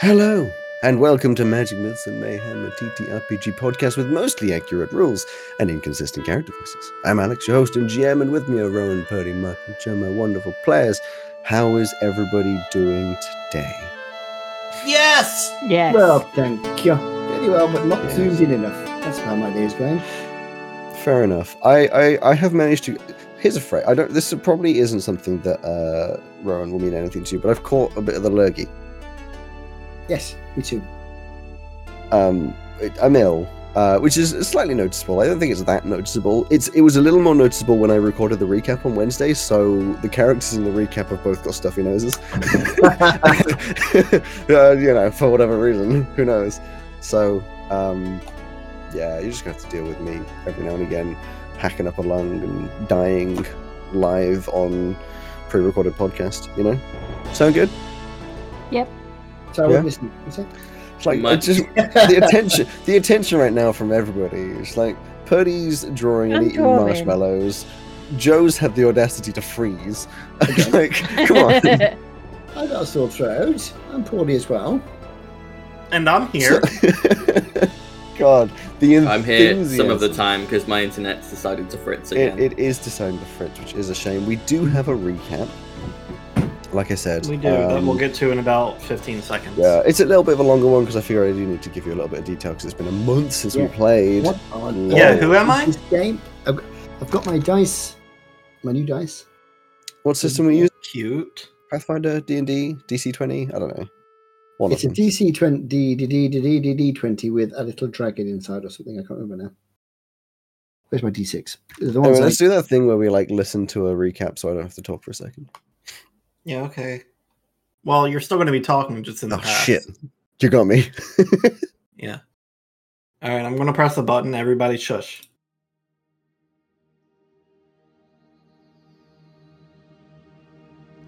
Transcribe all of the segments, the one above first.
Hello, and welcome to Magic Myths and Mayhem, a TTRPG podcast with mostly accurate rules and inconsistent character voices. I'm Alex, your host and GM, and with me are Rowan, Purdy, Mark, and Joe, my wonderful players. How is everybody doing today? Yes! Yes. Well, thank you. Very well, but not Yes. zoomed in enough. That's how my day's going. Fair enough. I, I, I have managed to. Here's a phrase. I don't. This probably isn't something that uh, Rowan will mean anything to you, but I've caught a bit of the lurgy. Yes, me too. um, I'm ill, uh, which is slightly noticeable. I don't think it's that noticeable. It's it was a little more noticeable when I recorded the recap on Wednesday. So the characters in the recap have both got stuffy noses. uh, you know, for whatever reason, who knows? So um, yeah, you just have to deal with me every now and again, hacking up a lung and dying live on pre-recorded podcast. You know, sound good? So I Yeah. won't listen. Is it? It's like Much. it's just the attention the attention right now from everybody is like Purdy's drawing and I'm eating drawing. marshmallows. Joe's had the audacity to freeze. like, come on. I got a sore throat. I'm poorly as well. And I'm here. God, the I'm here some of the time because my internet's decided to fritz It, again. it is deciding to fritz, which is a shame. We do have a recap. Like I said, we do, that um, we'll get to in about 15 seconds. Yeah, it's a little bit of a longer one because I figure I do need to give you a little bit of detail because it's been a month since we played. What on Yeah, who am I? This game. I've, I've got my dice. My new dice. What system we use? Cute. Pathfinder, D and D, DC twenty. I don't know. One It's a. DC 20, D, D, D, D, D, D, D 20 with a little dragon inside or something. I can't remember now. Where's my D6? The Anyway, ones let's do that thing where we like listen to a recap so I don't have to talk for a second. Yeah, okay. Well, you're still going to be talking just in the Oh past. shit. You got me. Yeah. All right, I'm going to press the button. Everybody shush.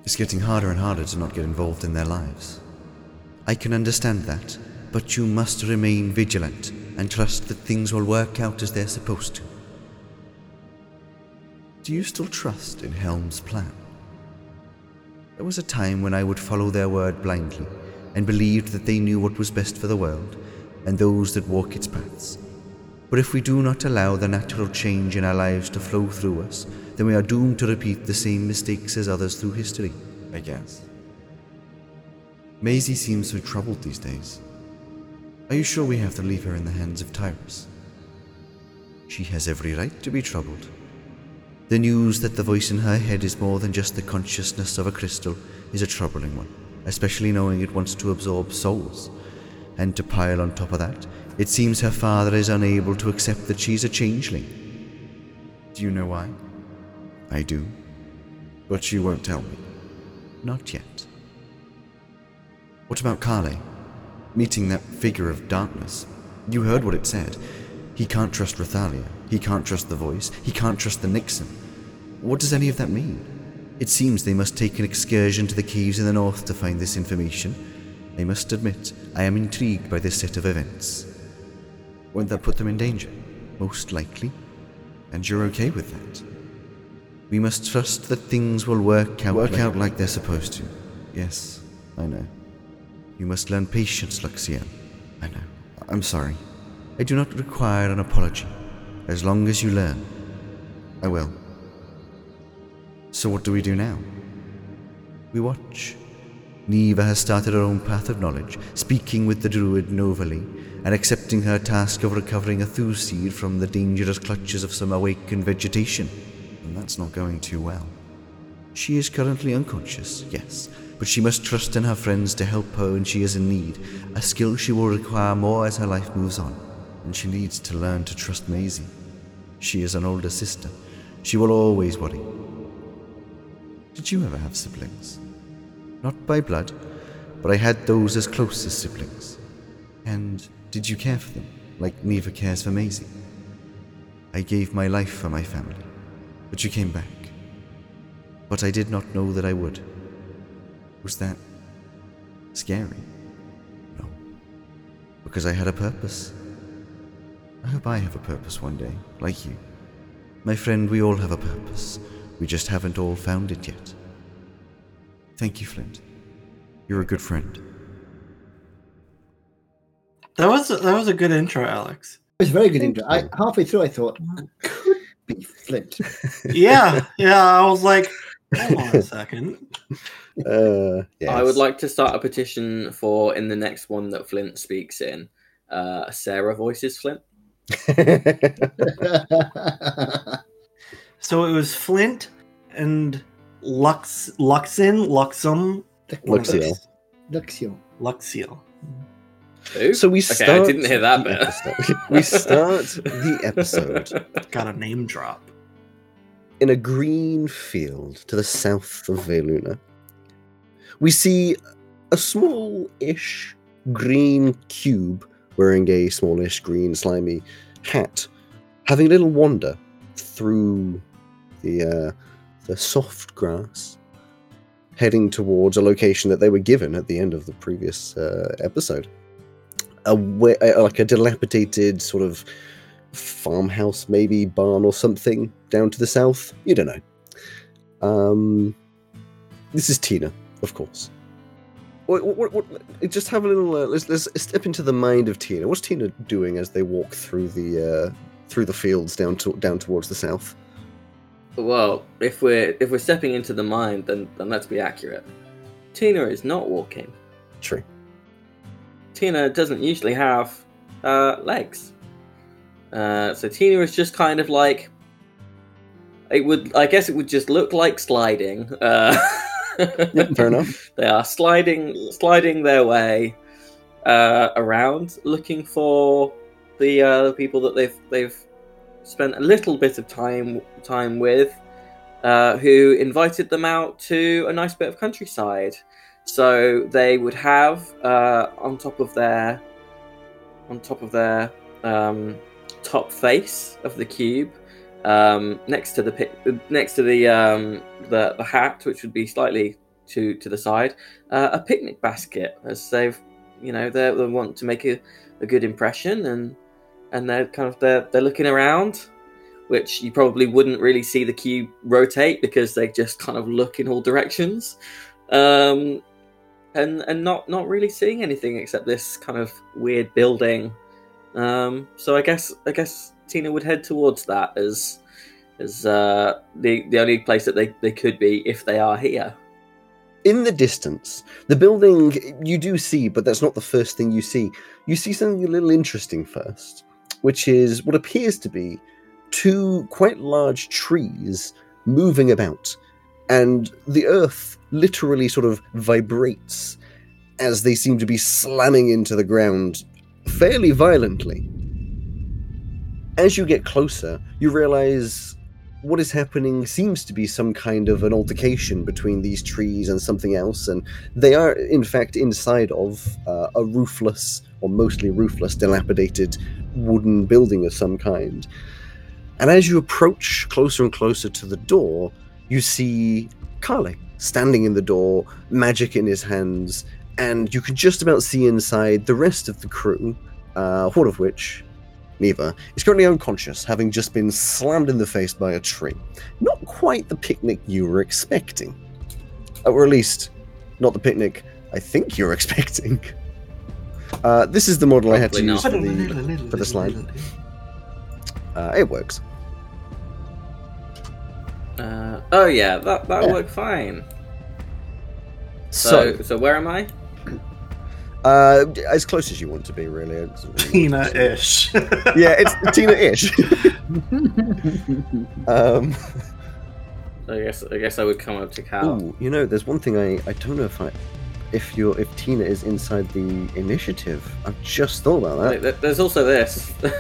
It's getting harder and harder to not get involved in their lives. I can understand that, but you must remain vigilant and trust that things will work out as they're supposed to. Do you still trust in Helm's plan? There was a time when I would follow their word blindly and believed that they knew what was best for the world and those that walk its paths. But if we do not allow the natural change in our lives to flow through us, then we are doomed to repeat the same mistakes as others through history, I guess. Maisie seems so troubled these days. Are you sure we have to leave her in the hands of Tyrus? She has every right to be troubled. The news that the voice in her head is more than just the consciousness of a crystal is a troubling one, especially knowing it wants to absorb souls. And to pile on top of that, it seems her father is unable to accept that she's a changeling. Do you know why? I do. But she won't tell me. Not yet. What about Kale? Meeting that figure of darkness. You heard what it said. He can't trust Rathalia. He can't trust the voice. He can't trust the Nixon. What does any of that mean? It seems they must take an excursion to the caves in the north to find this information. I must admit, I am intrigued by this set of events. Won't that put them in danger? Most likely. And you're okay with that? We must trust that things will work out work out like they're supposed to. Yes, I know. You must learn patience, Luxian. I know. I'm sorry. I do not require an apology. As long as you learn, oh, I will. So what do we do now? We watch. Neva has started her own path of knowledge, speaking with the druid Novali, and accepting her task of recovering a Thuseed from the dangerous clutches of some awakened vegetation. And that's not going too well. She is currently unconscious, yes, but she must trust in her friends to help her when she is in need, a skill she will require more as her life moves on. And she needs to learn to trust Maisie. She is an older sister. She will always worry. Did you ever have siblings? Not by blood, but I had those as close as siblings. And did you care for them, like Neva cares for Maisie? I gave my life for my family, but you came back. But I did not know that I would. Was that scary? No. Because I had a purpose. I hope I have a purpose one day, like you. My friend, we all have a purpose. We just haven't all found it yet. Thank you, Flint. You're a good friend. That was that was a good intro, Alex. It was a very good Thank intro. I, halfway through, I thought could be Flint. Yeah, yeah. I was like, hold on a second. Uh, I would like to start a petition for in the next one that Flint speaks in. Uh, Sarah voices Flint. So it was Flint and Lux Luxin Luxum Luxio Luxio. Luxiel. Who? So we okay, start. I didn't hear that bit. episode- we start the episode Got a name drop. in a green field to the south of Veluna. We see a small-ish green cube wearing a smallish green slimy hat, having a little wander through the uh, the soft grass, heading towards a location that they were given at the end of the previous uh, episode. A, like a dilapidated sort of farmhouse, maybe barn or something down to the south. You don't know. Um, this is Tina, of course. What, what, what, just have a little. Uh, let's let's step into the mind of Tina. What's Tina doing as they walk through the uh, through the fields down to down towards the south? Well, if we're if we're stepping into the mind, then then let's be accurate. Tina is not walking. True. Tina doesn't usually have uh, legs. Uh, so Tina is just kind of like it would. I guess it would just look like sliding. Uh, Fair enough. They are sliding, sliding their way uh, around, looking for the uh, people that they've they've spent a little bit of time time with, uh, who invited them out to a nice bit of countryside. So they would have uh, on top of their on top of their um, top face of the cube, um, next to the pic- next to the um, the the hat, which would be slightly to to the side, uh, a picnic basket, as they've you know they they want to make a, a good impression and and they're kind of they're they're looking around, which you probably wouldn't really see the cube rotate because they just kind of look in all directions. Um, and and not not really seeing anything except this kind of weird building. Um, so I guess I guess Tina would head towards that as as uh, the the only place that they, they could be if they are here. In the distance, the building you do see, but that's not the first thing you see. You see something a little interesting first, which is what appears to be two quite large trees moving about, and the earth literally sort of vibrates as they seem to be slamming into the ground fairly violently. As you get closer, you realize what is happening seems to be some kind of an altercation between these trees and something else, and they are, in fact, inside of uh, a roofless, or mostly roofless, dilapidated wooden building of some kind. And as you approach closer and closer to the door, you see Kale standing in the door, magic in his hands, and you can just about see inside the rest of the crew, uh, all of which Neva is currently unconscious, having just been slammed in the face by a tree. Not quite the picnic you were expecting. Uh, Or at least, not the picnic I think you're expecting. Uh, this is the model I had to Probably use for the, for the slide. Uh, it works. Uh, oh yeah, that that Yeah. worked fine. So So, so where am I? Uh, as close as you want to be, really. It's- Tina-ish. Yeah, it's Tina-ish. um, I guess I guess I would come up to Cal. ooh, you know, there's one thing I, I don't know if I if you're if Tina is inside the initiative. I've just thought about that. There's also this.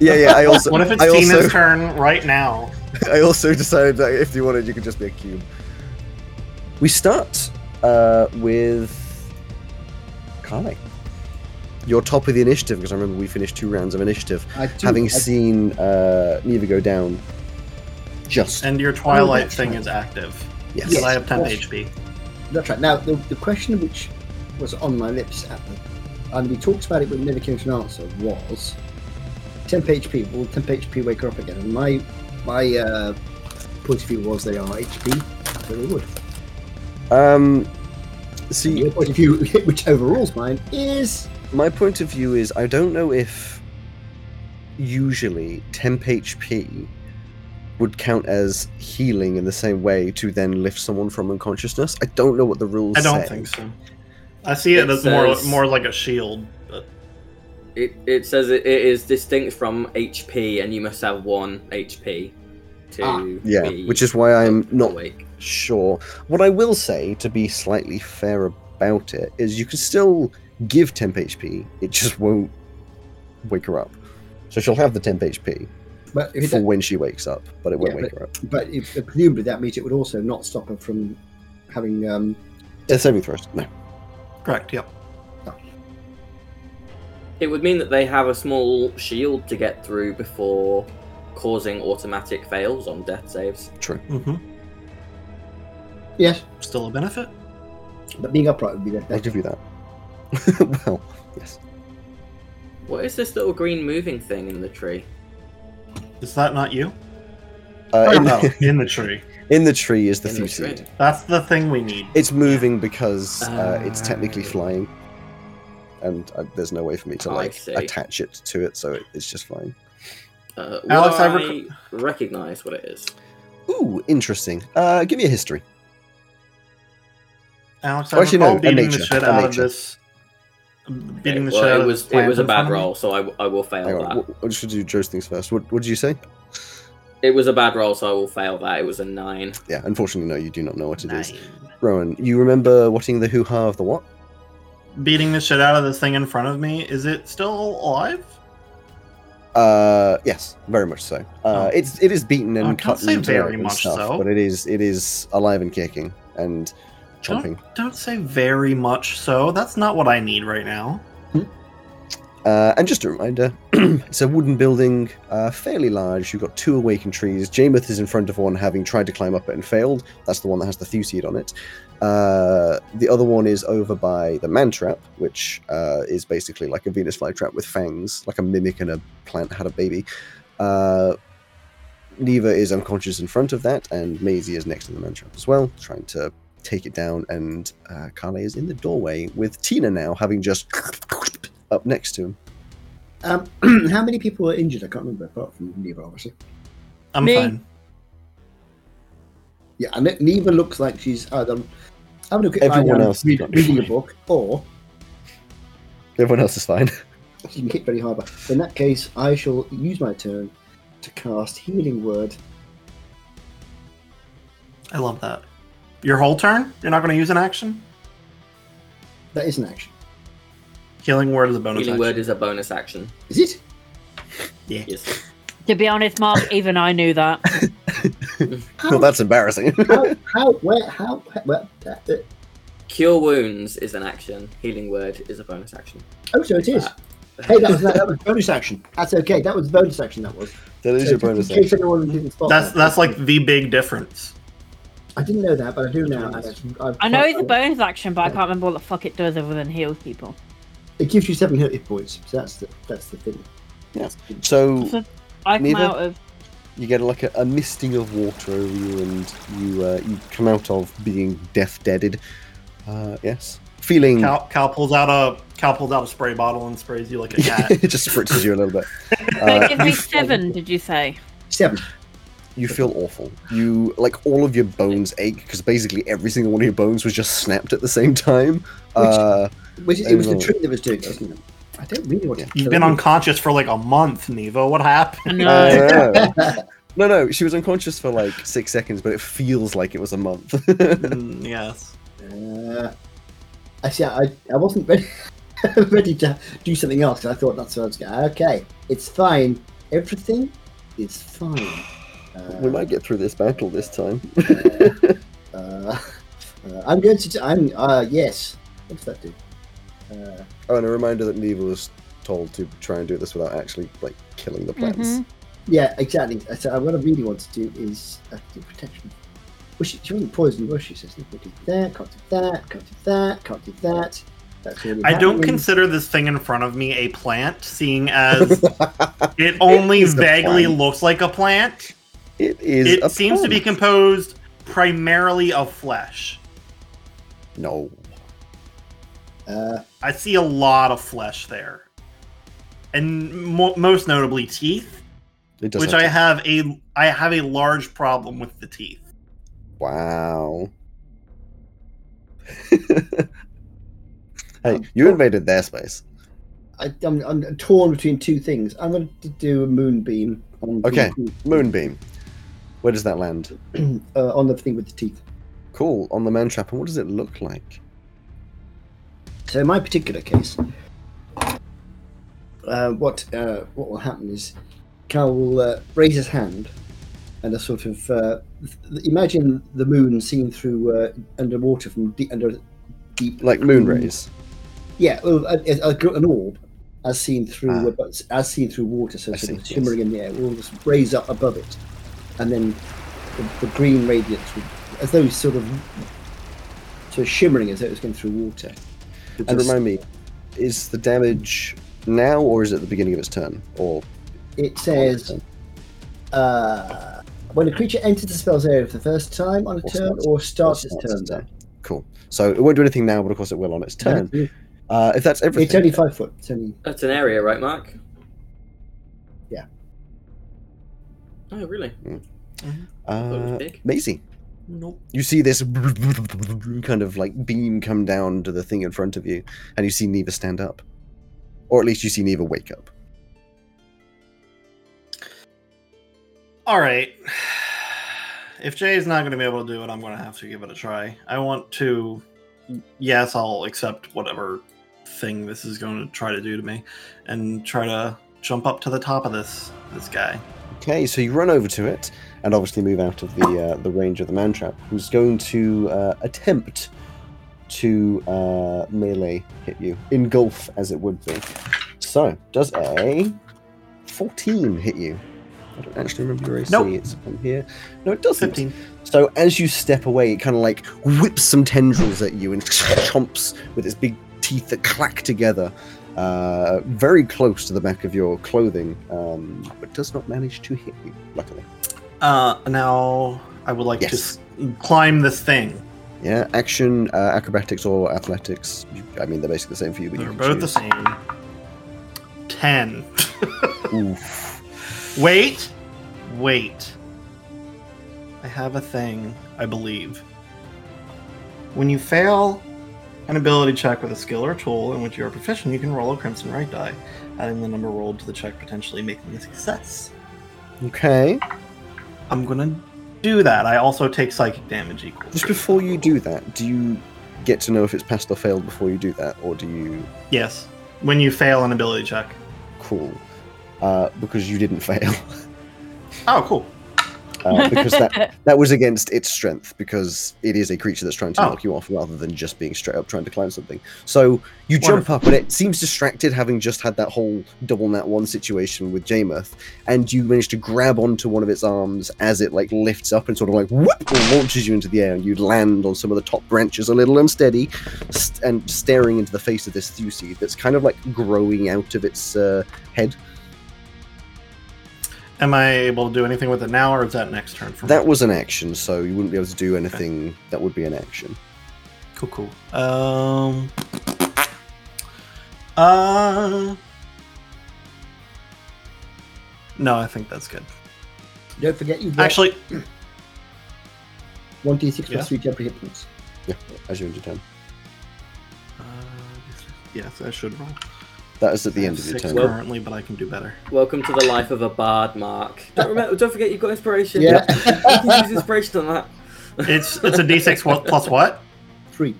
Yeah, yeah. I also what if it's I Tina's also, turn right now? I also decided that if you wanted, you could just be a cube. We start uh, with Kale. You're top of the initiative because I remember we finished two rounds of initiative, I do, having I- seen uh, Neva go down. Just And your Twilight thing right. is active. yes. Because I have 10 Yes. HP. That's right. Now, the, the question which was on my lips at the, and we talked about it but never came to an answer, was temp HP. Will temp HP wake her up again? And my my uh, point of view was they are HP, so they would. Um, And see, your point of view, which overrules mine, is my point of view is I don't know if usually temp HP would count as healing in the same way to then lift someone from unconsciousness. I don't know what the rules I don't say. think so. I see it, It as more says- more like a shield. But It, it says it, it is distinct from HP, and you must have one HP to Ah, Yeah, be which is why I'm not awake. Sure. What I will say, to be slightly fair about it, is you can still give temp HP. It just won't wake her up. So she'll have the temp HP But if for it, when she wakes up, but it won't Yeah, wake her up. but if, presumably that means it would also not stop her from having. Um, Death saving throws. No. correct. Yep. It would mean that they have a small shield to get through before causing automatic fails on death saves. True. hmm yes, Still a benefit. but being upright would be the I'll best. give you that. well, yes. What is this little green moving thing in the tree? Is that not you? Uh, Oh, in, no, in the tree. in the tree is the In the Thuseid. That's the thing we need. It's moving because uh, it's technically Ah. flying, and uh, there's no way for me to like attach it to it, so it, it's just flying. Uh, Alex, I I rec- recognize what it is? Ooh, interesting. Uh, give me a history. Alex, I actually, recall no, beating nature, the shit out of this. Beating the well, shit out it of was this it was a bad of roll, so I, I will fail Hang that. on, what, what should do Joe's things first? What, what did you say? It was a bad roll, so I will fail that. It was a nine. Yeah, unfortunately, no, you do not know what it is. Nine. Rowan, you remember watching the hoo ha of the what? Beating the shit out of this thing in front of me. Is it still alive? Uh, yes, very much so. Uh, Oh. it's it is beaten and Oh, cut say and very and much stuff, so. but it is it is alive and kicking and chomping. Don't say very much so. That's not what I need right now. Uh, and just a reminder, it's a wooden building, uh, fairly large. You've got two awakened trees. Jameith is in front of one, having tried to climb up it and failed. That's the one that has the Thuseid on it. Uh, the other one is over by the mantrap, which uh, is basically like a Venus flytrap with fangs, like a mimic and a plant had a baby. Uh, Neva is unconscious in front of that, and Maisie is next to the mantrap as well, trying to take it down. And uh, Carly is in the doorway with Tina now, having just up next to him. Um, how many people were injured? I can't remember, apart from Neva, obviously. I'm Me. fine. Yeah, and Neva looks like she's either having a look at Everyone either else is read- not reading a book, or Everyone else is fine. she can hit very hard. But in that case, I shall use my turn to cast Healing Word. I love that. Your whole turn? You're not going to use an action? That is an action. Healing word is a bonus Healing action. word is a bonus action. Is it? Yeah. Yes. To be honest, Mark, even I knew that. well, that's embarrassing. How? how? Where? How? Well, uh, uh, Cure wounds is an action. Healing word is a bonus action. oh, so it is. Hey, that was that, was bonus action. That's okay. That was bonus action. That was. that is So your bonus action. anyone didn't spot That's that. that's like the big difference. I didn't know that, but I do now. I've- I've- know it's a bonus action, but I can't remember what the fuck it does other than heals people. It gives you seven hit points. So that's the that's the thing. Yeah. So So I come Neither? out of. you get like a, a misting of water over you, and you uh, you come out of being death deaded. Uh, yes, feeling Cal, Cal pulls out a Cal pulls out a spray bottle and sprays you like a cat. it just spritzes you a little bit. So Uh, it gives me seven, did you say? Seven. You feel awful. You like all of your bones ache because basically every single one of your bones was just snapped at the same time. Uh, Which it was the Oh. trick that was doing, it, wasn't it? I don't really want to. You've been unconscious for like a month, Neva. What happened? know. uh, no, no, she was unconscious for like six seconds, but it feels like it was a month. Mm, yes. Uh, actually, I, I wasn't ready, ready to do something else. I thought that's what I was going. Okay, it's fine. Everything is fine. Uh, we might get through this battle this time. uh, uh, I'm going to. I'm. Uh, yes. What's that do? Uh, Oh, and a reminder that Neva was told to try and do this without actually like killing the plants. Mhm. yeah, exactly. So what I really want to do is uh, do protection. Well, she, she wasn't poisoned, was she? So can't do that. Can't do that. Can't do that. Can't do that. That's already I don't consider this thing in front of me a plant, seeing as it only is a vaguely plant. looks like a plant. It is. It a seems to be composed primarily of flesh. No. Uh, I see a lot of flesh there, and mo- most notably teeth, It does which have I to- have a I have a large problem with the teeth. Wow. hey, you invaded their space. I, I'm, I'm torn between two things. I'm going to do a moonbeam on Okay. Moonbeam. Where does that land? uh, on the thing with the teeth. Cool. On the man trap. And what does it look like? So in my particular case, uh, what uh, what will happen is Cal will uh, raise his hand and a sort of uh, th- imagine the moon seen through uh, underwater from deep under deep Like moon rays. Yeah, well, a, a, a- an orb as seen through Ah. uh, as seen through water, so sort of shimmering in the air. Will just raise up above it, and then the, the green radiance, would, as though it's sort of so shimmering as though it was going through water. would And just- remind me, is the damage now or is it the beginning of its turn? Or It says uh, when a creature enters the spell's area for the first time on a Or turn starts- or starts or its turn its turn. Cool. So it won't do anything now, but of course it will on its turn. Uh, if that's everything, It's only five foot. It's only That's an area, right, Mark? Oh, really? uh, Thought it. Maisie, Nope. you see this kind of like beam come down to the thing in front of you, and you see Neva stand up, or at least you see Neva wake up. All right. If Jay is not going to be able to do it, I'm going to have to give it a try. I want to. Yes, I'll accept whatever thing this is going to try to do to me, and try to jump up to the top of this this guy. Okay, so you run over to it, and obviously move out of the uh, the range of the mantrap, who's going to uh, attempt to uh, melee hit you, engulf as it would be. So, does a 14 hit you? I don't actually remember your AC. Nope. It's on here. No, it doesn't. Fifteen. So as you step away, it kind of like whips some tendrils at you and chomps with its big teeth that clack together, uh, very close to the back of your clothing, um, but does not manage to hit you. Luckily, Uh, now I would like Yes. to s- climb this thing. yeah. Action, uh, acrobatics, or athletics. You- I mean, they're basically the same for you, but They're can both the same. Ten. Oof. Wait, wait. I have a thing, I believe. When you fail an ability check with a skill or tool in which you are proficient, you can roll a crimson right die, adding the number rolled to the check, potentially making a success. Okay. I'm gonna do that. I also take psychic damage equal. Just before you do that, do you get to know if it's passed or failed before you do that, or do you? Yes. When you fail an ability check. Cool. Uh, because you didn't fail. Oh, cool. Uh, because that that was against its strength because it is a creature that's trying to Oh. knock you off rather than just being straight up trying to climb something. So you jump Wonderful. up and it seems distracted, having just had that whole double nat one situation with Jamuth, and you manage to grab onto one of its arms as it like lifts up and sort of like whoop launches you into the air, and you land on some of the top branches, a little unsteady, st- and staring into the face of this Thuseid that's kind of like growing out of its uh, head. Am I able to do anything with it now, or is that next turn for me? That was an action, so you wouldn't be able to do anything that would be an action. Cool, cool. Um. Uh. No, I think that's good. Don't forget you Actually, one d six Yeah. plus three temporary hit points. Yeah, as you end your turn. uh, yes, I should roll. That is at the I end have of your six turn. currently, but I can do better. Welcome to the life of a bard, Mark. Don't remember. Don't forget you've got inspiration. Yeah. you can use inspiration on that. It's it's a d6 wa- plus what? Three.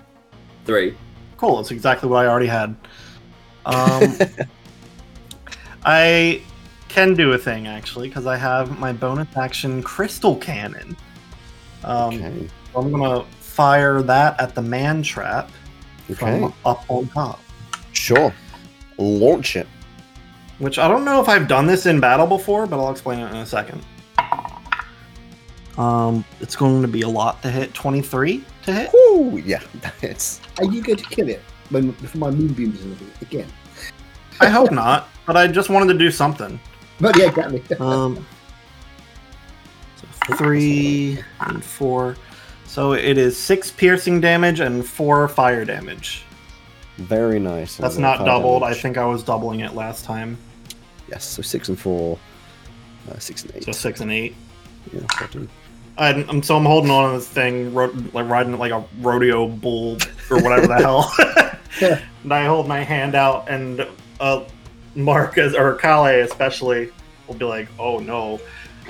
Three. Cool. It's exactly what I already had. Um, I can do a thing actually because I have my bonus action crystal cannon. Um, Okay. so I'm gonna fire that at the man trap Okay. from up on top. Sure. Launch it. Which I don't know if I've done this in battle before, but I'll explain it in a second. Um, it's going to be a lot to hit. Twenty-three to hit. Woo! Yeah, it's Are you going to kill it when before my moonbeam is in it again? I hope not, but I just wanted to do something. But yeah, got me. Um, so three and four. So it is six piercing damage and four fire damage. Very nice. That's not doubled. I think I was doubling it last time. Yes, so six and four, uh, six and eight. So six and eight. Yeah, 14. I'm, so I'm holding on to this thing, ro- like riding like a rodeo bull or whatever the hell. Yeah. and I hold my hand out, and uh, Mark or Kale especially will be like, "Oh no!"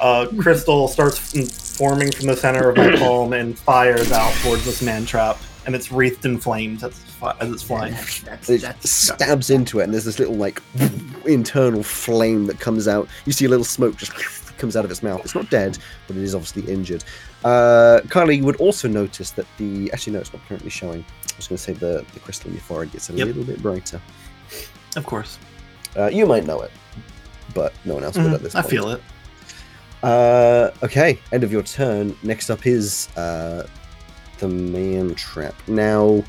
Uh, crystal starts forming from the center of my palm and fires out towards this man trap, and it's wreathed in flames as it's, fi- as it's flying. That's, that's, It that's stabs into it, and there's this little like internal flame that comes out. You see a little smoke just comes out of its mouth. It's not dead, but it is obviously injured. Uh, Kylie, you would also notice that the actually no, it's not currently showing. I was going to say the the crystal in your forehead gets a Yep. little bit brighter. Of course, Uh, you might know it, but no one else would at this Mm-hmm. I point. feel it. Uh, okay, end of your turn. Next up is uh, the man trap. Now,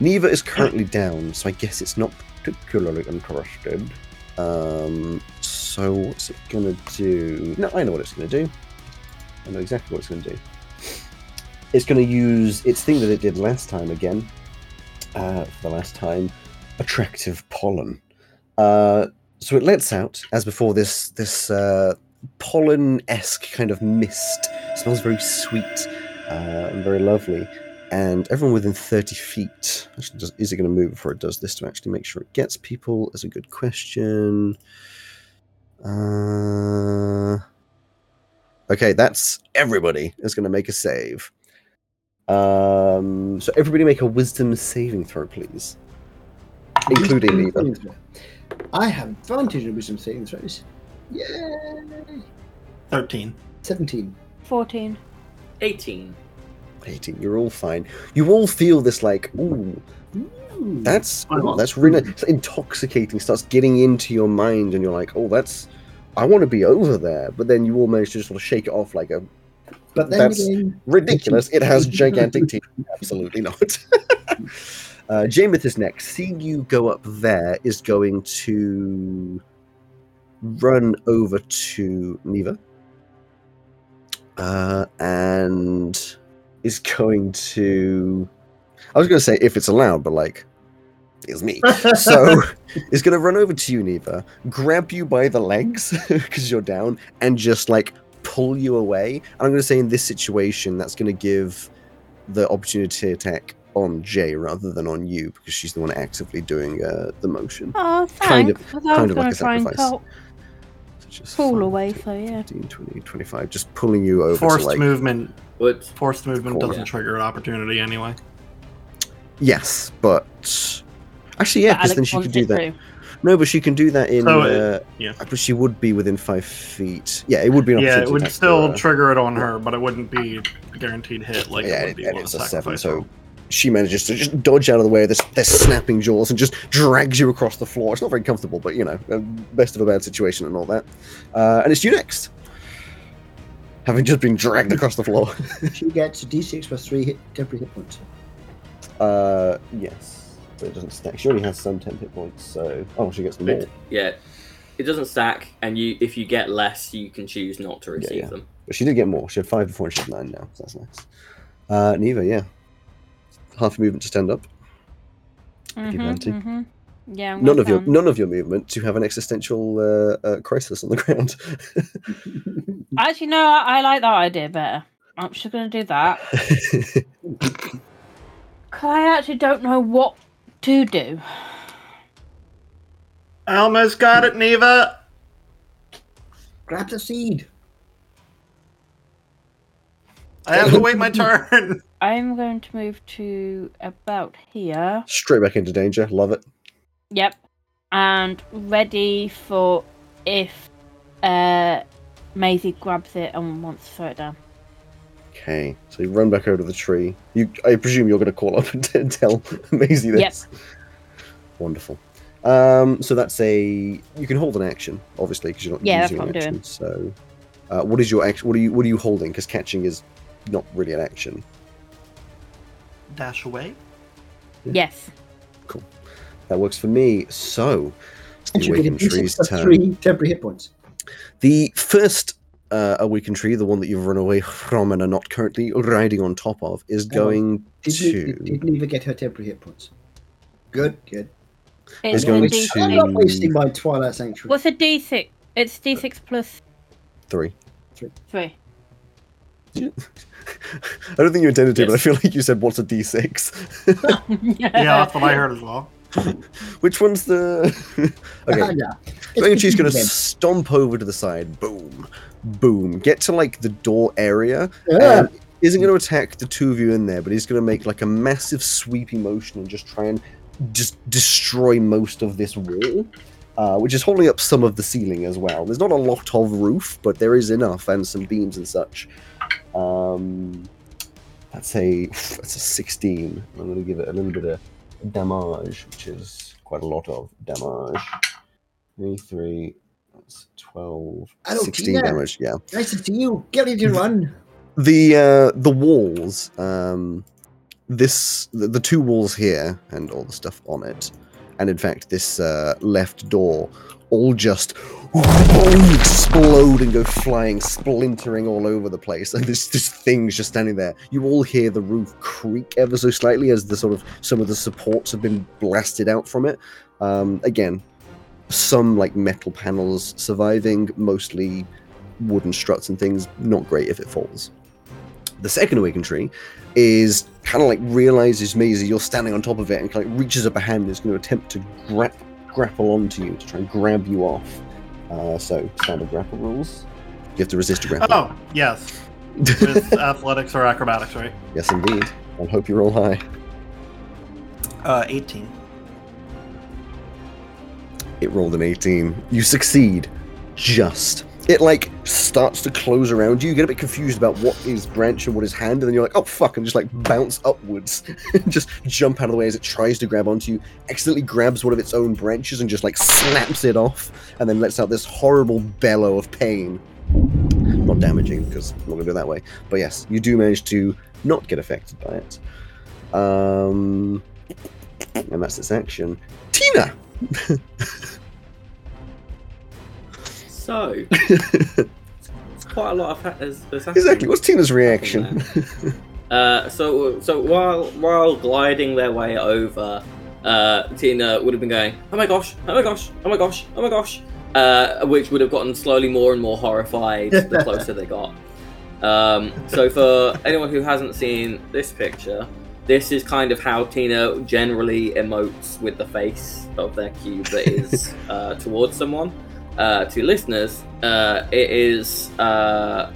Neva is currently down, so I guess it's not particularly interested. Um, so what's it gonna do? No, I know what it's gonna do. I know exactly what it's gonna do. It's gonna use its thing that it did last time again. Uh, for the last time, attractive pollen. Uh, so it lets out, as before, this this uh, pollen-esque kind of mist. It smells very sweet uh, and very lovely. And everyone within 30 feet. Actually, does, is it going to move before it does this to actually make sure it gets people? Is a good question. Uh, okay, that's everybody is going to make a save. Um, so everybody make a wisdom saving throw, please, including me. saving. I have advantage in wisdom saving throws. Yay! Thirteen. 17. 14. 18. 18. You're all fine. You all feel this like, ooh, Ooh. that's ooh, that's really it's intoxicating. Starts getting into your mind, and you're like, oh, that's I want to be over there. But then you all manage to just sort of shake it off like a But then that's- again, ridiculous. It has gigantic teeth. Absolutely not. uh, Jameth is next. Seeing you go up there is going to run over to Neva. Uh, and is going to. I was going to say if it's allowed, but like, it's me. So is going to run over to you, Neva, grab you by the legs because you're down, and just like pull you away. And I'm going to say in this situation, that's going to give the opportunity to attack on Jay rather than on you because she's the one actively doing uh, the motion. Oh, Kind of- 'cause I kind of like a try and sacrifice. Pull, So just pull five, away, 10, so yeah. 15, 20, 25, just pulling you over Forced to like movement. But Forced movement doesn't Yeah. trigger an opportunity anyway. yes, but actually yeah, because then she could do that. too. No, but she can do that in. So, uh, uh, yeah. But she would be within five feet. Yeah, it would be an Yeah, it would still for, trigger it on her, but it wouldn't be a guaranteed hit like yeah, it would be and it's a a seven, so roll. She manages to just dodge out of the way of this, their snapping jaws and just drags you across the floor. It's not very comfortable, but you know, uh, best of a bad situation and all that. Uh, and it's you next, having just been dragged across the floor. she gets a d6 plus 3 hit, temporary hit points. Uh, yes, but it doesn't stack. She already has some temp hit points, so oh, she gets more. it, yeah, it doesn't stack, and you if you get less, you can choose not to receive yeah. them. But she did get more. She had five before and she has nine now, so that's nice. Uh, Neva, yeah, half a movement to stand up. Mhm, Venti. mhm. Yeah, I'm None gonna of your none of your movement to have an existential uh, uh, crisis on the ground. Actually, no, I, I like that idea better. I'm just going to do that. 'Cause I actually don't know what to do. I almost got it, Neva. Grab the seed. I have to wait my turn. I'm going to move to about here. Straight back into danger. Love it. Yep. And ready for if uh Maisie grabs it and wants to throw it down. Okay, so you run back over to the tree. You, I presume you're going to call up and t- tell Maisie this. Wonderful. Um, so that's a you can hold an action, obviously, because you're not Yeah, using an I'm action. So, uh, what is your action? What are you What are you holding? Because catching is not really an action. Dash away. Yes. Cool. That works for me. So, it's And the she get a awakened tree's turn. 3 temporary hit points. The first uh, awakened tree, the one that you've run away from and are not currently riding on top of, is Hang on. going Did, to. Neva, did Neva get her temporary hit points? Good, good. It's going a to- D6. I'm not wasting my Twilight Sanctuary. What's a D6? It's D6 plus three. Three. three. I don't think you intended to, but I feel like you said, "What's a D6?" Yeah, that's what I heard as well. Which one's the? okay, yeah. Dragon Chief's gonna stomp over to the side. Boom, boom. Get to like the door area. Yeah. and isn't going to attack the two of you in there, but he's going to make like a massive sweepy motion and just try and just destroy most of this wall, uh, which is holding up some of the ceiling as well. There's not a lot of roof, but there is enough and some beams and such. Um, that's a that's a 16. I'm going to give it a little bit of damage, which is quite a lot of damage. Three, three, that's 12, Hello, 16 Tina. damage. Yeah Nice to see you. Get ready to run. the uh the walls um this the, the two walls here and all the stuff on it and in fact this uh left door all just explode and go flying splintering all over the place. And this this thing's just standing there. You all hear the roof creak ever so slightly as the sort of some of the supports have been blasted out from it. Um again some like metal panels surviving mostly wooden struts and things. Not great if it falls. The second awakened tree is kind of like realizes Maisie you're standing on top of it and kind of reaches up a hand and is going to attempt to gra- grapple onto you to try and grab you off. Uh, so standard grapple rules. You have to resist a grapple. Oh, yes. With athletics or acrobatics, right? yes, indeed. I hope you roll high. Uh, 18. It rolled an 18. You succeed. Just. It like starts to close around you. You get a bit confused about what is branch and what is hand, and then you're like, oh fuck, and just like bounce upwards. just jump out of the way as it tries to grab onto you, accidentally grabs one of its own branches and just like snaps it off, and then lets out this horrible bellow of pain. Not damaging, because I'm not gonna do it that way. But yes, you do manage to not get affected by it. Um and that's its action. Tina! So, it's quite a lot of ha- has, has happened. Exactly. What's Tina's reaction? Uh, so, so while while gliding their way over, uh, Tina would have been going, "Oh my gosh! Oh my gosh! Oh my gosh! Oh my gosh!" Uh, which would have gotten slowly more and more horrified the closer they got. Um, so, for anyone who hasn't seen this picture, this is kind of how Tina generally emotes with the face of their cube that is uh, towards someone. Uh, to listeners, uh, it is uh,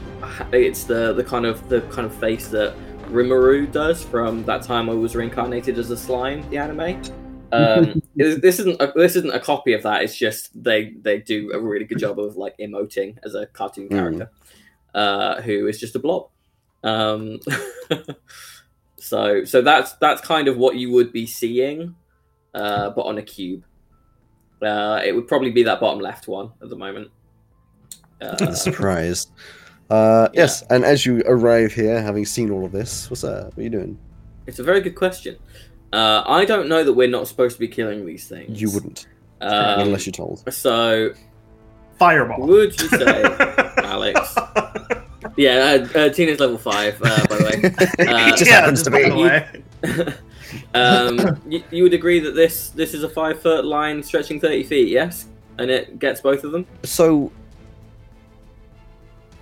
it's the the kind of the kind of face that Rimuru does from that time I was reincarnated as a slime, the anime. Um, this isn't a, this isn't a copy of that. It's just they they do a really good job of like emoting as a cartoon Mm. character, uh, who is just a blob. Um, so so that's that's kind of what you would be seeing, uh, but on a cube. Uh, it would probably be that bottom left one at the moment. Uh, Surprise. Uh, Yes, and as you arrive here, having seen all of this, what's that? What are you doing? It's a very good question. Uh, I don't know that we're not supposed to be killing these things. You wouldn't, Um, unless you're told. So, Fireball. would you say, Alex? Yeah, uh, uh, Tina's level five, uh, by the way. Uh, It just happens to by be. Um, you, you would agree that this this is a five foot line stretching thirty feet, yes, and it gets both of them. So,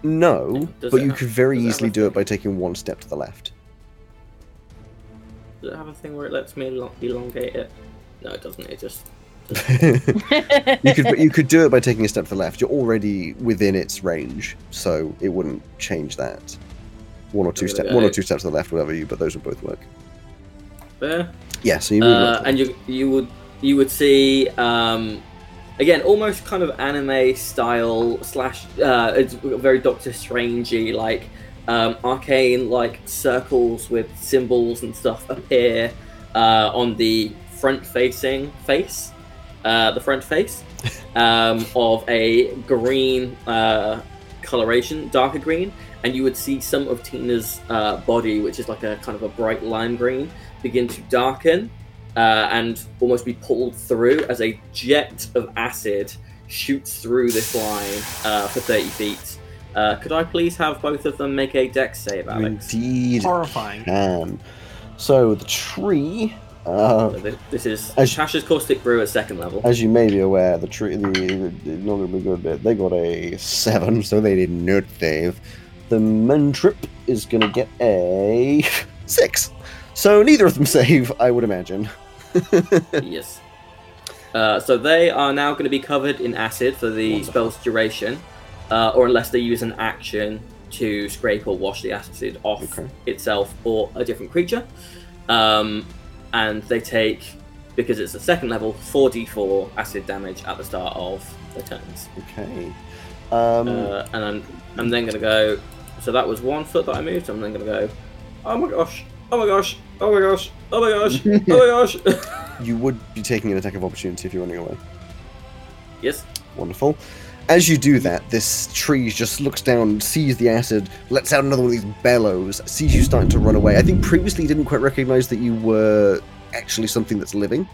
no, Does but you have- could very does it have easily do it by taking one step to the left. Does it have a thing where it lets me elo- elongate it? No, it doesn't. It just you could you could do it by taking a step to the left. You're already within its range, so it wouldn't change that. One or two steps, one or two steps to the left, whatever you. But those would both work. There. Yeah, so you uh, and you you would you would see um, again almost kind of anime style slash uh, it's very Doctor Strangey like um, arcane like circles with symbols and stuff appear uh, on the front facing face uh, the front face um, of a green uh, coloration darker green and you would see some of Tina's uh, body which is like a kind of a bright lime green begin to darken uh, and almost be pulled through as a jet of acid shoots through this line uh, for 30 feet. Uh, could I please have both of them make a dex save, Alex? Indeed, Horrifying. can. So the tree Uh, So this is As- Tasha's Caustic Brew at second level. as you may be aware, the tree, the, the, the not gonna be good bit. They got a seven, so they did not save. The Mantrap is gonna get a six, so neither of them save, I would imagine. yes. Uh, so they are now going to be covered in acid for the Wonderful. spell's duration, uh, or unless they use an action to scrape or wash the acid off Okay. itself or a different creature. Um, and they take, because it's a second level, 4d4 acid damage at the start of their turns. Okay. Um, Uh, and I'm, I'm then going to go. So that was one foot that I moved. I'm then going to go. Oh my gosh! Oh my gosh! Oh my gosh! Oh my gosh! Oh my gosh! you would be taking an attack of opportunity if you're running away. yes. Wonderful. As you do that, this tree just looks down, sees the acid, lets out another one of these bellows, sees you starting to run away. I think previously you didn't quite recognize that you were actually something that's living,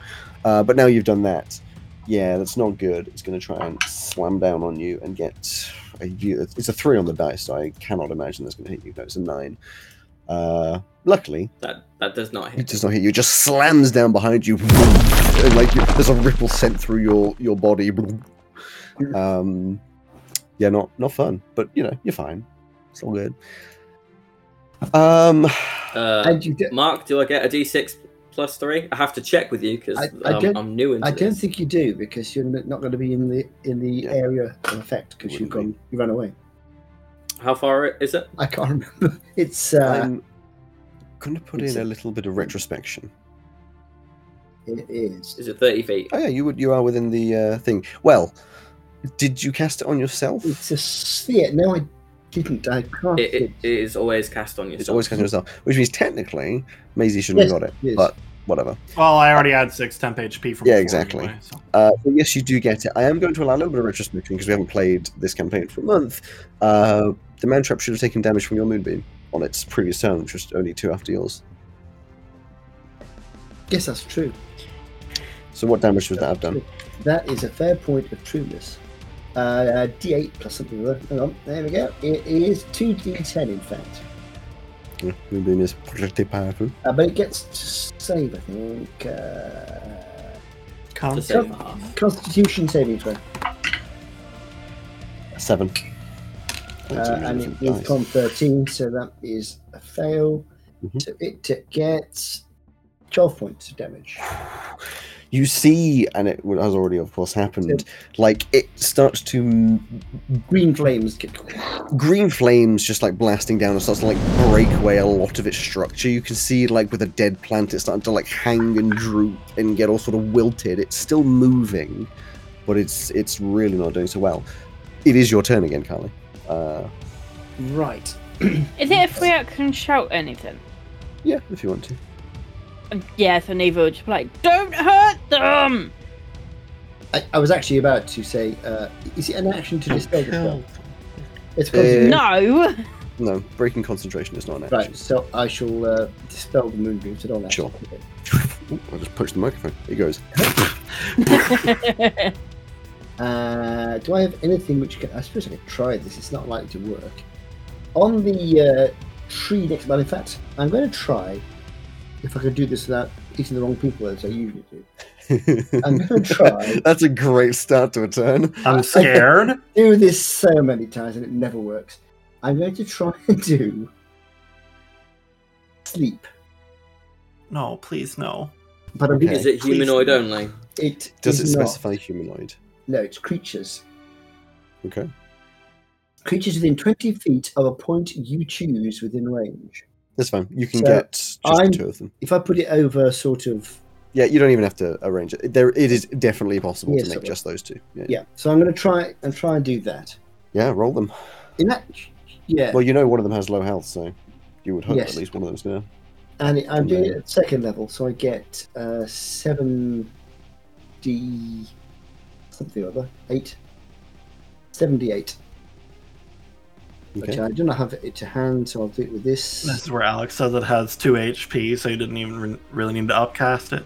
uh, but now you've done that. Yeah, that's not good. It's going to try and slam down on you and get. A, it's a three on the dice, so I cannot imagine that's going to hit you. No, it's a nine. Uh, luckily, That that does not hit. it hit. does not hit you. It just slams down behind you, and like you, there's a ripple sent through your your body. Um, yeah, not not fun, but you know you're fine. It's all good. Um, Uh, And you do, Mark, do I get a d6 plus three? I have to check with you because I- I um, don't- I'm new into I don't this. think you do because you're not going to be in the in the Yeah. area of effect because you've Wouldn't gone you run away. How far is it? I can't remember. It's uh, I'm going to put in a- a little bit of retrospection. it is. Is it 30 feet? Oh yeah, you would you are within the uh, thing. Well, did you cast it on yourself? It's a sphere. No, I didn't. I can't. It, it, it is always cast on yourself. It's always cast on yourself, which means technically Maisie shouldn't Yes, have got it, it is. but whatever. Well, I already had six temp HP from Yeah, exactly. anyway, so. Uh, so yes, you do get it. I am going to allow a little bit of retrospection because we haven't played this campaign for a month. Uh, the Mantrap should have taken damage from your moonbeam on its previous turn, which was only two after yours. Yes, that's true. So what damage would that have done? That is a fair point of trueness. Uh, D8 plus something. Hang on. There we go. It is two D10 in fact. Yeah, Moonbeam is pretty powerful. Uh, but it gets to save, I think. Uh, Con- To save the. Constitution saving throw. Seven. Uh, and usually it is nice. con 13, so that is a fail. Mhm. So it gets 12 points of damage. You see, and it has already, of course, happened. Like it starts to Green flames get. green flames just like blasting down and starts to like break away a lot of its structure. You can see like with a dead plant, it's starting to like hang and droop and get all sort of wilted. It's still moving, but it's it's really not doing so well. It is your turn again, Carly. Uh, Right. Is it a free action shout anything? yeah, if you want to. Um, Yeah, so neither would just be like, don't hurt them! I, I was actually about to say, uh, is it an action to dispel the spell? Kill. It's Uh, No! No, breaking concentration is not an action. Right, so I shall uh, dispel the moonbeam, so don't Sure. Okay. Ooh, I just punched the microphone. It goes. Uh, do I have anything which can? I suppose I could try this. It's not likely to work. On the uh, tree next, well, in fact, I'm going to try if I could do this without eating the wrong people as I usually do. I'm going to try. That's a great start to a turn. I'm scared. do this so many times and it never works. I'm going to try and do sleep, no, please no. but I'm Okay. Is it humanoid only? it. Does it is not. specify humanoid? No, it's creatures. Okay. Creatures within 20 feet of a point you choose within range. That's fine. You can So, get just I'm- two of them. If I put it over sort of Yeah, you don't even have to arrange it. There, it is definitely possible Yes, to make just those two. Yeah. Yeah, so I'm going to try and try and do that. Yeah, roll them. In that, yeah, Well, you know one of them has low health, so you would hope Yes. at least one of them's gonna. and it, I'm doing it at second level, so I get uh, seven d something or other eight. 78. Which Okay. I do not have it to hand, so I'll do it with this. This is where Alex says it has two HP, so you didn't even re- really need to upcast it.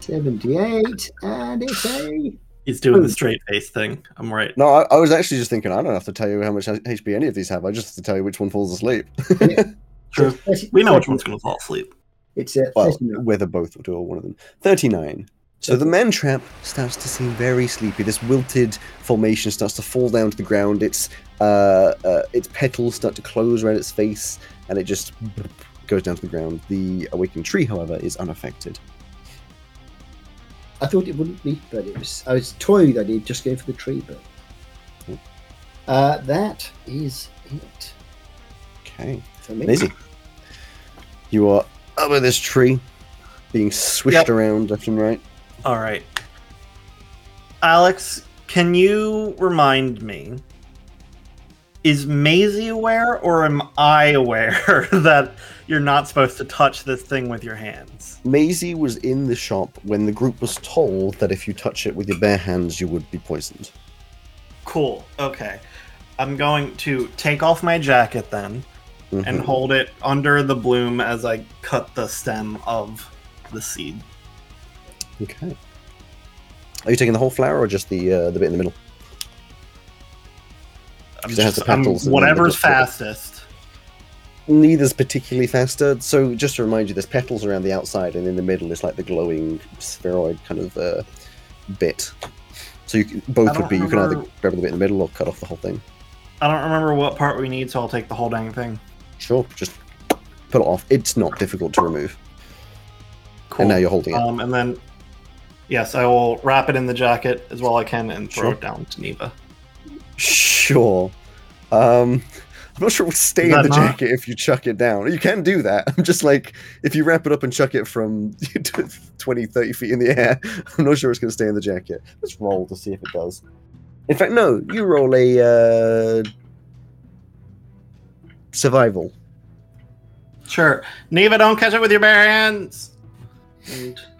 78, and it's a. He's doing Hmm. the straight face thing. I'm right. No, I, I was actually just thinking. I don't have to tell you how much HP any of these have. I just have to tell you which one falls asleep. True. We know which one's going to fall asleep. It's a Well, whether both or two or one of them. 39. So the Mantrap starts to seem very sleepy. This wilted formation starts to fall down to the ground. Its uh, uh, its petals start to close around its face, and it just goes down to the ground. The awakened tree, however, is unaffected. I thought it wouldn't be, but it was. I was toying that he'd just go for the tree, but Cool. uh, that is it Okay, for me. Maisie, you are over this tree, being swished Yep. around left and right. All right. Alex, can you remind me? Is Maisie aware, or am I aware that you're not supposed to touch this thing with your hands? Maisie was in the shop when the group was told that if you touch it with your bare hands, you would be poisoned. Cool. Okay. I'm going to take off my jacket then and Mhm. hold it under the bloom as I cut the stem of the seed. Okay. Are you taking the whole flower or just the uh, the bit in the middle? I'm It has just, the I'm- petals whatever's the- fastest. Neither's particularly faster. So just to remind you, there's petals around the outside, and in the middle is like the glowing spheroid kind of uh, bit. So you can, both would don't be you can either grab the bit in the middle or cut off the whole thing. I don't remember what part we need, so I'll take the whole dang thing. Sure, just pull it off. It's not difficult to remove. Cool. And now you're holding it. Um, and then, yes, I will wrap it in the jacket as well I can and throw Sure. it down to Neva. Sure. Um, I'm not sure it will stay in the not- jacket if you chuck it down. You can do that. I'm just like, if you wrap it up and chuck it from 20, 30 feet in the air, I'm not sure it's going to stay in the jacket. Let's roll to see if it does. In fact, no, you roll a uh, survival. Sure. Neva, don't catch it with your bare hands! And, it's, my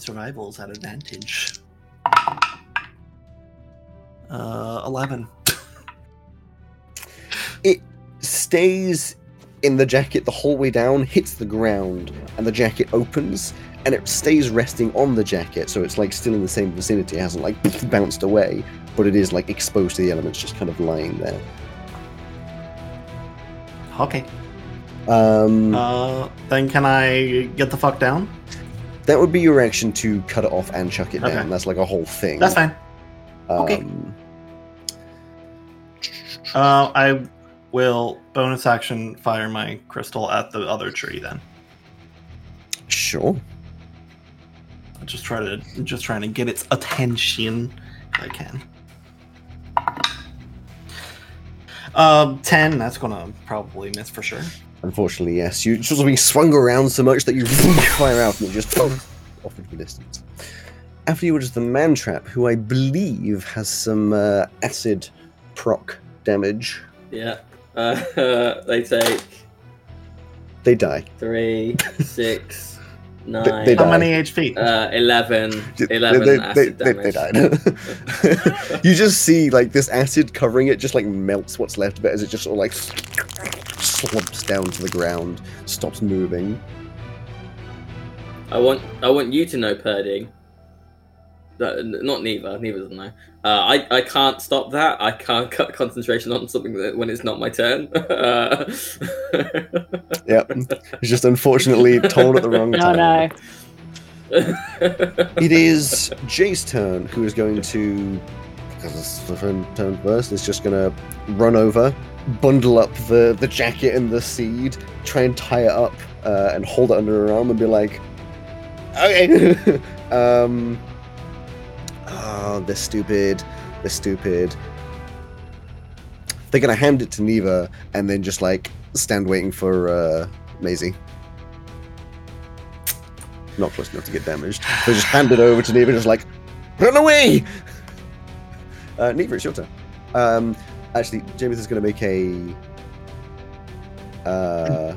survival's at advantage. Uh, 11. stays in the jacket the whole way down, hits the ground, and the jacket opens, and it stays resting on the jacket, so it's like still in the same vicinity. It hasn't like bounced away, but it is like exposed to the elements, just kind of lying there. Okay. Um, Uh, then can I get the fuck down? That would be your action to cut it off and chuck it Okay. down. That's like a whole thing. That's fine. Um, okay. Uh, I will bonus action fire my crystal at the other tree then. Sure. I'll just try to just trying to get its attention if I can. Um, ten. That's gonna probably miss for sure. Unfortunately, yes. You just being swung around so much that you fire out and it just off into the distance. After you is the Mantrap, who I believe has some uh, acid proc damage. Yeah. Uh, they take They die. three, six, they die. How many HP? uh, 11, 11 they, acid they, they, damage. they died. you just see like this acid covering it, just like melts what's left of it as it just sort of like slumps down to the ground, stops moving. I want I want you to know, Purdy. That, not Neva. Neva doesn't know. Uh, I I can't stop that. I can't cut concentration on something that, when it's not my turn. Uh, Yep. It's just unfortunately told at the wrong No, time. no. It is Jay's turn, who is going to, because the turn turn first, is just to run over, bundle up the, the jacket and the seed, try and tie it up, uh, and hold it under her arm and be like, okay. um, oh, they're stupid. They're stupid. They're to hand it to Neva and then just like stand waiting for uh, Maisie. Not close enough to get damaged. So just hand it over to Neva, just like, run away! Uh, Neva, it's your turn. Um, actually, James is going to make a. Uh,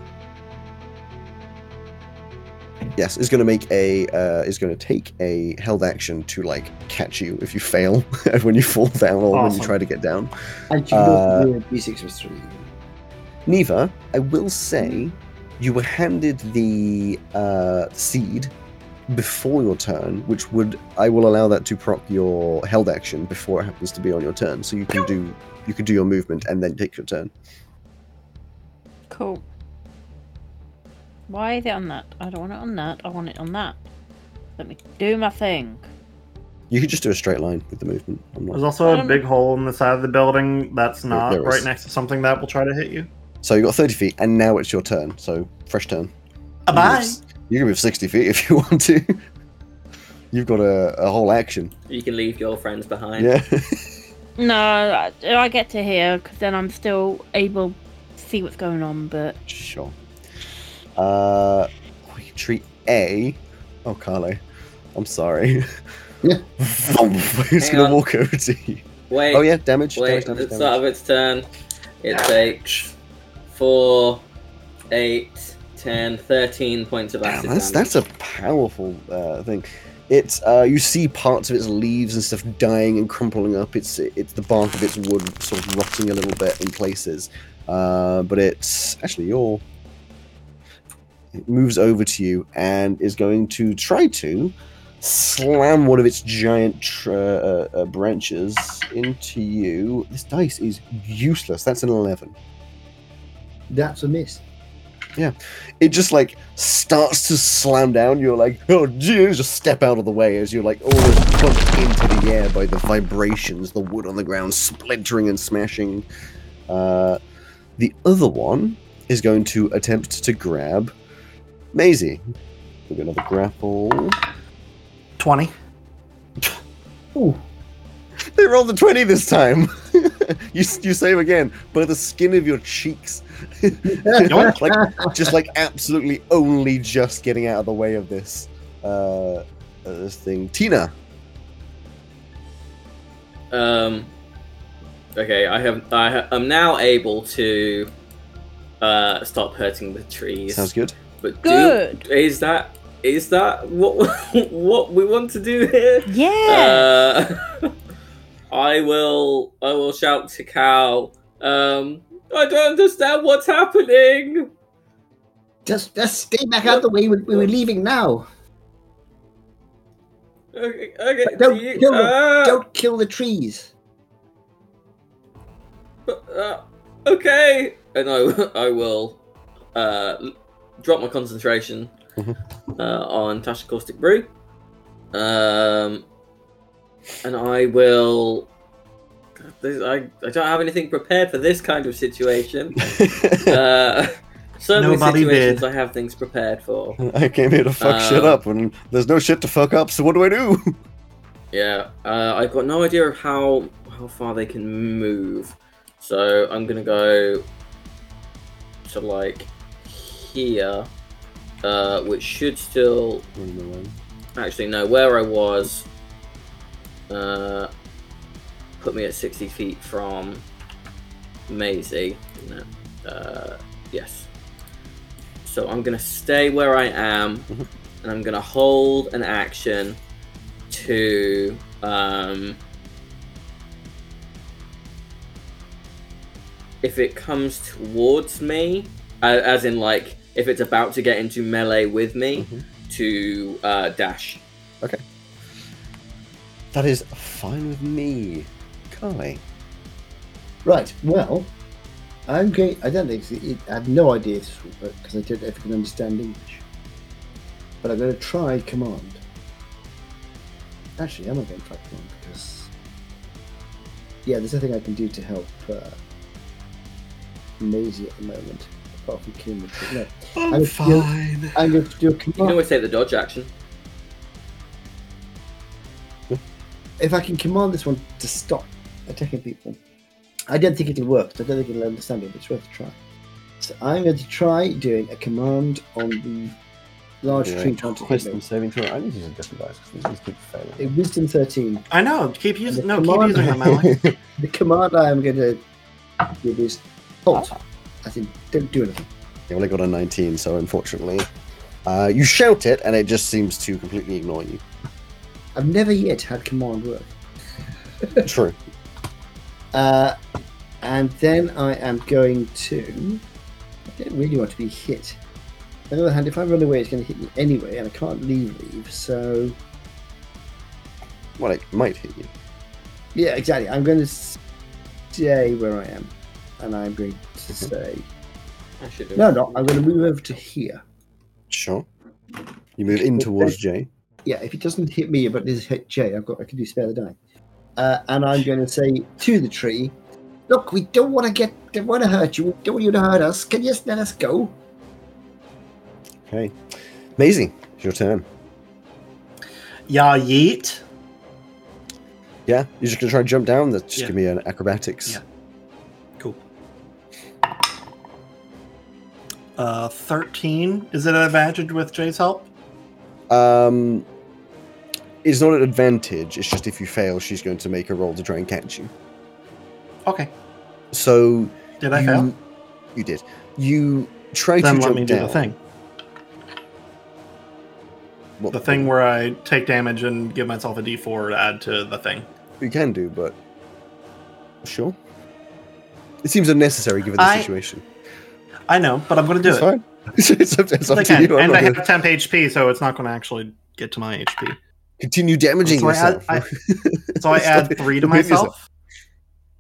yes, is going to make a. Uh, is going to take a held action to like catch you if you fail when you fall down or when you try to get down. And you Uh, know the D6 three. Neva, I will say you were handed the uh, seed before your turn, which would I will allow that to proc your held action before it happens to be on your turn, so you can do you can do your movement and then take your turn. Cool. Why is it on that? I don't want it on that. I want it on that. Let me do my thing. You could just do a straight line with the movement. I'm There's also a big hole in the side of the building that's not there is. right next to something that will try to hit you. So you got 30 feet, and now it's your turn. So fresh turn. A bye. You can move 60 feet if you want to. You've got a, a whole action. You can leave your friends behind. Yeah. No, I, I get to hear because then I'm still able to see what's going on. But sure. Uh, quick treat A. Oh, Carlo. I'm sorry. Yeah. it's gonna walk over to you. Wait. Oh yeah, damage. Wait. damage, At damage, the start damage. of its turn, it takes four, eight, 10, 13 points of Damn, acid that's damage. that's a powerful uh, thing. It's uh, you see parts of its leaves and stuff dying and crumpling up. It's it's the bark of its wood sort of rotting a little bit in places. Uh, but it's actually your. It moves over to you and is going to try to slam one of its giant tr- uh, uh, branches into you. This dice is useless. That's an eleven. That's a miss. It just like starts to slam down. You're like, oh, geez, just step out of the way as you're like almost pumped into the air by the vibrations, the wood on the ground splintering and smashing. Uh, the other one is going to attempt to grab Maisie. We're going to grapple. 20. Ooh, They rolled the 20 this time. you, you save again by the skin of your cheeks. like, just like absolutely only just getting out of the way of this uh, uh this thing. Tina. Um. Okay, I have. I ha- I'm now able to uh stop hurting the trees. Sounds good. But do- Good. is that is that what what we want to do here? yeah, Uh, I will. I will shout to Cal. Um. I don't understand what's happening. just just stay back out the way. We, we were leaving now. Okay. okay Don't do you- kill them. uh, Don't kill the trees. uh, okay. And I, I will uh, drop my concentration Mhm. uh, on Tasha Caustic Brew. Um, and I will. I, I don't have anything prepared for this kind of situation. uh, so Nobody situations did. I have things prepared for. I came here to fuck shit Um, up, and there's no shit to fuck up. So what do I do? Yeah, uh, I've got no idea of how how far they can move, so I'm gonna go to like here, uh, which should still actually no where I was. Uh, put me at sixty feet from Maisie. isn't? Uh, yes. So I'm gonna stay where I am, Mhm. and I'm gonna hold an action to um, if it comes towards me, uh, as in like if it's about to get into melee with me, Mhm. to uh, dash. That is fine with me, Carly. Right. Well, I'm going. I don't think it, I have no idea if this will work because I don't know if I can understand English. But I'm going to try command. Actually, I'm not going to try command because yeah, there's nothing I can do to help uh, Maisie at the moment apart from killing the tree. No, I'm I'm still- fine. I'm going to do a You can command. always take the dodge action. If I can command this one to stop attacking people, I don't think it'll work. I don't think it'll understand it, but it's worth a try. So I'm going to try doing a command on the large Yeah, tree trying to hit Wisdom me. saving throw. I need to use a different dice because these keep failing. A wisdom 13. I know. Keep using. The No, keep command- using them, Alex. The command I am going to give is halt. I think don't do anything. You only got a 19, so unfortunately, uh, you shout it, and it just seems to completely ignore you. I've never yet had command work. True. Uh, and then I am going to. I don't really want to be hit. On the other hand, if I run away, it's going to hit me anyway, and I can't leave leave. So Well, it might hit you. yeah, exactly. I'm going to stay where I am, and I'm going to say I should have. no, no. I'm going to move over to here. Sure. You move in towards Jay. Yeah, if it doesn't hit me, but does hit Jay, I've got I can do spare the die. Uh, and I'm going to say to the tree, "Look, we don't want to get, don't want to hurt you. We don't want you to hurt us. Can you just let us go?" Okay. Maisie, it's your turn. Yeah, yeet. Yeah, you're just gonna try and jump down. That just Yeah. give me an acrobatics. Yeah. Cool. Uh, 13. Is it an advantage with Jay's help? Um, it's not an advantage. It's just if you fail, she's going to make a roll to try and catch you. Okay. So Did I you, fail? You did. You try to Then to let me do down. the thing. What- The thing where I take damage and give myself a d4 to add to the thing. you can do, but sure. It seems unnecessary given the I- situation. I know, but I'm going to do it's it. fine. it's up, it's up to you. I'm And I gonna have temp HP, so it's not going to actually get to my HP. Continue damaging So I add- yourself. I- So I add three to Don't yourself. myself.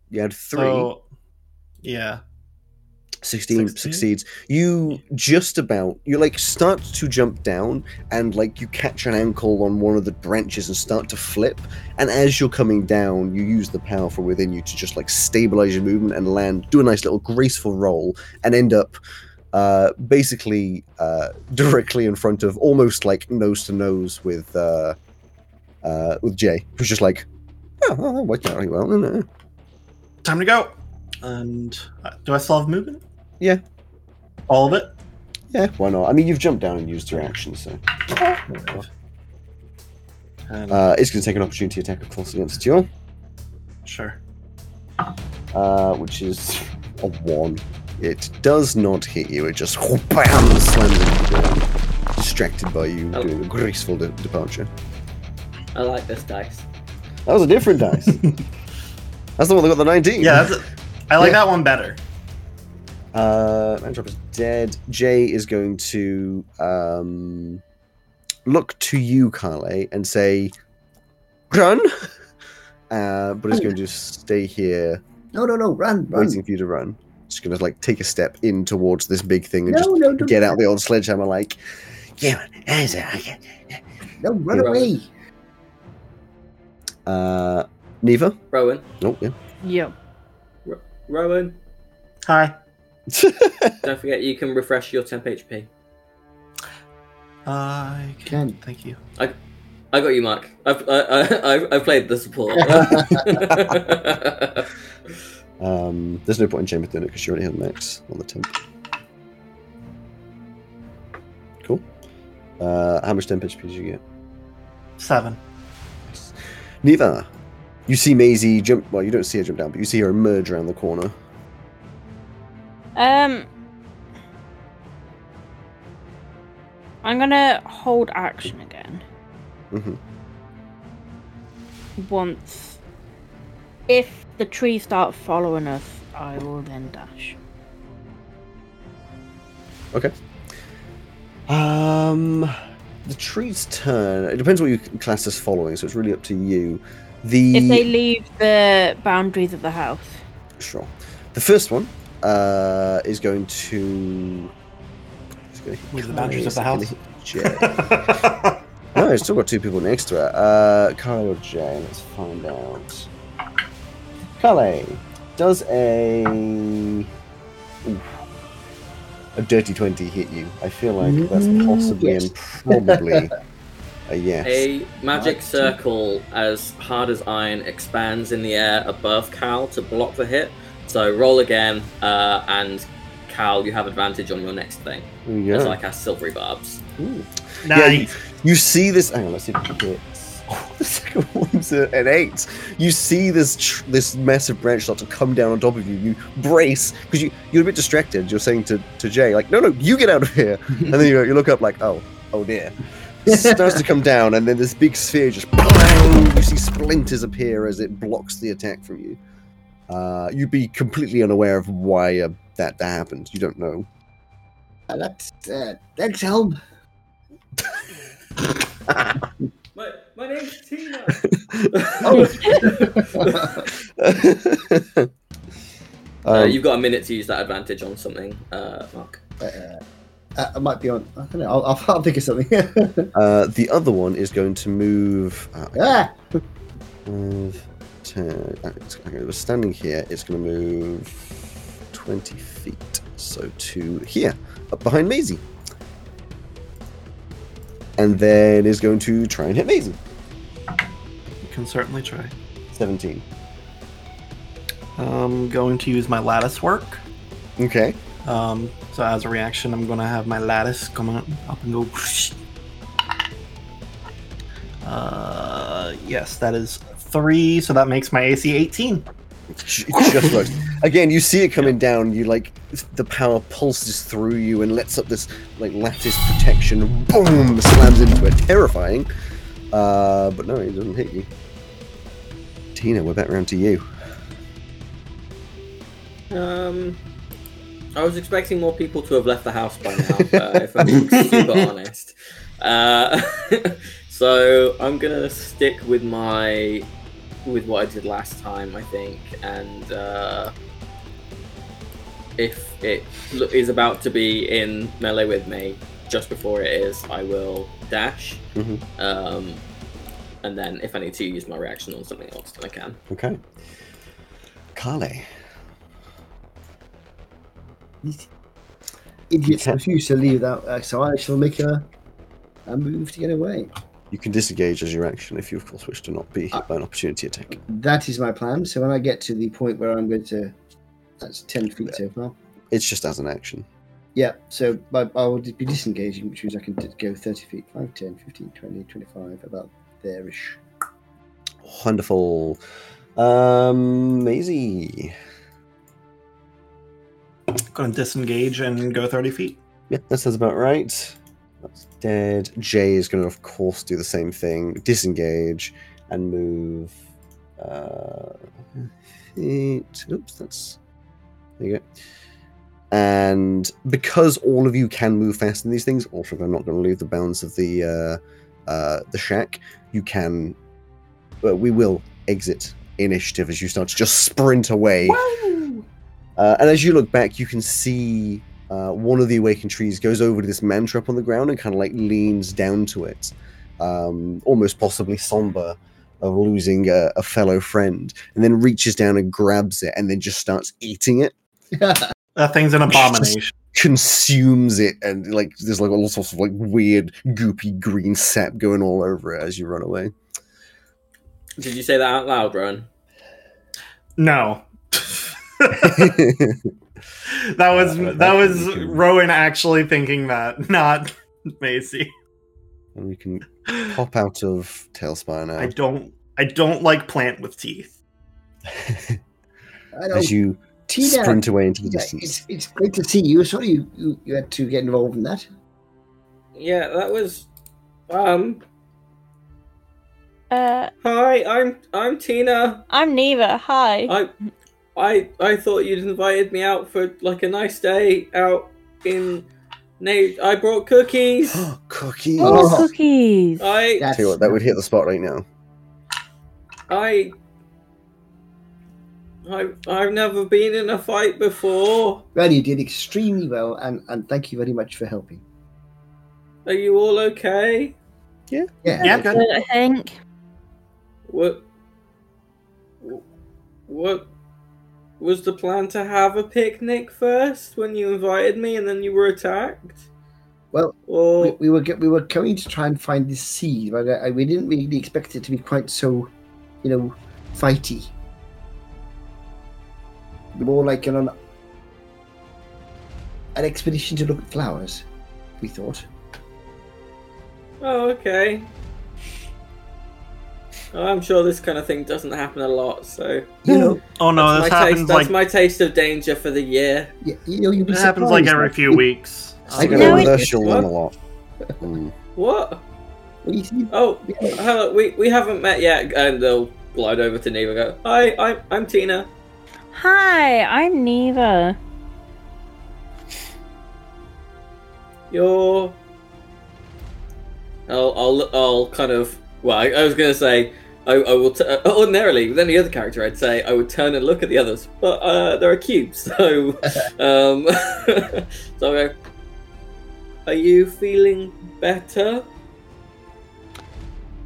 You had three. So, yeah. 16 16? succeeds. You just about you like start to jump down and like you catch an ankle on one of the branches and start to flip. And as you're coming down, you use the power from within you to just like stabilize your movement and land, do a nice little graceful roll, and end up uh basically uh directly in front of almost like nose to nose with uh uh with Jay, who's just like Oh, that worked out really well. No. Time to go. And uh, do I still have movement? Yeah. All of it? Yeah, why not? I mean, you've jumped down and used your action, so Uh, it's going to take an opportunity attack, of course, against you, sure. uh, which is a one. It does not hit you. It just bam slams into the ground, distracted by you Oh. doing a graceful de- departure. I like this dice. That was a different dice. That's the one that got the 19. Yeah, that's I like Yeah. that one better. Uh, Mantrap is dead. Jay is going to um, look to you, Carle, and say, "Run!" Uh, but he's going to stay here, No, no, no, run, run. waiting for you to run. Just going to like take a step in towards this big thing and No, just no, don't get out the old sledgehammer, like, "Yeah, that's it, No, run Yeah. away. Uh, Neva. Rowan, Oh yeah. Yep. Rowan, Hi. don't forget you can refresh your temp HP. I Can. Thank you. I got you, Mark. I've I, I, I've, I've played the support. um, there's no point in Chamber doing it because you already have max on the temp. Cool. Uh, how much temp HP did you get? Seven. Neva, you see Maisie jump. Well, you don't see her jump down, but you see her emerge around the corner. Um, I'm gonna hold action again hmm once. If the trees start following us, I will then dash. Okay. Um, the trees turn. It depends what you class as following, so it's really up to you. The If they leave the boundaries of the house. Sure. The first one uh, is going to. it's gonna hit With the boundaries of the house? hit no, it's still got two people next to it. Uh, Kyle or Jay? Let's find out. Kale does a. Oof. A dirty 20 hit you. I feel like that's Mm, possibly yes. and probably a yes. A magic Right. circle as hard as iron expands in the air above Cal to block the hit. So roll again, uh, and Cal, you have advantage on your next thing. There you As. I cast silvery barbs. Ooh. Yeah, you, nice. you see this. Hang on, let's see if it hits. Oh, the second one's a- an eight. You see this tr- this massive branch start to come down on top of you. You brace because you you're a bit distracted. You're saying to, to Jay like, no, no, you get out of here. And then you, you look up like, oh, oh dear. It starts to come down, and then this big sphere just bang! You see splinters appear as it blocks the attack from you. Uh, you'd be completely unaware of why uh, that that happened. You don't know. Uh, that's uh, thanks, Helm. My, my name's Tina. Oh. uh, Um, you've got a minute to use that advantage on something, uh, Mark. uh, Uh, I might be on. I don't know. I'll, I'll, I'll think of something. Uh, the other one is going to move. Uh, ah! Five, ten. uh, It's, okay, we're standing here. It's going to move 20 feet. So to here, up behind Maisie. And then is going to try and hit Maisie. Can certainly try. 17. I'm going to use my lattice work. Okay. Um, so as a reaction, I'm going to have my lattice come up and go. Uh, yes, that is three. So that makes my AC 18. It just works. Again, you see it coming down. You like the power pulses through you and lets up this like lattice protection. Boom! Slams into it. Terrifying. Uh, but no, it doesn't hit you. Tina, we're back around to you. Um, I was expecting more people to have left the house by now, uh, if I'm being super honest. Uh, so I'm gonna stick with my with what I did last time, I think, and uh, if it is about to be in melee with me, just before it is, I will dash. Mhm. Um, and then if I need to use my reaction on something else, then I can. Okay. Kale. Idiots Okay. refuse to leave that, uh, so I shall make a, a move to get away. You can disengage as your action if you, of course, wish to not be hit by an opportunity attack. That is my plan. So when I get to the point where I'm going to, that's ten feet so far. It's just as an action. Yeah, so I, I will be disengaging, which means I can d- go 30 feet, 5, 10, 15, 20, 25, about there-ish. Wonderful. Um, Maisie. Going to disengage and go 30 feet. Yeah, that sounds about right. That's dead. Jay is going to, of course, do the same thing. Disengage and move. Uh, feet. Oops, that's. There you go. And because all of you can move fast in these things, also if I'm not going to leave the bounds of the uh, uh, the shack, you can. But we will exit initiative as you start to just sprint away. Uh, and as you look back, you can see uh, one of the awakened trees goes over to this Mantrap on the ground and kind of like leans down to it, um, almost possibly somber of losing a, a fellow friend, and then reaches down and grabs it and then just starts eating it, That thing's an abomination. consumes it, and like there's like all sorts of like weird goopy green sap going all over it as you run away. Did you say that out loud, Ron? No. that was Uh, that was that's- Rowan actually thinking that, not Maisie. and we can pop out of TaleSpire now. I don't I don't like plant with teeth. I don't, as you Tina, sprint away into the distance. it's, it's great to see you. Sorry you, you, you had to get involved in that. Yeah, that was. Um. Uh, Hi, I'm I'm Tina. I'm Neva. Hi. I, I I thought you'd invited me out for like a nice day out in. Nate, I brought cookies. Cookies. oh, Oh. cookies. I That's, Tell you what, that would hit the spot right now. I. I I've never been in a fight before. Well, you did extremely well, and, and thank you very much for helping. Are you all okay? Yeah. Yeah, good. Good, I think. What? What was the plan to have a picnic first when you invited me, and then you were attacked? Well, or We, we were ge- we were going to try and find this seed, but I, we didn't really expect it to be quite so, you know, fighty. More like an an expedition to look at flowers. We thought. oh, okay. Oh, I'm sure this kind of thing doesn't happen a lot, so You know, Oh no, that's this my happens taste. That's like my taste of danger for the year. y- you know, you'd be it happens like every few weeks. I You're know gonna it- reverse learn a lot. Mm. What? Well, you see, Oh, hello. We we haven't met yet, and they'll glide over to Neva. and Go. Hi, I'm I'm Tina. Hi, I'm Neva. You're. I'll I'll I'll kind of. Well, I, I was gonna say. I, I will t- uh, ordinarily with any other character I'd say I would turn and look at the others but uh, there are cubes so um so I'll go are you feeling better?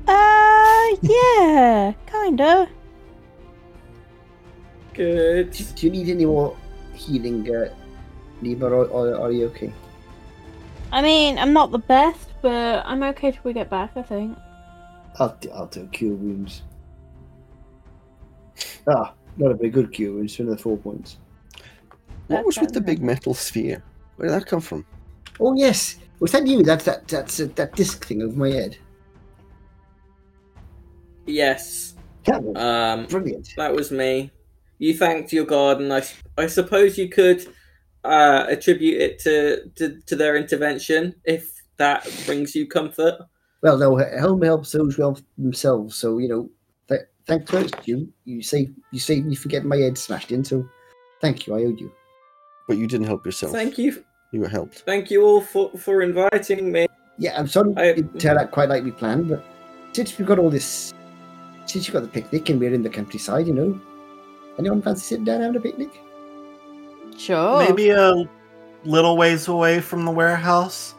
Uh, yeah, kinda. Good. Do, do you need any more healing, uh, Neva, or, or are you okay? I mean, I'm not the best, but I'm okay till we get back. I think. I'll, do- I'll do cure wounds. Ah, not a very good cure wounds, another four points. What was with the big metal sphere? Where did that come from? Oh yes, was that you? That that that's uh, that disc thing over my head. Yes. That was Um, brilliant. that was me. You thanked your god, and I, I suppose you could uh, attribute it to, to, to their intervention if that brings you comfort. Well, no, helm helps those well themselves. So you know, th- thanks first, you. You saved you saved me from getting my head smashed in. So thank you. I owed you. But you didn't help yourself. Thank you, You were helped. thank you all for, for inviting me. Yeah, I'm sorry I- didn't turn out quite like we planned, but since we've got all this, since you've got the picnic and we're in the countryside, you know, anyone fancy sitting down having a picnic? Sure. Maybe a little ways away from the warehouse.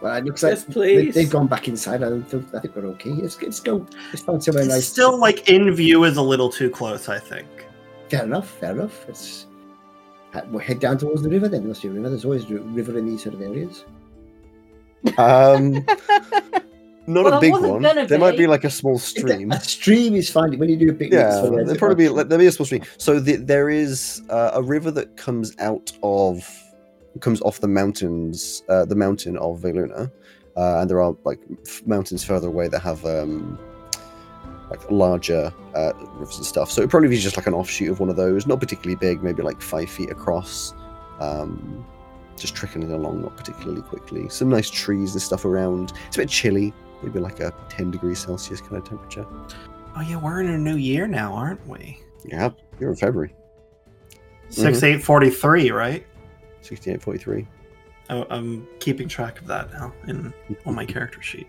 Well, it looks like Yes, they, please. they've gone back inside. I think, I think we're okay. Let's, let's go. Let's find somewhere It's nice. still like in view is a little too close, I think. fair enough. Fair enough. Let's uh, we'll head down towards the river. Then there must be a river. There's always a river in these sort of areas. Um, not Well, a big one. There might be. be like a small stream. A stream is fine when you do a it's Yeah, there'll probably be there be a small stream. So the, there is uh, a river that comes out of comes off the mountains, uh, the mountain of Veluna, uh, and there are like mountains further away that have um, like larger uh, rivers and stuff. So it probably be just like an offshoot of one of those, not particularly big, maybe like five feet across. Um, just trickling along, not particularly quickly. Some nice trees and stuff around. It's a bit chilly, maybe like a 10 degrees Celsius kind of temperature. Oh yeah, we're in a new year now, aren't we? Yeah, you're in February. Six eight forty three, right? 6843. I, I'm keeping track of that now in on my character sheet.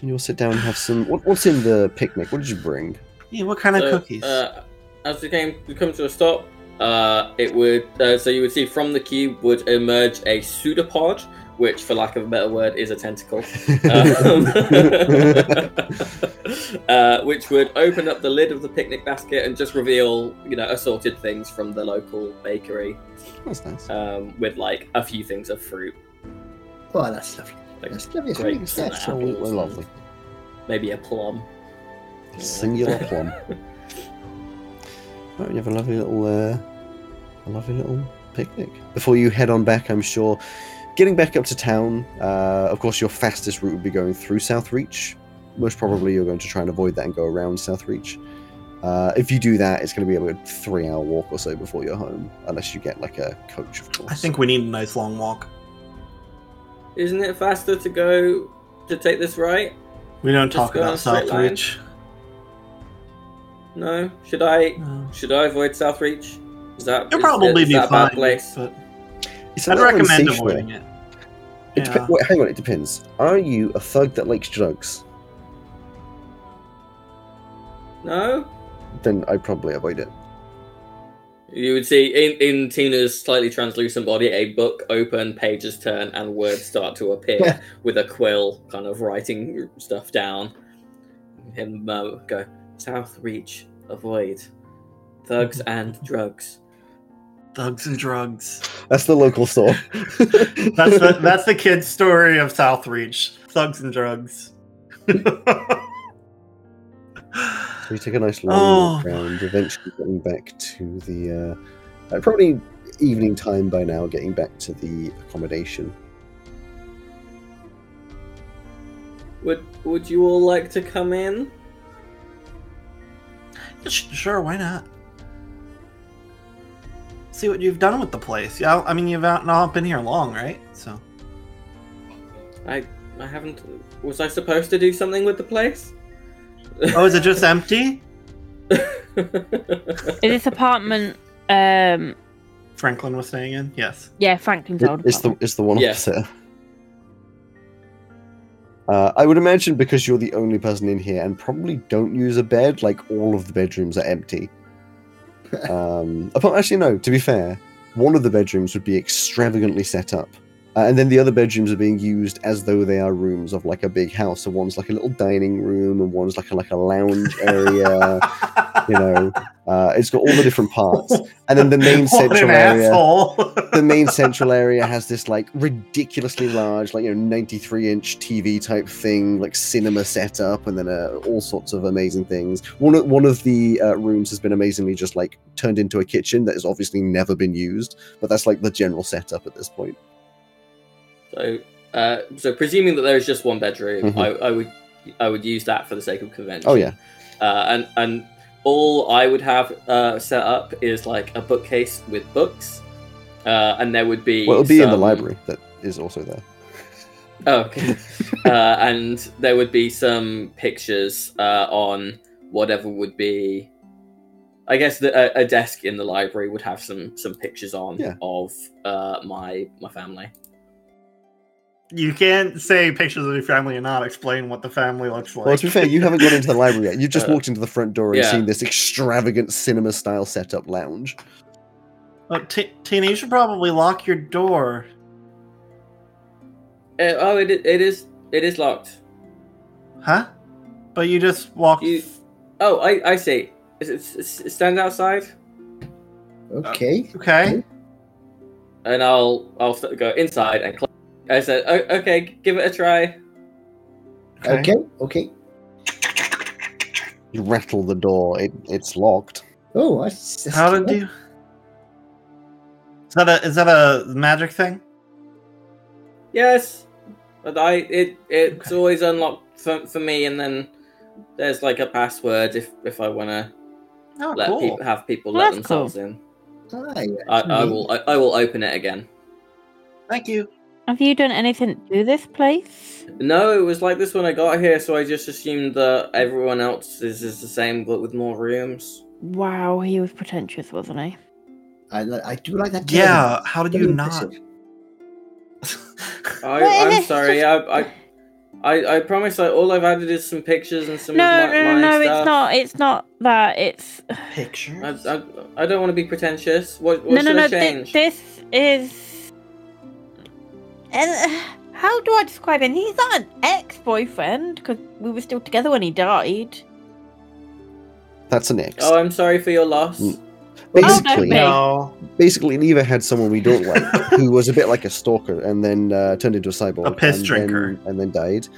And you'll sit down and have some. What, what's in the picnic? What did you bring? yeah, what kind of cookies? Uh, as the game we come to a stop. Uh, it would uh, so you would see from the cube would emerge a pseudopod, which, for lack of a better word, is a tentacle. um, uh, which would open up the lid of the picnic basket and just reveal, you know, assorted things from the local bakery, That's nice. um, with like a few things of fruit, Oh, that's lovely. like That's lovely. It's grapes good and stuff. Absolutely apples, and lovely. maybe a plum. Singular plum. Right, you have a lovely little, uh, a lovely little picnic before you head on back. I'm sure. Getting back up to town, uh, of course, your fastest route would be going through South Reach. Most probably, you're going to try and avoid that and go around South Reach. Uh, if you do that, it's going to be a good three-hour walk or so before you're home, unless you get like a coach, of course. I think we need a nice long walk. Isn't it faster to go to take this right? We don't Just talk go on a about straight South line? No. Should I? No. Should I avoid South Reach? Is that You'll is- probably is be that a fine, bad place? but It's a I'd recommend avoiding it. It Yeah. depe- wait, hang on, it depends. Are you a thug that likes drugs? No. Then I'd probably avoid it. You would see in, in Tina's slightly translucent body a book open, pages turn, and words start to appear with a quill, kind of writing stuff down. Him uh, go South Reach, avoid thugs and drugs. Thugs and drugs. That's the local store. That's the that's the kid's story of South Reach. Thugs and drugs. So you take a nice long walk Oh. around, eventually getting back to the uh, uh, probably evening time by now, getting back to the accommodation. Would Would you all like to come in? Sh- sure, why not? See what you've done with the place. Yeah, I mean you've not been here long, right? So I I haven't. Was I supposed to do something with the place? Oh, is it just empty? Is this apartment? Um, Franklin was staying in? Yes. yeah, Franklin's It- old it's the it's the one Yeah. opposite. Uh, I would imagine because you're the only person in here and probably don't use a bed, like all of the bedrooms are empty. Um, apart, actually, no. To be fair, one of the bedrooms would be extravagantly set up, Uh, and then the other bedrooms are being used as though they are rooms of like a big house. So one's like a little dining room, and one's like a like a lounge area. you know, uh, it's got all the different parts. And then the main central area the main central area has this like ridiculously large, like you know, 93 inch TV type thing, like cinema setup, and then uh, all sorts of amazing things. One of one of the uh, rooms has been amazingly just like turned into a kitchen that has obviously never been used, but that's like the general setup at this point. So, uh, so presuming that there is just one bedroom, Mhm. I, I would I would use that for the sake of convention. Oh yeah, uh, and and all I would have uh, set up is like a bookcase with books, uh, and there would be well, it'll be in the library that is also there. Oh, okay. uh, and there would be some pictures uh, on whatever would be. I guess the, a, a desk in the library would have some some pictures on Yeah. of uh, my my family. You can't say pictures of your family and not explain what the family looks like. Well, to be fair, you haven't gone into the library yet. You've just Uh, walked into the front door and yeah. seen this extravagant cinema style setup lounge. Uh, T- Tina, you should probably lock your door. Uh, oh, it, it is it is locked. Huh? But you just walked. You- Oh, I I see. Is it, is it stand outside, Okay. Okay. and I'll I'll st- go inside and. Cl- I said, oh, okay, give it a try. Okay. Okay. You rattle the door; it, it's locked. Oh, that's, that's How did you? Is that a is that a magic thing? Yes, but I it it's Okay. always unlocked for, for me, and then there's like a password if if I want to Oh, ah, let cool. people have people Well, let that's cool. themselves in. Yeah, I, I will I, I will open it again. Thank you. Have you done anything to this place? No, it was like this when I got here, so I just assumed that everyone else is, is the same, but with more rooms. Wow, he was pretentious, wasn't he? I, I do like that. Yeah. How did Very you not? I, I'm sorry. I, I I I promise. That all I've added is some pictures and some No, of my, no, no, my no. stuff. It's not. It's not that. It's Pictures. I, I, I don't want to be pretentious. What, what no, no, should no. I thi- change? this is. And uh, how do I describe him? He's not an ex-boyfriend because we were still together when he died. That's an ex. Oh, I'm sorry for your loss. Mm. Oh, basically, no, no. basically, Neva had someone we don't like who was a bit like a stalker and then uh, turned into a cyborg. A piss and drinker. Then, and then died.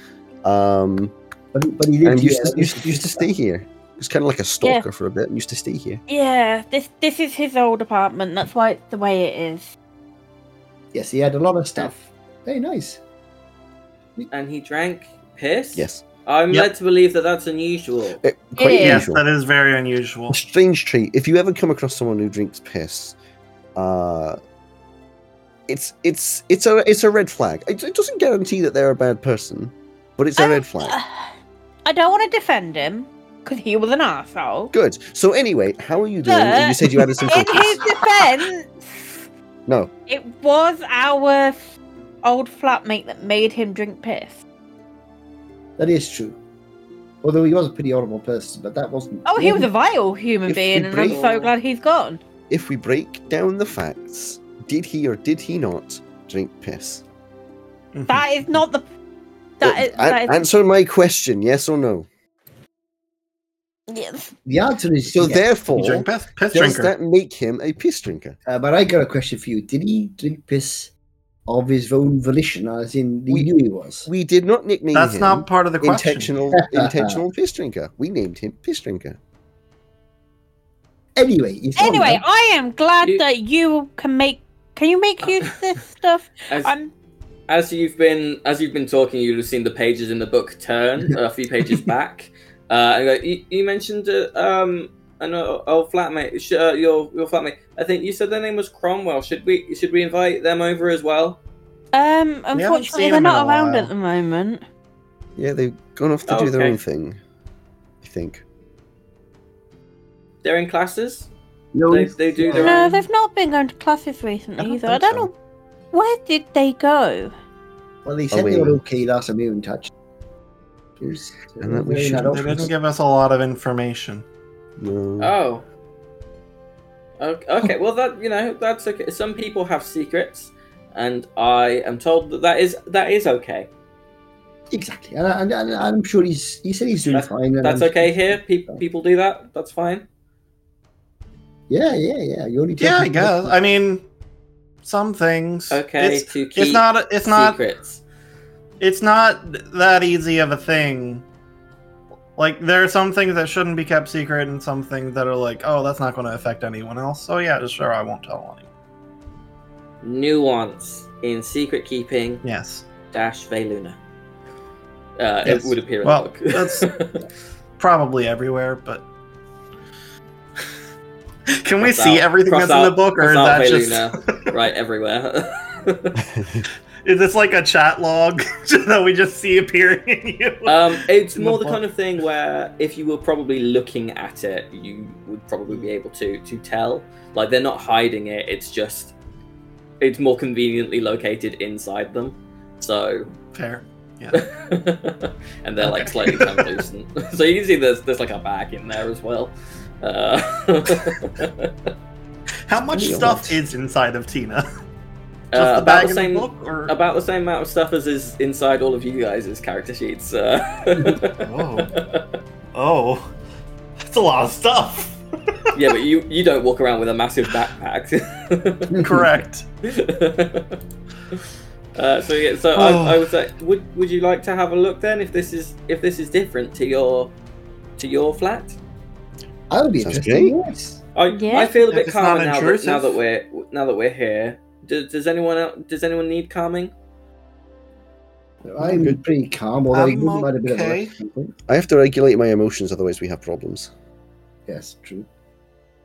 Um, But, he- but he lived and here. used to, used, used to stay here. He was kind of like a stalker for a bit and used to stay here. Yeah, this this is his old apartment. That's why it's the way it is. Yes, he had a lot of stuff. Very nice. And he drank piss. Yes. I'm Yep. led to believe that that's unusual. Uh, it, quite is. Yes, unusual. that is very unusual. A strange trait. If you ever come across someone who drinks piss, uh, it's it's it's a it's a red flag. It, it doesn't guarantee that they're a bad person, but it's a um, red flag. Uh, I don't want to defend him because he was an asshole. Good. So anyway, how are you doing? And you said you added some In pictures. his defense, No, it was our f- old flatmate that made him drink piss. That is true. Although he was a pretty horrible person, but that wasn't. Oh, he was a vile human If we being, and I'm break- so glad he's gone. if we break down the facts, did he or did he not drink piss? That is not the. That is, that is Answer my question, yes or no. yes. The answer is So yes. therefore, You drink piss, piss does drinker. that make him a piss drinker? Uh, but I got a question for you. Did he drink piss of his own volition, as in he We- knew he was? We did not nickname That's him not part of the question. intentional intentional piss drinker. We named him piss drinker. Anyway, he's gone Anyway, now. I am glad You- that you can make. Can you make use of this stuff? As, I'm. as you've been as you've been talking, you'd have seen the pages in the book turn a few pages back. Uh, and go, you, you mentioned uh, um an o- old flatmate, sh- uh, your your flatmate. I think you said their name was Cromwell. Should we should we invite them over as well? Um, unfortunately, seen they're him in not a around while. at the moment. Yeah, they've gone off to do their Okay. own thing. I think. They're in classes. No, They, they do their No, own. they've not been going to classes recently I don't either. I think don't so. know. Where did they go? Well, they said Away. they were okay last time we were in touch. Jeez, And that we very should- not They didn't give us a lot of information. No. Oh. Okay, okay, well that you know that's okay. Some people have secrets. and I am told that that is that is okay. Exactly, and, I- and, and I'm sure he's. He said he's doing That- fine. and That's I'm- okay here. Pe- people do that. That's fine. Yeah, yeah, yeah. You only. Yeah, I guess. I mean, some things. Okay, It's, to keep it's not. It's not. secrets. It's not that easy of a thing. Like there are some things that shouldn't be kept secret, and some things that are like, oh, that's not going to affect anyone else. So yeah, sure, I won't tell anyone. Nuance in secret keeping Yes. dash Veluna. Uh, Yes. It would appear in Well, the book. that's- Probably everywhere, but can we Cross see out- everything cross that's in the book, or is cross out that just right everywhere. is this like a chat log that we just see appearing in you? um, it's In the more the kind of thing where if you were probably looking at it, you would probably be able to to tell. Like they're not hiding it; it's just it's more conveniently located inside them. So Fair. Yeah. and they're like slightly translucent. so you can see there's there's like a bag in there as well. Uh, How much stuff is inside of Tina? Just uh, the about the same the book, or about the same amount of stuff as is inside all of you guys' character sheets. Uh, Oh. oh, that's a lot of stuff. yeah, but you you don't walk around with a massive backpack. Correct. uh, so yeah, so Oh. I, I would say, would would you like to have a look then if this is if this is different to your to your flat? I would be Sounds interested. Yes. I, Yeah. I feel a bit calmer now that, now that we're now that we're here. Does, does anyone el- does anyone need calming? I'm good. pretty calm, although I I'm wouldn't mind a okay. of a point. I have to regulate my emotions, otherwise we have problems. Yes, true.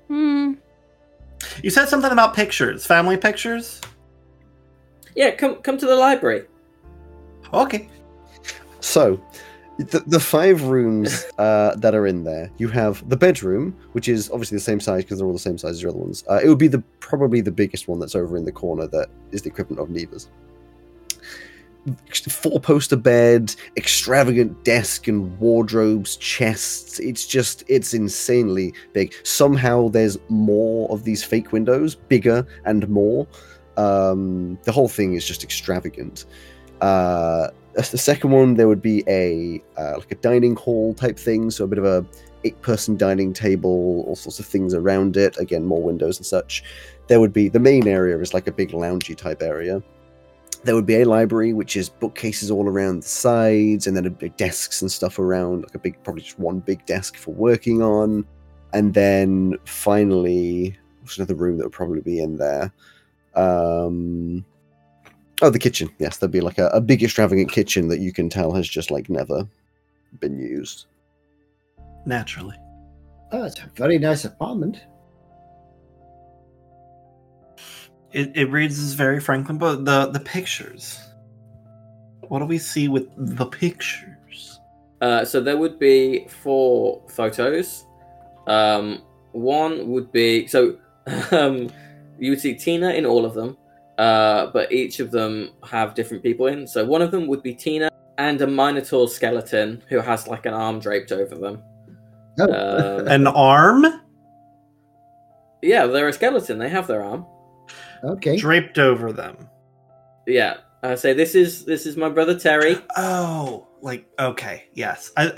Hmm. You said something about pictures, family pictures. Yeah, come come to the library. Okay. So, the, the five rooms uh, that are in there, you have the bedroom, which is obviously the same size because they're all the same size as your other ones. Uh, it would be the probably the biggest one that's over in the corner that is the equivalent of Neva's. Four poster bed, extravagant desk and wardrobes, chests. It's just, it's insanely big. Somehow there's more of these fake windows, bigger and more. Um, the whole thing is just extravagant. Uh, the second one. There would be a uh, like a dining hall type thing, so a bit of a eight-person dining table, all sorts of things around it. Again, more windows and such. There would be the main area is like a big loungy type area. There would be a library, which is bookcases all around the sides, and then a big desks and stuff around, like a big, probably just one big desk for working on. And then finally, there's another room that would probably be in there. Um, Oh, the kitchen. Yes, there'd be like a, a big extravagant kitchen that you can tell has just like never been used. Naturally. Oh, it's a very nice apartment. It, it reads as very Franklin, but the the pictures. What do we see with the pictures? Uh, so there would be four photos. Um, one would be so um, you would see Tina in all of them, uh, but each of them have different people in. So one of them would be Tina and a Minotaur skeleton who has like an arm draped over them. Oh, Um, An arm yeah, they're a skeleton. They have their arm. okay. draped over them. Yeah. I say this is this is my brother Terry. Oh, like okay, yes. I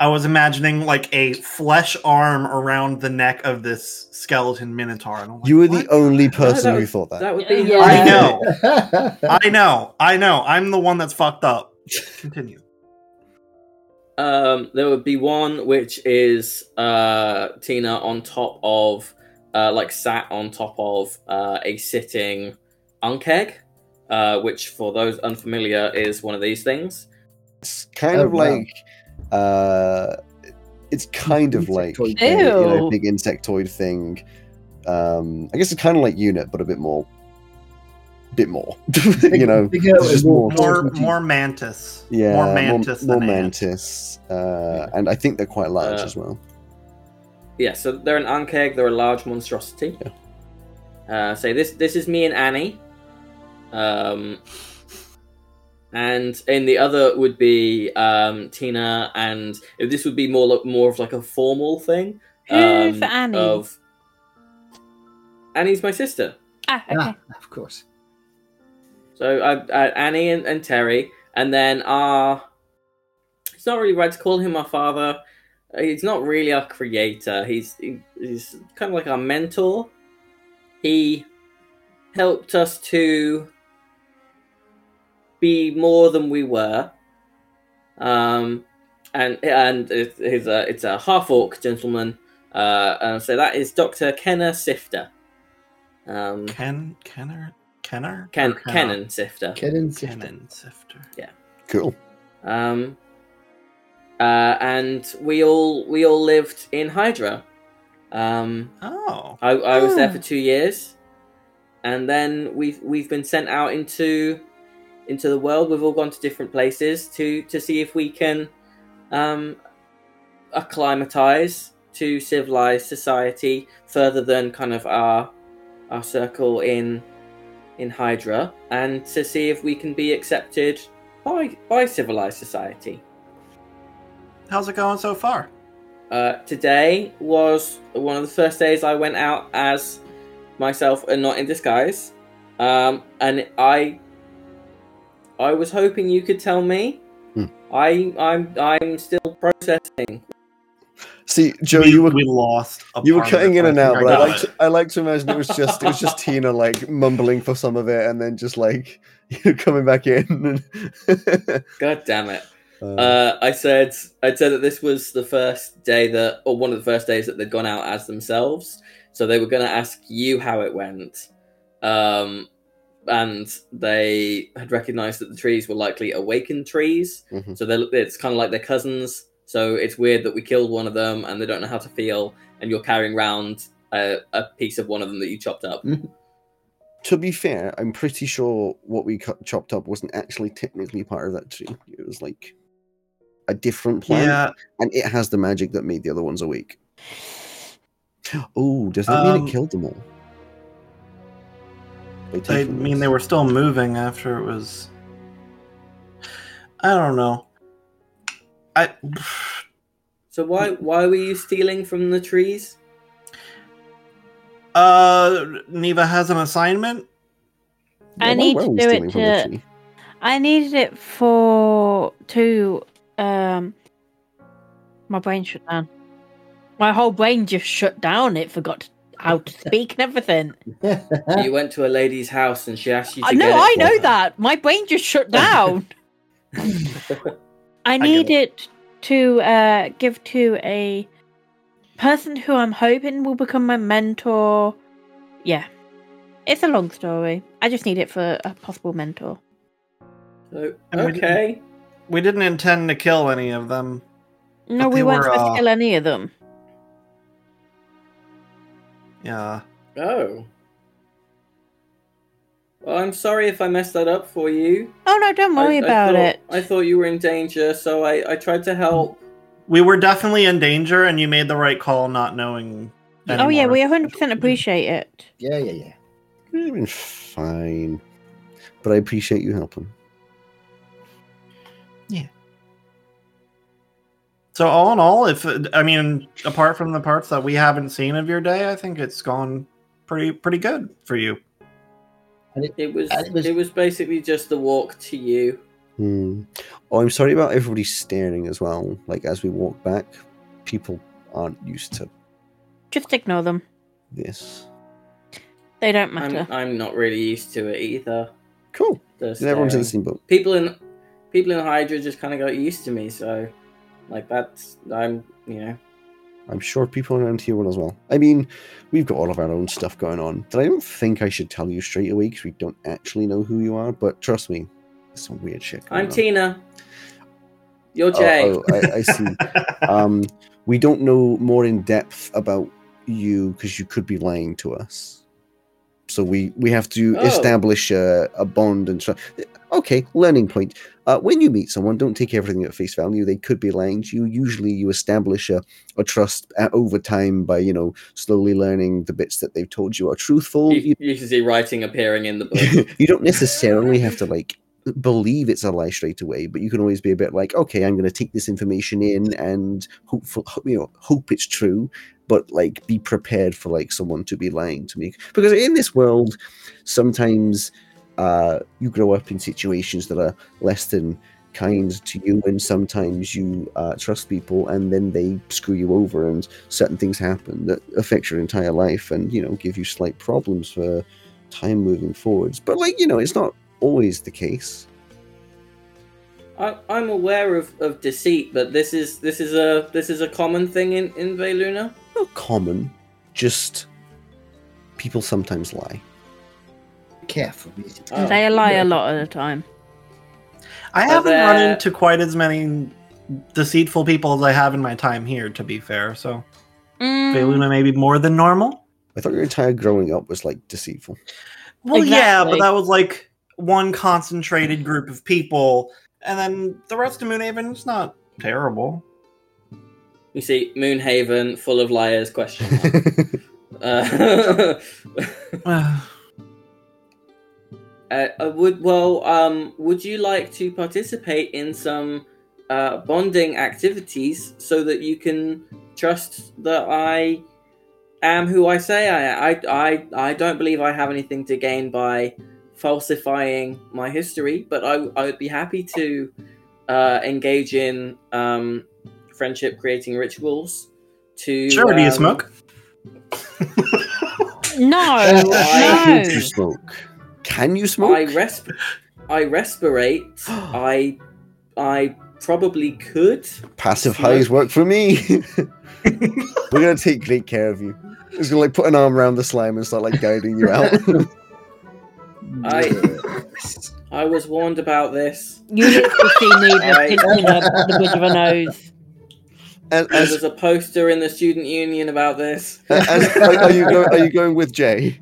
I was imagining like a flesh arm around the neck of this skeleton minotaur. And I'm like, You were what? the only person that who was- thought that. That would be Yeah. I know. I know. I know. I'm the one that's fucked up. Continue. Um, there would be one which is uh, Tina on top of, uh, like sat on top of uh, a sitting ankheg, uh, which for those unfamiliar is one of these things. It's kind Oh, of wow. like uh it's kind of like Insectoid a, you know, Ew. big insectoid thing. Um I guess it's kind of like unit, but a bit more bit more. you know. It's just more- More More- more mantis. Yeah, More mantis more, than ant. mantis, uh, and I think they're quite large Uh, as well. Yeah, so they're an ankheg. They're a large monstrosity. Uh, say this. This is me and Annie. Um, and in the other would be um, Tina, and this would be more like more of like a formal thing. Who's um, Annie? Of Annie's my sister. Ah, okay. Ah, of course. So uh, uh, Annie and, and Terry, and then our. It's not really right to call him our father. Uh, He's not really our creator. He's he- he's kind of like our mentor. He helped us to be more than we were. Um, and and it- he's a it's a half orc gentleman. Uh, and so that is Doctor Kenner Sifter. Um, Ken Kenner Kenner Ken Or Kenner? Kennan Sifter. Kenan Sifter. Kennan Sifter. Cool. Um, uh, and we all we all lived in Hydra. Um, Oh. I, I was there Oh. for two years, and then we've we've been sent out into into the world. We've all gone to different places to to see if we can um, acclimatize to civilized society further than kind of our our circle in in Hydra, and to see if we can be accepted by by civilized society. How's it going so far? Uh, today was one of the first days I went out as myself and not in disguise. Um, and I, I was hoping you could tell me. Hmm. I, I'm, I'm still processing. See, Joe, we, you were we lost. a you were cutting in and out, but I got like to, I like to imagine it was just it was just Tina like mumbling for some of it and then just like you coming back in. God damn it! Uh, Uh, I said, I said that this was the first day that, or one of the first days that they'd gone out as themselves. So they were going to ask you how it went. Um, and they had recognized that the trees were likely awakened trees. Mhm. So they're, it's kind of like their cousins. So it's weird that we killed one of them and they don't know how to feel. And you're carrying around a, a piece of one of them that you chopped up. to be fair, I'm pretty sure what we cut, chopped up wasn't actually technically part of that tree. It was like a different plant, Yeah, and it has the magic that made the other ones awake. Oh, does that mean Um, it killed them all? By I taking mean this? they were still moving after it was. I don't know. I So why why were you stealing from the trees? uh Neva has an assignment. I why need to do it to. I needed it for to um. My brain shut down. My whole brain just shut down. It forgot how to speak and everything. you went to a lady's house and she asked you to I get know, it I for know her. that. My brain just shut down. I get need it to uh, give to a person who I'm hoping will become my mentor. Yeah. It's a long story. I just need it for a possible mentor. So, And we didn't- okay. We didn't intend to kill any of them. No, we weren't were, supposed uh, to kill any of them. Yeah. Oh. Well, I'm sorry if I messed that up for you. Oh no, don't worry I, I about thought- it. I thought you were in danger, so I, I tried to help. We were definitely in danger and you made the right call not knowing. Oh yeah, we 100% appreciate it. yeah, yeah, yeah. Would have been fine, but I appreciate you helping. So all in all, if I mean, apart from the parts that we haven't seen of your day, I think it's gone pretty pretty good for you. It was, it was- it was basically just the walk to you. Hmm. Oh, I'm sorry about everybody staring as well. Like as we walk back, people aren't used to Just ignore them. this. They don't I'm, matter. I'm not really used to it either. Cool. everyone's in the same boat. people in people in Hydra just kind of got used to me, so like that's I'm you know I'm sure people around here will as well. I mean, we've got all of our own stuff going on that I don't think I should tell you straight away because we don't actually know who you are. But trust me, some weird shit. Going I'm on. Tina. You're Oh, Jay. oh, I, I see. um, we don't know more in depth about you because you could be lying to us. So we we have to Oh. establish a, a bond and so. Okay, learning point. Uh, when you meet someone, don't take everything at face value. They could be lying to you. Usually, you establish a, a trust uh, over time by you know slowly learning the bits that they've told you are truthful. you, you can see writing appearing in the book. you, you don't necessarily have to like believe it's a lie straight away, but you can always be a bit like, okay, I'm going to take this information in and hope for, you know hope it's true, but like be prepared for like someone to be lying to me because in this world, sometimes uh, you grow up in situations that are less than kind to you, and sometimes you uh, trust people, and then they screw you over, and certain things happen that affect your entire life, and you know give you slight problems for time moving forwards. But like you know, it's not always the case. I, I'm aware of, of deceit, but this is this is a this is a common thing in in Veluna. Not common, just people sometimes lie. Careful. easy. Oh. they lie a lot of the time. I haven't run into quite as many deceitful people as I have in my time here, to be fair. So Mm, Veluna maybe more than normal. I thought your entire growing up was like deceitful. Well, yeah, but that was like one concentrated group of people, and then the rest of Moonhaven is not terrible. You see, Moonhaven, full of liars? Question. uh, uh, uh, would well, um, would you like to participate in some uh, bonding activities so that you can trust that I am who I say I I I I don't believe I have anything to gain by falsifying my history, but I I would be happy to uh, engage in um, friendship creating rituals. To sure, do you um, smoke? no, I- Should no. smoke? Can you smoke? I resp- I respirate. I I probably could. Passive Smoke. highs work for me. We're gonna take great care of you. It's gonna like put an arm around the slime and start like guiding you out. I- I was warned about this. You literally see me just I- pinching up the bridge of a nose. as, There as, was a poster in the student union about this. as- like, are you go, are you going with Jay?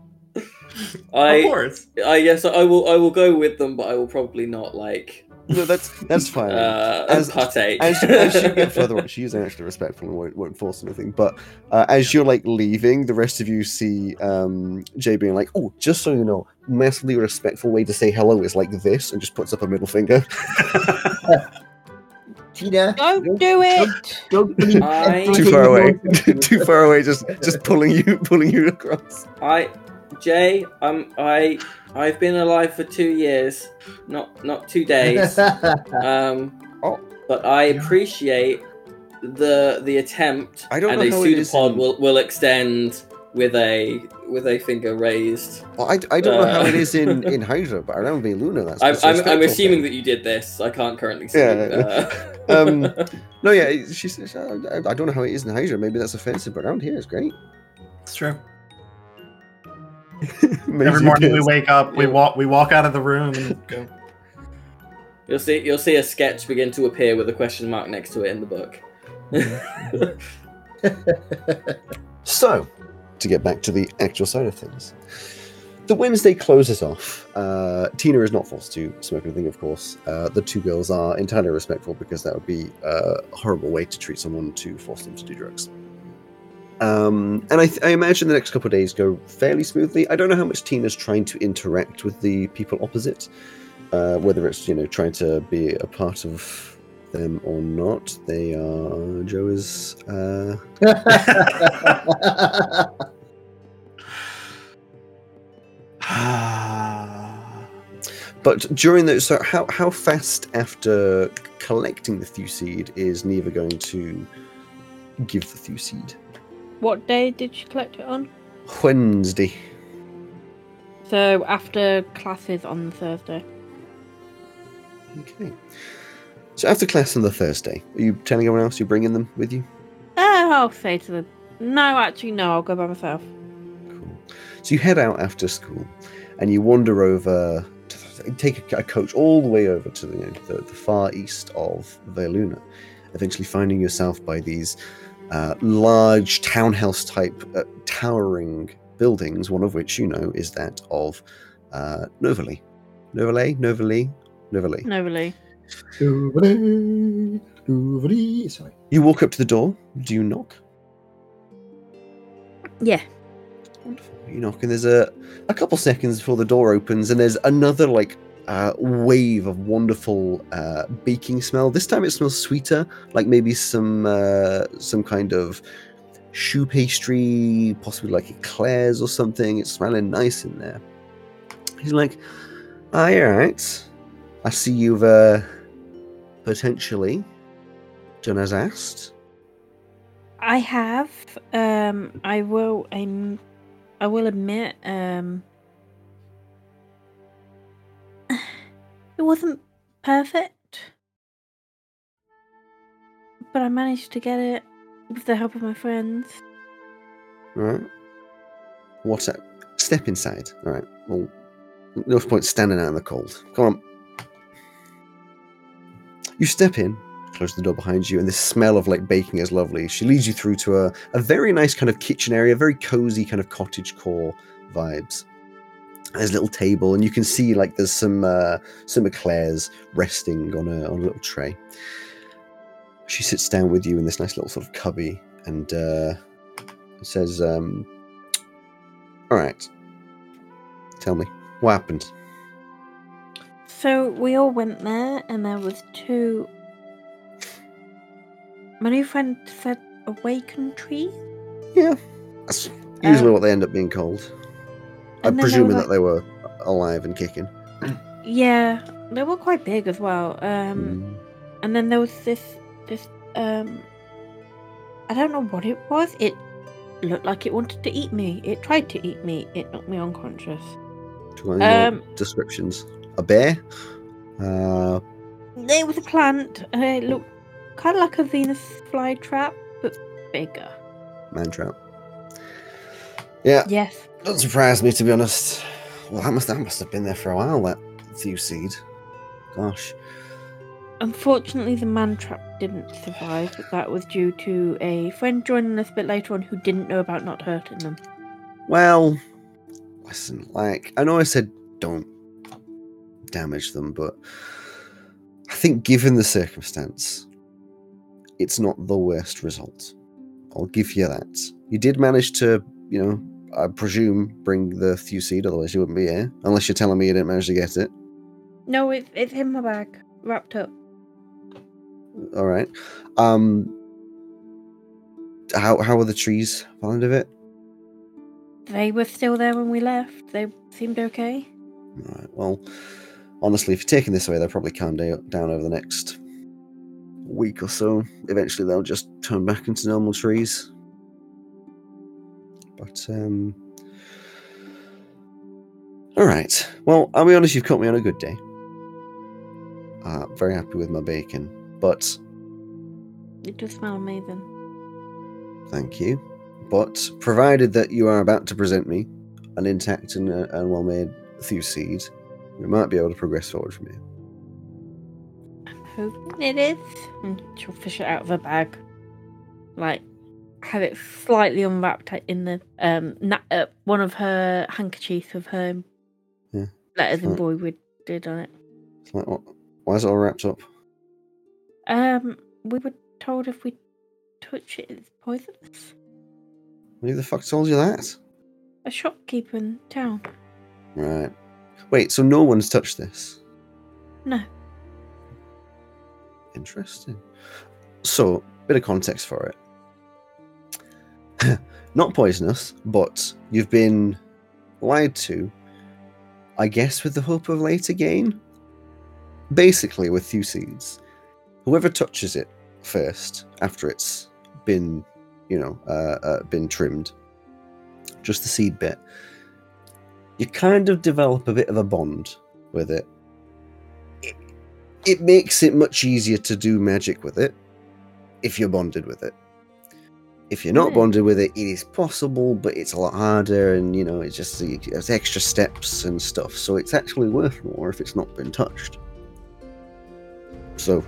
Of I course. I yes I will I will go with them, but I will probably not like No, that's that's fine. uh As- partake. as, as you get further on, she's actually respectful and won't, won't force anything. But uh, as you're like leaving, the rest of you see um, Jay being like, "Oh, just so you know, massively respectful way to say hello is like this," and just puts up a middle finger. Tina, Don't do it. don't believe I- Too far away. Too far away. Just just pulling you pulling you across. I Jay, um I I've been alive for two years, not not two days. Um, Oh. but I appreciate the the attempt. I don't and know a how it is pseudopod in- will will extend with a with a finger raised. Well, I, I don't know how Uh. it is in in Hydra, but around Luna, that's. I'm that's a I'm, I'm assuming thing. that you did this. I can't currently see. Yeah. uh, Um, No, yeah, it- she "I I don't know how it is in Hydra. Maybe that's offensive, but around here it's great. It's true. Makes Every you morning we wake up, we Yeah. walk, we walk out of the room and go. you'll see you'll see a sketch begin to appear with a question mark next to it in the book. So, to get back to the actual side of things, the Wednesday closes off. Uh, Tina is not forced to smoke anything, of course. Uh, the two girls are entirely respectful because that would be a horrible way to treat someone to force them to do drugs. Um, and I, th- I imagine the next couple of days go fairly smoothly. I don't know how much Tina's trying to interact with the people opposite, uh, whether it's you know trying to be a part of them or not. They are Joe is uh, But during those, so how how fast after collecting the Thewseed is Neva going to give the Thewseed? What day did she collect it on? Wednesday. So after classes on Thursday. Okay. So after class on the Thursday, are you telling everyone else you're bringing them with you? Uh, I'll say to them. No, actually, no. I'll go by myself. Cool. So you head out after school, and you wander over, to, take a, a coach all the way over to the, you know, the, the far east of Veluna, eventually finding yourself by these uh, large townhouse type uh, towering buildings, one of which you know is that of uh, Novali. Novale? Novali? Novali. No, really. Doobly, doobly. Sorry. You walk up to the door. Do you knock? Yeah. Wonderful. You knock, and there's a a couple seconds before the door opens, and there's another like uh, wave of wonderful uh, baking smell. This time it smells sweeter, like maybe some uh, some kind of choux pastry, possibly like eclairs or something. It's smelling nice in there. He's like, Ah, all right. I see you've uh, potentially done as asked. I have. Um, I will. I'm. I will admit. Um, it wasn't perfect, but I managed to get it with the help of my friends. All right. What's that? Step inside. All right. Well, no point standing out in the cold. Come on. You step in, close the door behind you, and the smell of like baking is lovely. She leads you through to a, a very nice kind of kitchen area, very cozy kind of cottage core vibes. There's a little table, and you can see like there's some uh, some eclairs resting on a on a little tray. She sits down with you in this nice little sort of cubby and uh, says, um, "All right, tell me what happened." So we all went there, and there was two. My new friend said awakened tree. Yeah, that's usually Um, what they end up being called. I'm and then there presuming that they were alive and kicking. Yeah, they were quite big as well. Um, Mm. and then there was this this um I don't know what it was. It looked like it wanted to eat me. It tried to eat me. It knocked me unconscious. Do you want any more Um, descriptions? A bear? Uh, It was a plant. It looked kind of like a Venus flytrap, but bigger. man trout. Yeah, Yes. Doesn't surprise me to be honest. Well, that must that must have been there for a while. That thew seed. Gosh. Unfortunately, the Mantrap didn't survive, but that was due to a friend joining us a bit later on who didn't know about not hurting them. Well, listen. Like I know I said don't damage them, but I think given the circumstance, it's not the worst result. I'll give you that. You did manage to, you know, I presume bring the seed, otherwise you wouldn't be here. Unless you're telling me you didn't manage to get it. No, it's it's in my bag, wrapped up. All right. Um. How how were the trees fond of it? They were still there when we left. They seemed okay. All right. Well, honestly, if you're taking this away, they'll probably calm down over the next week or so. Eventually, they'll just turn back into normal trees. But um. All right. Well, I'll be honest. You've caught me on a good day. Uh, very happy with my bacon, but It does smell amazing. Thank you. But provided that you are about to present me an intact and, uh, and well made thew seed, we might be able to progress forward from here. I'm hoping it is. And she'll fish it out of her bag. Like, have it slightly unwrapped in the um na- uh, one of her handkerchiefs with her Yeah. letters Right. embroidered did on it. It's like, what, why is it all wrapped up? Um, we were told if we touch it, it's poisonous. Who the fuck told you that? A shopkeeper in town. Right. Wait, so no one's touched this? No. Interesting. So, bit of context for it. Not poisonous, but you've been lied to, I guess, with the hope of later gain. Basically, with thew seeds, whoever touches it first, after it's been, you know, uh, uh, been trimmed, just the seed bit, you kind of develop a bit of a bond with it. It, it makes it much easier to do magic with it if you're bonded with it. If you're not Hmm. bonded with it, it is possible, but it's a lot harder, and you know, it's just it's extra steps and stuff. So it's actually worth more if it's not been touched. So,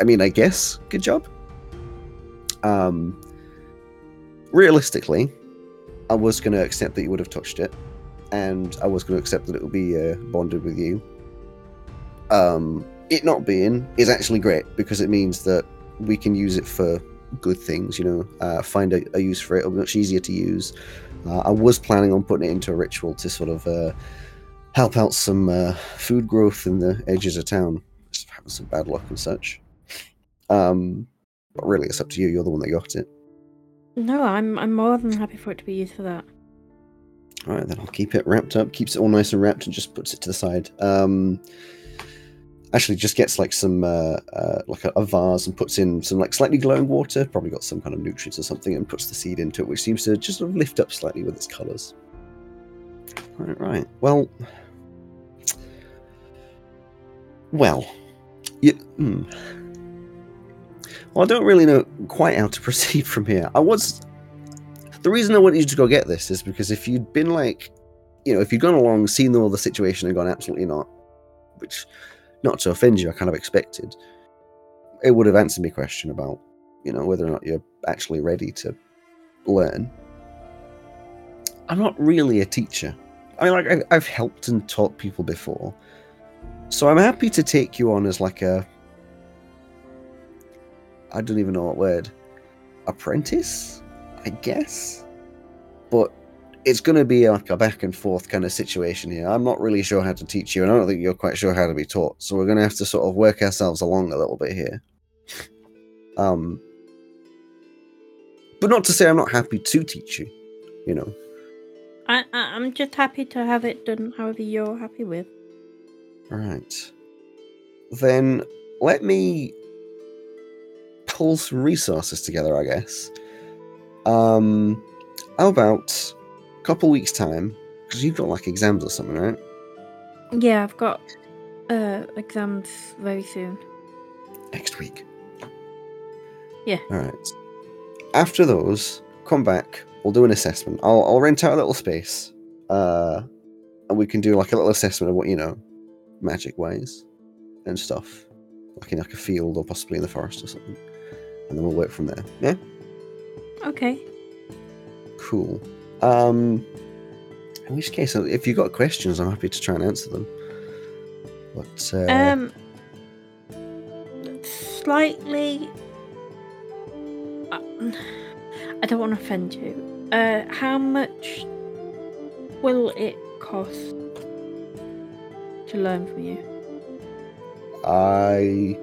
I mean, I guess good job. Um, realistically, I was going to accept that you would have touched it, and I was going to accept that it would be uh, bonded with you. Um, it not being is actually great because it means that we can use it for good things. You know, uh, find a, a use for it. It'll be much easier to use. Uh, I was planning on putting it into a ritual to sort of uh, help out some uh, food growth in the edges of town. Just having some bad luck and such. Um, but really, it's up to you. You're the one that got it. No, I'm I'm more than happy for it to be used for that. All right, then I'll keep it wrapped up. Keeps it all nice and wrapped, and just puts it to the side. Um, actually, just gets like some uh, uh, like a, a vase and puts in some like slightly glowing water. Probably got some kind of nutrients or something, and puts the seed into it, which seems to just sort of lift up slightly with its colors. Right, right. Well, well, you. Hmm. Well, I don't really know quite how to proceed from here. I was the reason I wanted you to go get this is because if you'd been like, you know, if you'd gone along, seen all the situation and gone absolutely not, which, not to offend you, I kind of expected, it would have answered my question about, you know, whether or not you're actually ready to learn. I'm not really a teacher. I mean, like, I've, helped and taught people before. So I'm happy to take you on as like a. I don't even know what word. Apprentice? I guess. But it's going to be like a back and forth kind of situation here. I'm not really sure how to teach you, and I don't think you're quite sure how to be taught. So we're going to have to sort of work ourselves along a little bit here. Um, but not to say I'm not happy to teach you. You know, I, I I'm just happy to have it done however you're happy with. All right. Then let me pull some resources together, I guess. Um, how about couple weeks' time? Because you've got like exams or something, right? Yeah, I've got uh exams very soon. Next week. Yeah. All right. After those, come back. We'll do an assessment. I'll I'll rent out a little space, uh, and we can do like a little assessment of what you know, magic wise, and stuff, like in like a field or possibly in the forest or something, and then we'll work from there. Yeah. Okay. Cool. Um, in which case, if you've got questions, I'm happy to try and answer them. But uh, Um, slightly. uh, I don't want to offend you. Uh, how much will it cost to learn from you? I,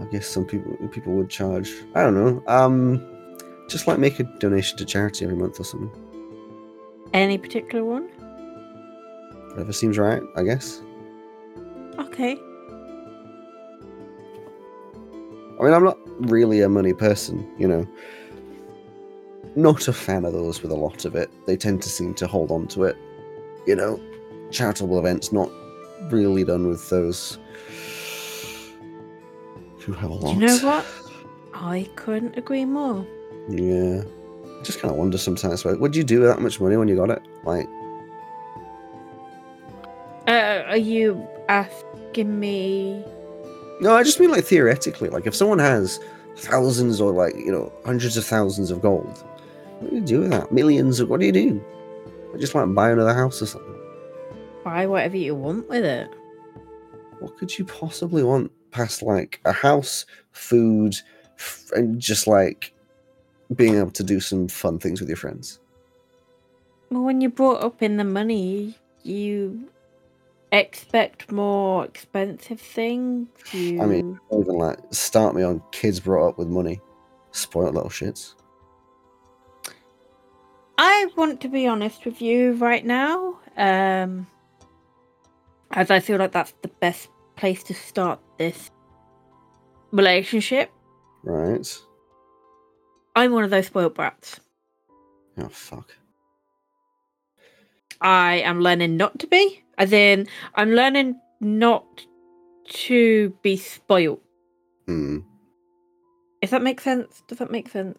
I guess some people people would charge. I don't know. Um, just like make a donation to charity every month or something. Any particular one? Whatever seems right, I guess. Okay. I mean, I'm not really a money person, you know. Not a fan of those with a lot of it. They tend to seem to hold on to it. You know, charitable events not really done with those who have a lot. You know what? I couldn't agree more. Yeah. I just kind of wonder sometimes, like, what do you do with that much money when you got it? Like, Uh, are you asking me? no, I just mean like theoretically. Like, if someone has thousands or like, you know, hundreds of thousands of gold, what do you do with that? Millions of, what do you do? I just like buy another house or something. Buy whatever you want with it. What could you possibly want past like a house, food, f- and just like being able to do some fun things with your friends? Well, when you're brought up in the money, you expect more expensive things. You... I mean, even like start me on kids brought up with money, spoiled little shits. I want to be honest with you right now, um, as I feel like that's the best place to start this relationship. Right? I'm one of those spoiled brats. Oh fuck. I am learning not to be, as in, I'm learning not to be spoiled. Hmm. If that makes sense, does that make sense?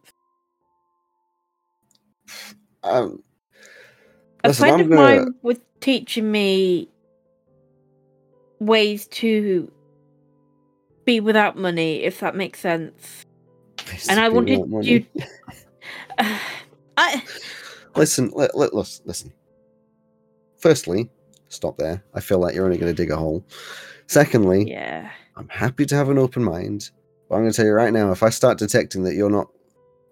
Um, a listen, friend I'm of gonna- mine was teaching me ways to be without money, if that makes sense. And I wanted want you. I Listen, let, let, let's listen. Firstly, stop there. I feel like you're only going to dig a hole. Secondly, yeah. I'm happy to have an open mind, but I'm going to tell you right now if I start detecting that you're not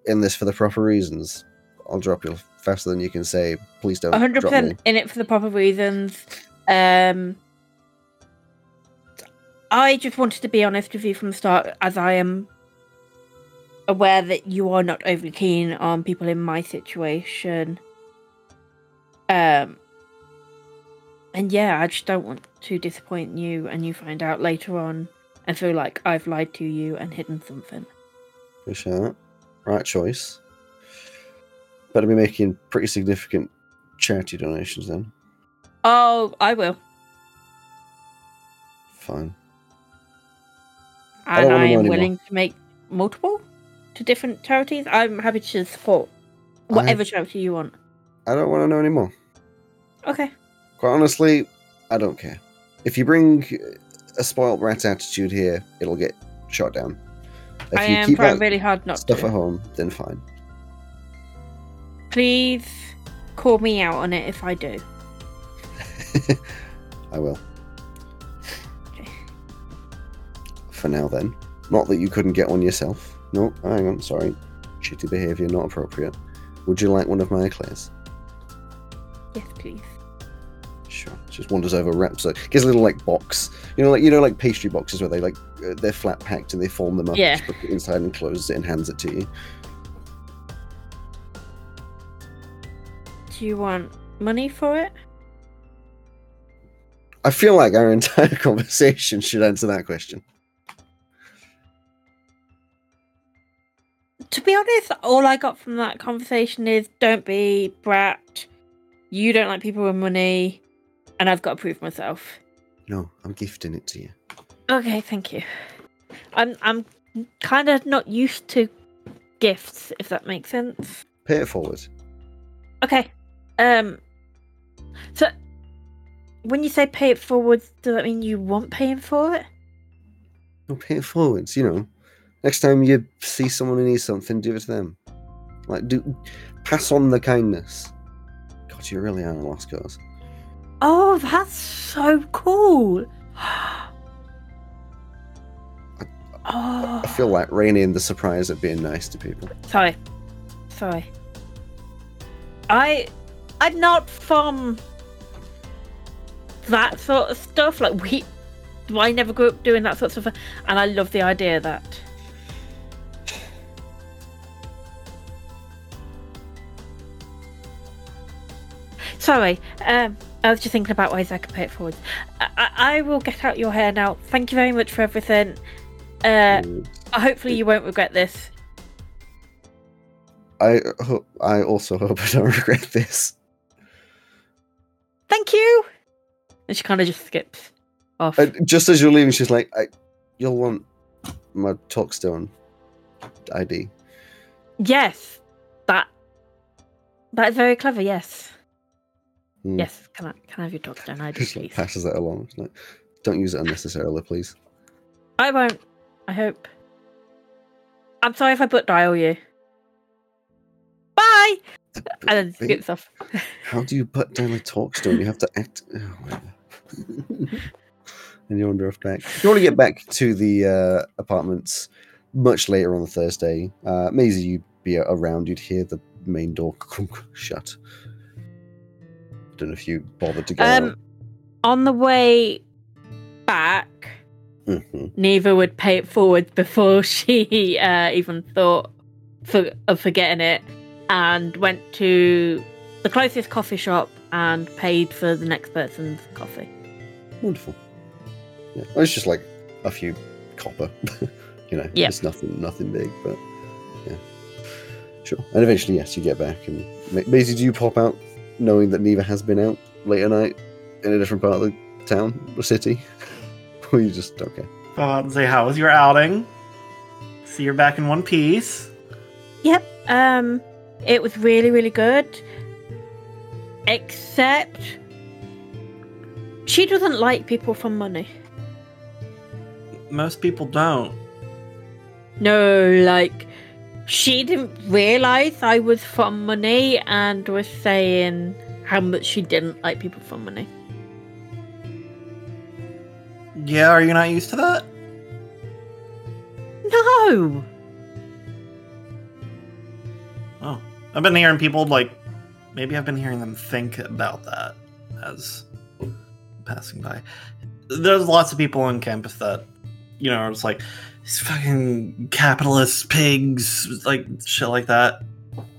in this for the proper reasons, I'll drop you faster than you can say, please don't. 100 percent in it for the proper reasons. Um, I just wanted to be honest with you from the start, as I am aware that you are not overly keen on people in my situation Um, and yeah, I just don't want to disappoint you, and you find out later on and feel like I've lied to you and hidden something. Appreciate that. Right choice. Better be making pretty significant charity donations then. Oh, I will, Fine. and I I am willing to make multiple to different charities. I'm happy to support whatever charity you want. I don't want to know anymore. Okay. Quite honestly, I don't care. If you bring a spoiled rat attitude here, it'll get shot down. If I you am keep trying really hard not stuff to. at home, then fine. Please call me out on it if I do. I will. Okay. For now, then. Not that you couldn't get one yourself. No, hang on, sorry. Shitty behaviour, not appropriate. Would you like one of my eclairs? Yes, please. Sure. Just wanders over, wraps it, gets a little like box. You know, like you know, like pastry boxes where they like uh, they're flat packed and they form them up. Yeah. Put it inside and closes it and hands it to you. Do you want money for it? I feel like our entire conversation should answer that question. To be honest, all I got from that conversation is don't be brat. You don't like people with money, and I've got to prove myself. No, I'm gifting it to you. Okay, thank you. I'm I'm kind of not used to gifts, if that makes sense. Pay it forward. Okay. Um. So, when you say pay it forward, does that mean you want paying for it? No, pay it forwards. You know, next time you see someone who needs something, do it to them. Like, do pass on the kindness. God, you really are a lost cause. Oh, that's so cool. oh, I feel like reigning the surprise at being nice to people. sorry, sorry. I, I'm not from that sort of stuff. Like we, I never grew up doing that sort of stuff, and I love the idea that. Sorry, um, I was just thinking about ways I could pay it forward. I, I, will get out your hair now. Thank you very much for everything. Uh, hopefully you won't regret this. I ho- I also hope I don't regret this. Thank you. And she kind of just skips off. Uh, just as you're leaving, she's like, I, "You'll want my Talkstone ID." yes, that that is very clever. Yes, Hmm. yes. Can I can I have your dog down? I just please. passes that along. Like, don't use it unnecessarily, please. I won't. I hope. I'm sorry if I butt dial you. Bye. And then skips off. How do you put down a Talkstone? You have to act. Oh, and you wander off back. You want to get back to the uh, apartments much later on the Thursday. Uh, Maisie, you'd be around. You'd hear the main door shut. Don't know if you bothered to go. Um, on the way back, Mhm. Neva would pay it forward before she uh, even thought for, of forgetting it, and went to the closest coffee shop and paid for the next person's coffee. Wonderful. Yeah, well, it's just like a few copper. you know, Yeah. it's nothing, nothing big, but yeah, sure. And eventually, yes, you get back. And Ma- Maisie, do you pop out, knowing that Neva has been out late at night in a different part of the town or city, or you just don't care. and say, How was your outing? See you're back in one piece. Yep. Um, it was really, really good. Except she doesn't like people for money. Most people don't. No, like she didn't realize I was from money and was saying how much she didn't like people from money. Yeah, are you not used to that? No. Oh. I've been hearing people like maybe I've been hearing them think about that as passing by. There's lots of people on campus that, you know, are just like these fucking capitalist pigs, like shit like that.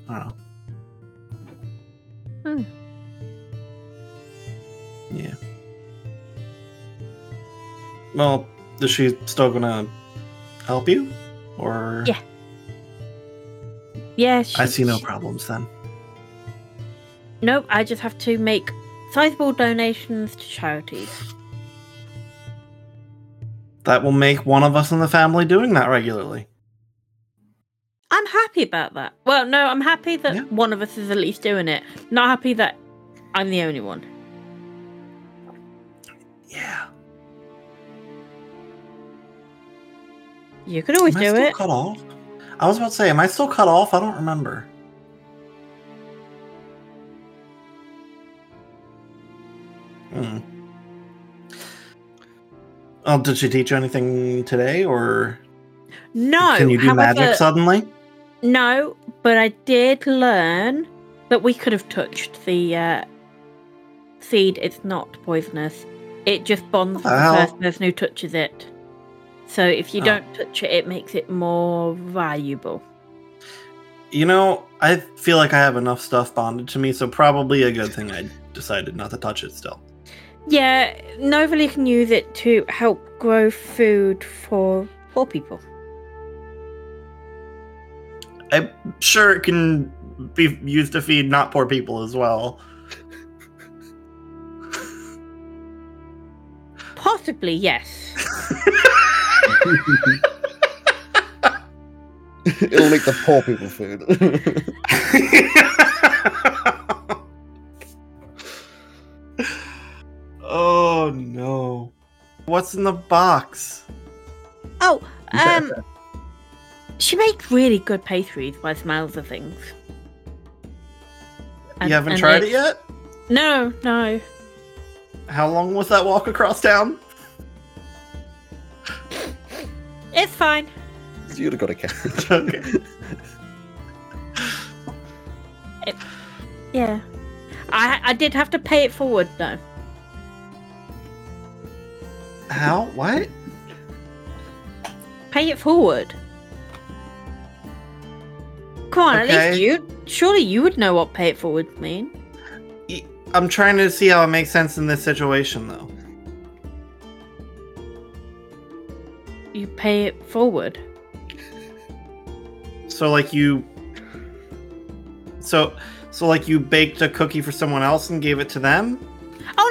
I don't know. Hmm. Yeah. Well, is she still gonna help you? Or Yeah. Yeah, I see no she- problems then. Nope, I just have to make sizable donations to charities. That will make one of us in the family doing that regularly. I'm happy about that. Well, no, I'm happy that Yeah. one of us is at least doing it. Not happy that I'm the only one. Yeah. You can always am I do still it. cut off? I was about to say, am I still cut off? I don't remember. Hmm. Oh, did she teach you anything today, or No, can you do however, magic suddenly? no, but I did learn that we could have touched the uh, seed. It's not poisonous. It just bonds with the first person who touches it. So if you Oh. don't touch it, it makes it more valuable. You know, I feel like I have enough stuff bonded to me, so probably a good thing I decided not to touch it still. Yeah, Novali can use it to help grow food for poor people. I'm sure it can be used to feed not poor people as well. Possibly, yes. It'll make the poor people food. oh no. What's in the box? Oh, um, she makes really good pastries by the smells of things. And- you haven't and tried it yet? No, no. How long was that walk across town? It's fine. You'd have got a carrot. okay. Yeah. I I did have to pay it forward though. How? What? Pay it forward. Come on, at least you. Surely you would know what pay it forward mean. I'm trying to see how it makes sense in this situation, though. You pay it forward. So, like, you. So, so like, you baked a cookie for someone else and gave it to them?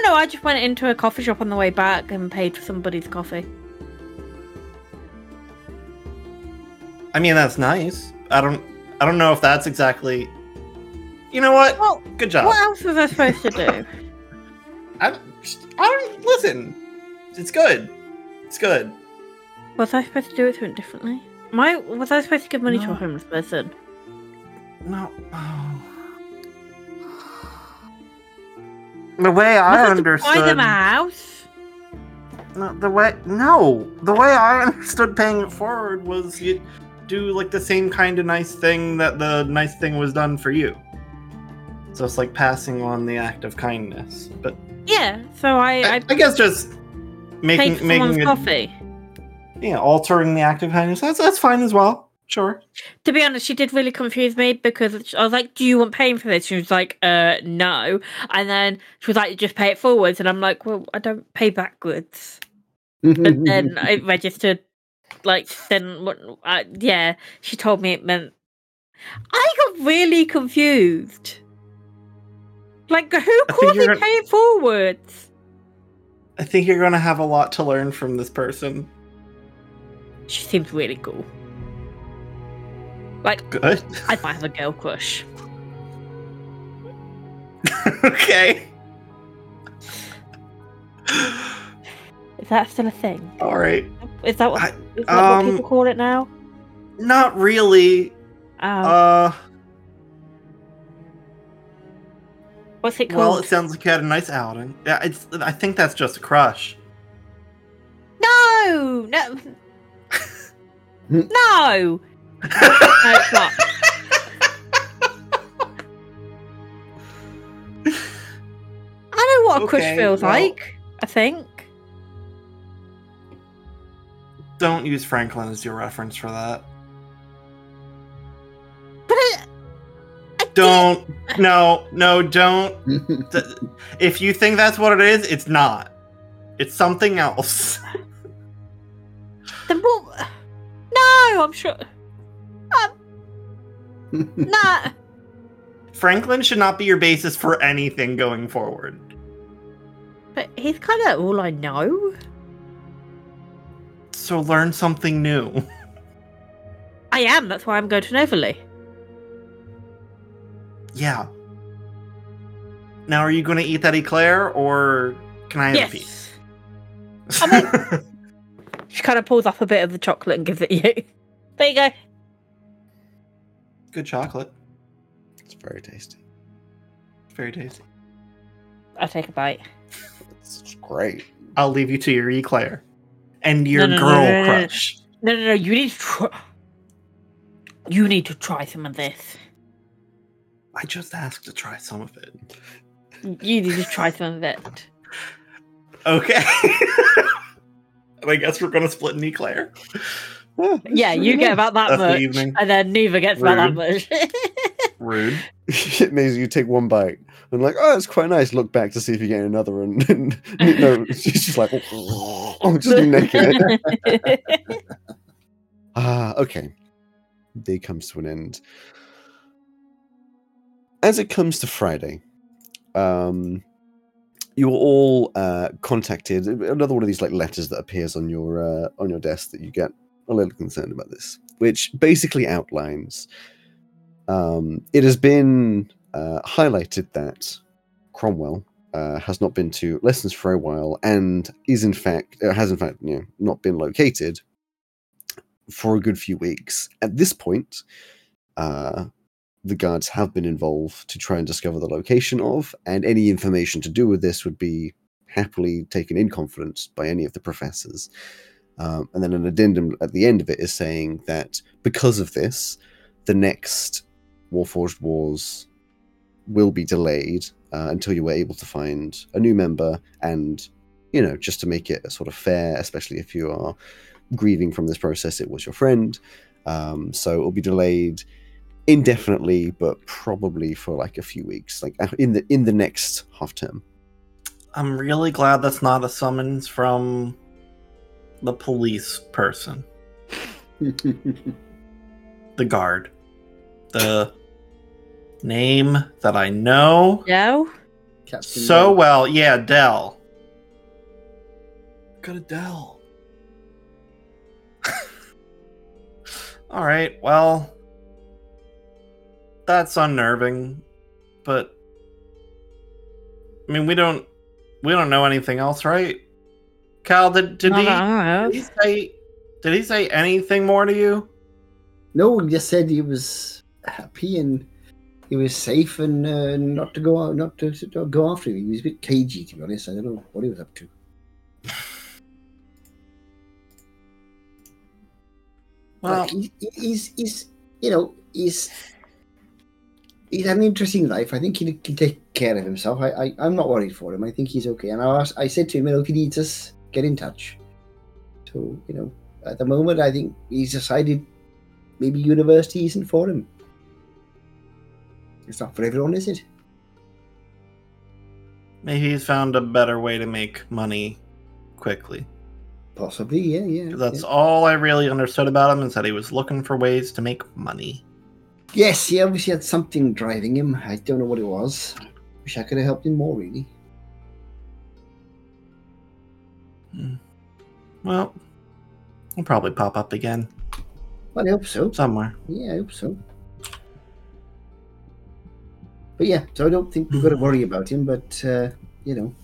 No, I just went into a coffee shop on the way back and paid for somebody's coffee. I mean, that's nice. I don't. I don't know if that's exactly. You know what? Well, Good job. what else was I supposed to do? I, I don't listen. It's good. It's good. Was I supposed to do it something differently? My was I supposed to give money to a homeless person? No. Oh. The way I it to understood. Buy them a house. No, the way no, the way I understood paying it forward was you do like the same kind of nice thing that the nice thing was done for you. So it's like passing on the act of kindness. But Yeah, so I, I, I I guess just making making it, coffee. yeah, altering the act of kindness. That's that's fine as well. Sure. To be honest, she did really confuse me because I was like, "Do you want paying for this?" She was like, "Uh, no." And then she was like, "Just pay it forwards," and I'm like, "Well, I don't pay backwards." and then it registered, like, then what? Uh, yeah, she told me it meant. I got really confused. Like, who calls it pay it forwards? I think you're gonna have a lot to learn from this person. She seems really cool. Like, Good. I might have a girl crush. okay. Is that still a thing? All right. Is that what, I- is that what um, people call it now? Not really. Oh, Uh. what's it called? Well, it sounds like you had a nice outing. Yeah, it's. I think that's just a crush. No, no, no. No, it's not. I know what a crush Okay, feels well- like. I think. Don't use Franklin as your reference for that. But I, I Don't. No, no, don't. If you think that's what it is, it's not. It's something else. Then what? No, I'm sure. Nah. Franklin should not be your basis for anything going forward. But he's kind of all I know. So learn something new. I am. That's why I'm going to Noverly. Yeah. Now, are you going to eat that eclair, or can I have a piece? I She kind of pulls up a bit of the chocolate and gives it you. There you go. Good chocolate. It's very tasty. Very tasty. I'll take a bite. It's great. I'll leave you to your eclair and your No, no, no, girl no, no, no. crush. No, no, no. You need to try. You need to try some of this. I just asked to try some of it. You need to try some of it. Okay. I guess we're gonna split an eclair. Yeah, you get about that That's the much, evening. and then neither gets about that much. Rude. it means you take one bite and like, oh, it's quite nice. Look back to see if you get another, and, and no, she's just like, oh, just naked. Ah, okay. Day comes to an end. As it comes to Friday, um, you were all uh, contacted. Another one of these like letters that appears on your uh, on your desk that you get a little concerned about this, which basically outlines. Um, it has been uh, highlighted that Cromwell uh, has not been to lessons for a while and is in fact uh, has in fact you know not been located for a good few weeks. At this point, uh, the guards have been involved to try and discover the location of, and any information to do with this would be happily taken in confidence by any of the professors. Um, and then an addendum at the end of it is saying that because of this, the next Warforged Wars will be delayed uh, until you were able to find a new member and, you know, just to make it sort of fair, especially if you are grieving from this process, it was your friend. Um, so it will be delayed indefinitely, but probably for like a few weeks, like uh, in the in the next half term. I'm really glad that's not a summons from the police person, the guard. The name that I know no? Captain so Dell. well. Yeah, Dell. Go to Dell. All right, well, that's unnerving, but I mean, we don't we don't know anything else, right? Cal, did did he, that I know did he say did he say anything more to you? No, he just said he was happy and he was safe and uh, not to go out, not to, to go after him. He was a bit cagey, to be honest. I don't know what he was up to. Well, Like, he, he- he's, he's, you know, he's, he's had an interesting life. I think he can take care of himself. I, I, I'm not worried for him. I think he's okay. And I, asked, I said to him, you know, if he needs us, get in touch. So, you know, at the moment, I think he's decided maybe university isn't for him. It's not for everyone, is it? maybe he's found a better way to make money quickly. Possibly, yeah, yeah. That's yeah. all I really understood about him is that he was looking for ways to make money. Yes, he obviously had something driving him. I don't know what it was. Wish I could have helped him more, really. Well, he'll probably pop up again But I hope so. somewhere. Yeah, I hope so. But yeah, so I don't think we've got to worry about him, but, uh, you know.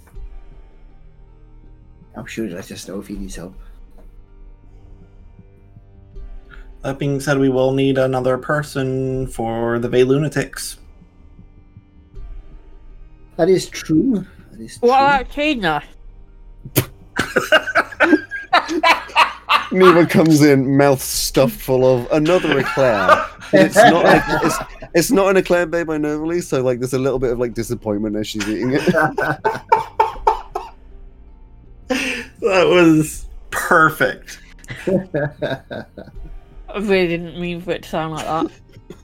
I'm sure he'll let us know if he needs help. That being said, we will need another person for the Bay Lunatics. That is true. That is true. What about Tina? Neva comes in, mouth stuffed full of another eclair. It's not a, it's, it's not an eclair made by Novely, so like there's a little bit of like disappointment as she's eating it. That was perfect. I really didn't mean for it to sound like that.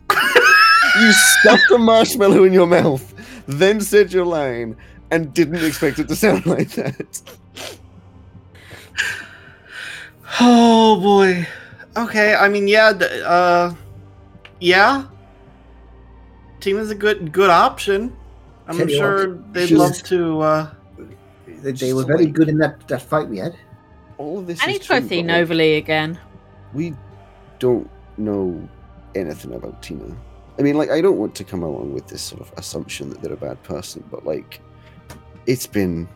you stuffed a marshmallow in your mouth, then said your line, and didn't expect it to sound like that. Oh boy. Okay, I mean, yeah, d- uh, yeah. Tina's a good good option. I'm Tell sure what, they'd love to. uh They, they were very good in that, that fight we had. All of this I is need to go true, see but, again. we don't know anything about Tina. I mean, like, I don't want to come along with this sort of assumption that they're a bad person, but like, it's been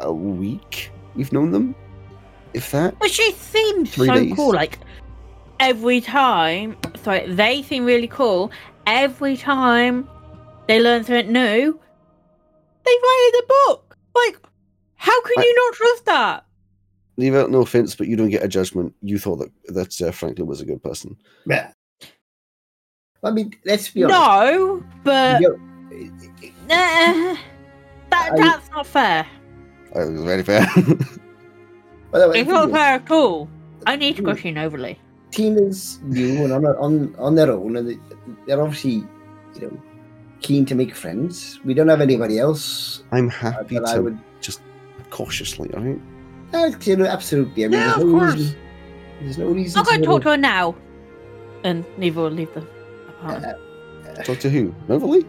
a week we've known them, if that. But she seems so days. cool. Like every time, sorry, they seem really cool. Every time they learn something new, they write in the book. Like, how can I- you not trust that? Leave out no offense, but you don't get a judgment. You thought that that uh, Franklin was a good person. Yeah. I mean, let's be honest. No, but You nah, that I- that's not fair. I was very fair. by the way, It's not the thing fair at all. I need to go Mm. see Novaly. is, Tina's new and on, on on their own, and they, they're obviously, you know, keen to make friends. We don't have anybody else I'm uh, happy that I to just cautiously, all right? Uh, you know, absolutely. I mean, Yeah, there's of no course. reason. There's no reason. I'll go to talk to her now, and neither will leave the apartment. Talk to who? Novaly?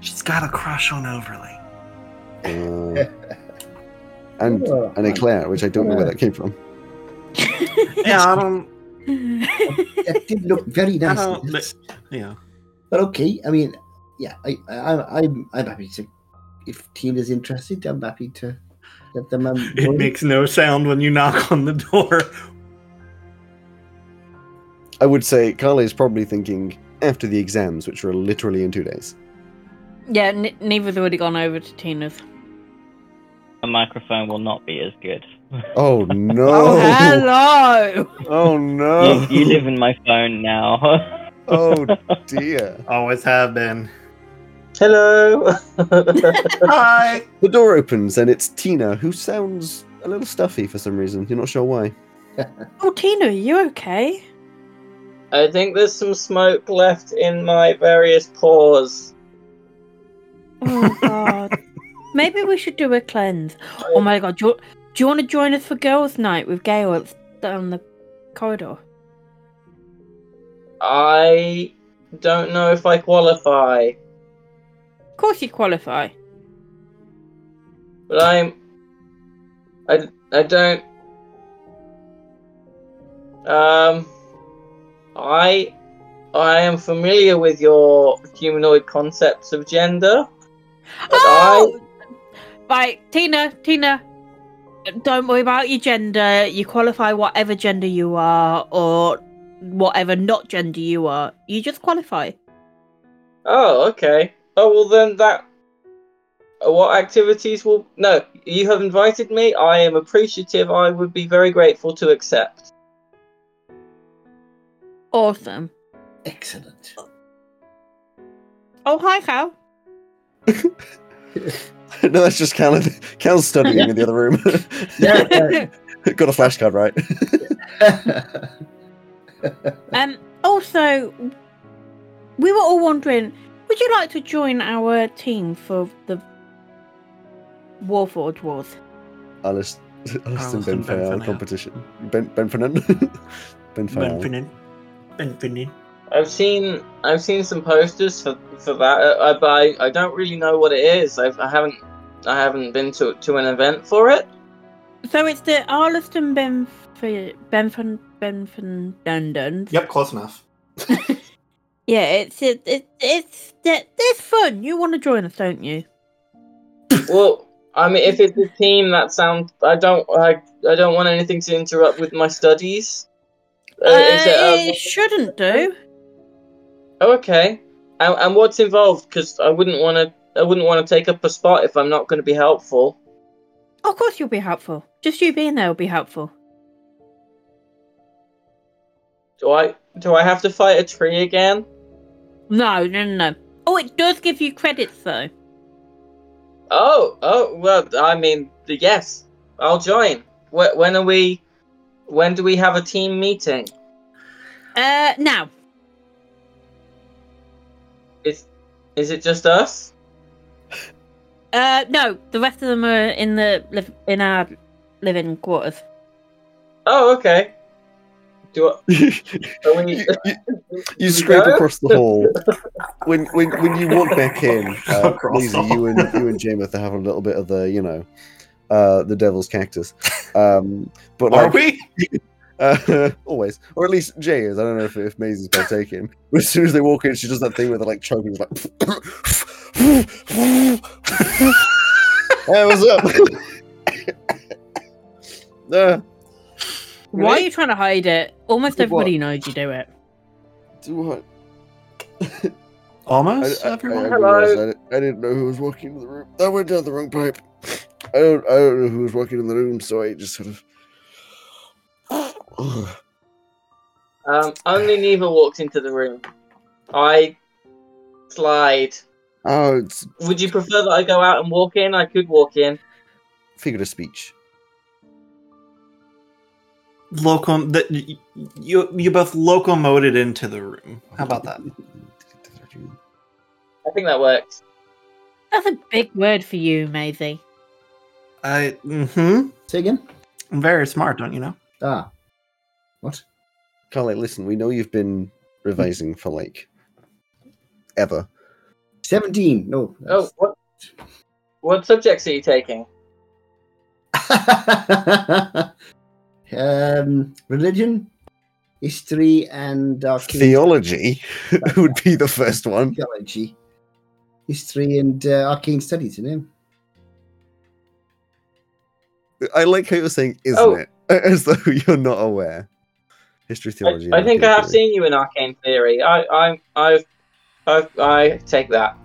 She's got a crush on Overly. uh, and Oh, and Eclair, which I don't know where that came from. Yeah, I don't. that did look very I nice. don't. Yeah. But okay, I mean, yeah, I, I, I'm, I'm happy to. If Tina's interested, I'm happy to let them. Um, It join. makes no sound when you knock on the door. I would say Carly is probably thinking after the exams, which are literally in two days. yeah, n- neither's already gone over to Tina's. A microphone will not be as good. Oh no! Oh, hello! Oh no! you, you live in my phone now. Oh dear! Always have been. Hello. Hi. The door opens and it's Tina, who sounds a little stuffy for some reason. You're not sure why. Oh, Tina, are you okay? I think there's some smoke left in my various pores. Oh God. Maybe we should do a cleanse. Oh my God, do you, do you want to join us for girls' night with Gail It's down the corridor? I don't know if I qualify, Of course, you qualify. but I'm. I, I don't. Um. I. I am familiar with your humanoid concepts of gender, but Oh! Right, Tina, Tina. Don't worry about your gender. You qualify whatever gender you are, or whatever not gender you are. You just qualify. Oh, okay. Oh, well, then that. What activities will. No, you have invited me. I am appreciative. I would be very grateful to accept. Awesome. Excellent. Oh, hi, Cal. no, that's just Cal. Cal's studying in the other room. Yeah, Got a flashcard, right? Um. Also, we were all wondering, would you like to join our team for the Warforged Wars? Alice, Alice and Ben Alice Ben Fayal Fayal. competition. Ben Ben Fernand. Ben Fayal. Benfinin. Benfinin. I've seen I've seen some posters for for that, uh, uh, but I, I don't really know what it is. I've, I haven't I haven't been to to an event for it. So it's the Arliston Benf Benfon Benfondundons. Yep, close enough. Yeah, it's it, it it's it, it's fun. You want to join us, don't you? Well, I mean, if it's a team, that sounds. I don't I I don't want anything to interrupt with my studies. Uh, Uh, is it, uh, it shouldn't do. Oh, okay. And, and what's involved? Because I wouldn't want to. I wouldn't want to take up a spot if I'm not going to be helpful. Of course, you'll be helpful. Just you being there will be helpful. Do I? Do I have to fight a tree again? No, no, no, no. Oh, it does give you credits though. Oh, oh. Well, I mean, yes. I'll join. Wh- When are we? When do we have a team meeting? Uh, now Is is it just us? Uh, no, the rest of them are in the liv- in our living quarters. Oh, okay. Do I, are we, You scrape No? across the hall. When when when you walk back in, uh, Across you and you and Jameth have a little bit of the you know, uh, the devil's cactus. Um, but Are like, we? Uh, always, or at least Jay is. I don't know if, if Maisie's partaking. But as soon as they walk in, she does that thing where they're like choking, like. hey, what's up? uh, Why are you trying to hide it? Almost Do what? everybody knows you do it. do what? Almost I, I, everyone. I Hello. I, didn't- I didn't know who was walking into the room. I went down the wrong pipe. I don't. I don't know who was walking in the room, so I just sort of. Um, only Neva walks into the room. I slide. Oh, it's Would you prefer that I go out and walk in? I could walk in. figure of speech. Locom. That you you both locomoted into the room. How about that? I think that works. That's a big word for you, Maisie. I. Mm-hmm. Say again. I'm very smart, don't you know? Ah. What? Carly, listen. We know you've been revising for like ever. 17. No. Oh, what? What subjects are you taking? um, religion, history, and arcane Theology would be the first one. theology. History and uh, arcane studies, you know? I like how you're saying, isn't Oh. it? As though you're not aware. History, I, theology. I and think I have theory. seen you in Arcane Theory. I, I, I, I, I take that.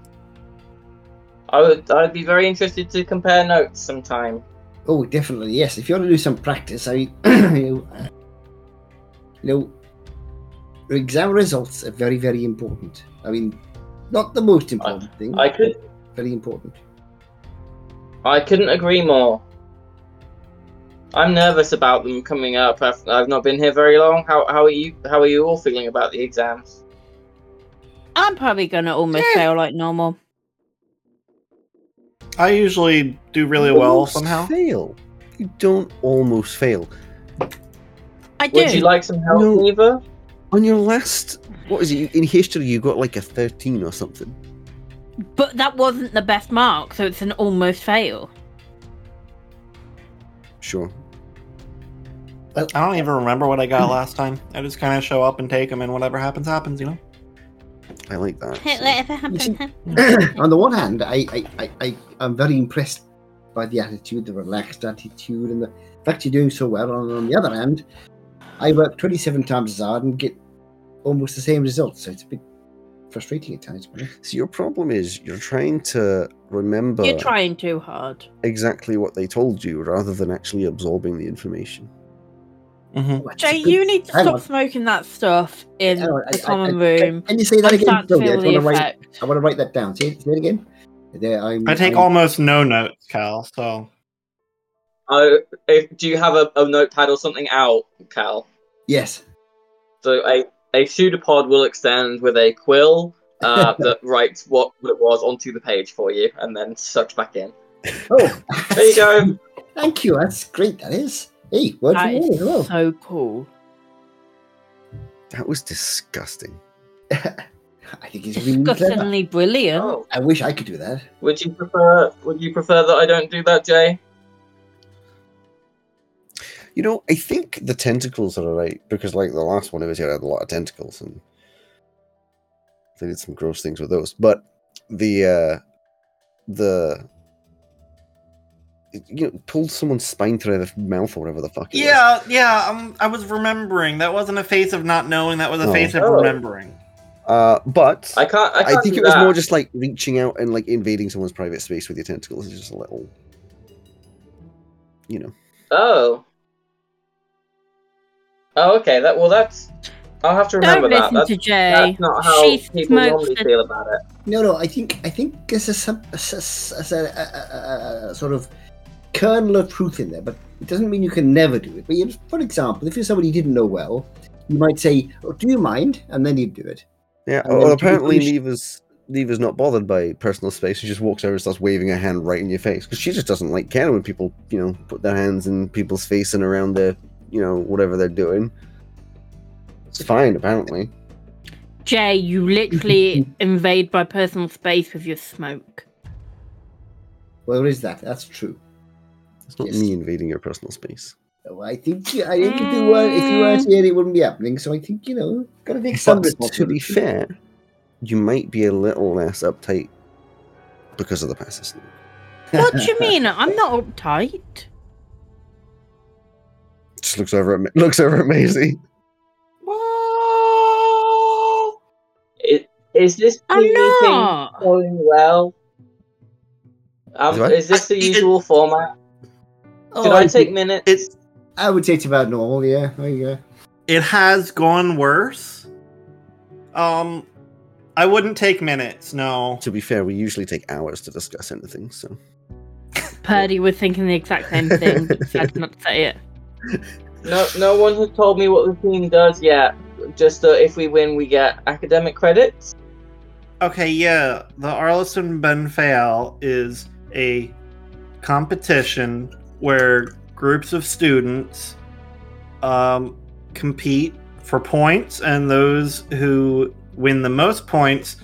I would. I'd be very interested to compare notes sometime. Oh, definitely, yes. If you want to do some practice, I you know, uh, you know, exam results are very, very important. I mean, not the most important thing, I could. very important. I couldn't agree more. I'm nervous about them coming up. I've, I've not been here very long. How, how are you? How are you all feeling about the exams? I'm probably gonna almost fail like normal. I usually do really well Almost somehow. Fail. You don't almost fail. I do. Would you like some help, No. Neva? On your last, what is it? In history, you got like a 13 or something. But that wasn't the best mark, so it's an almost fail. Sure. I don't even remember what I got last time. I just kind of show up and take them, and whatever happens, happens. You know. I like that. Whatever happens, happens. On the one hand, I, I, I, I, I'm very impressed by the attitude, the relaxed attitude, and the fact you're doing so well. And on the other hand, I work 27 times as hard and get almost the same results. So it's a bit frustrating at times. but- So your problem is you're trying to remember You're trying too hard. exactly what they told you rather than actually absorbing the information. Hmm Oh, Jay, good- you need to hang stop on. smoking that stuff in Hang on, the I- common I- room. Can you say that I again? start to? I feel just the wanna write. I want to write that down. Say it, say it again. There, I'm, I take I'm- almost no notes, Cal. So Oh, if, do you have a, a notepad or something out, Cal? Yes. So a a pseudopod will extend with a quill uh, that writes what it was onto the page for you, and then sucks back in. Oh, There you go. Thank you. That's great. That is. Hey, word That from me as so cool. That was disgusting. I think he's really clever. Disgustingly brilliant. Oh, I wish I could do that. would you prefer? Would you prefer that I don't do that, Jay? You know, I think the tentacles are alright because, like, the last one of was here had a lot of tentacles and they did some gross things with those. But the uh the you know, pulled someone's spine through their mouth or whatever the fuck. It was. yeah, yeah. Um, I was remembering. That wasn't a face of not knowing. That was a Oh. face of Oh. remembering. Uh, but I can't. I, I, can't think do it was that. more just like reaching out and like invading someone's private space with your tentacles. It's just a little, you know. Oh. Oh, okay. That well, that's. I'll have to remember Don't that. That's, to Jay. that's not how she people normally the feel about it. No, no. I think I think there's a, sub- a, s- a s- a- a- a- a sort of kernel of truth in there, but it doesn't mean you can never do it. But you, for example, if you're somebody you didn't know well, you might say, oh, "Do you mind?" and then you'd do it. Yeah. And Well, apparently punished- Neva's Neva's not bothered by personal space. She just walks over and starts waving her hand right in your face because she just doesn't like care when people, you know, put their hands in people's face and around their, you know, whatever they're doing. It's fine, apparently. Jay, you literally invade my personal space with your smoke. Well, there is that. That's true. It's not Yes. me invading your personal space. So I think I think if you were if you weren't here, it wouldn't be happening. So I think you know, gotta take some But to be fair, you might be a little less uptight because of the passes. What do you mean? I'm not uptight. Just looks over at Ma- looks over at Maisie. Well, it, is this I'm team meeting not. going well? Um, What? is this the usual format? Oh, Should I take minutes? It's I would say it's about normal. Yeah, there you go. it has gone worse. Um, I wouldn't take minutes. No. To be fair, we usually take hours to discuss anything, so Purdy was thinking the exact same thing, but decided not to say it. No, no one has told me what the team does yet. Just that if we win, we get academic credits. Okay, yeah. The Arleston Benfail is a competition where groups of students um, compete for points, and those who win the most points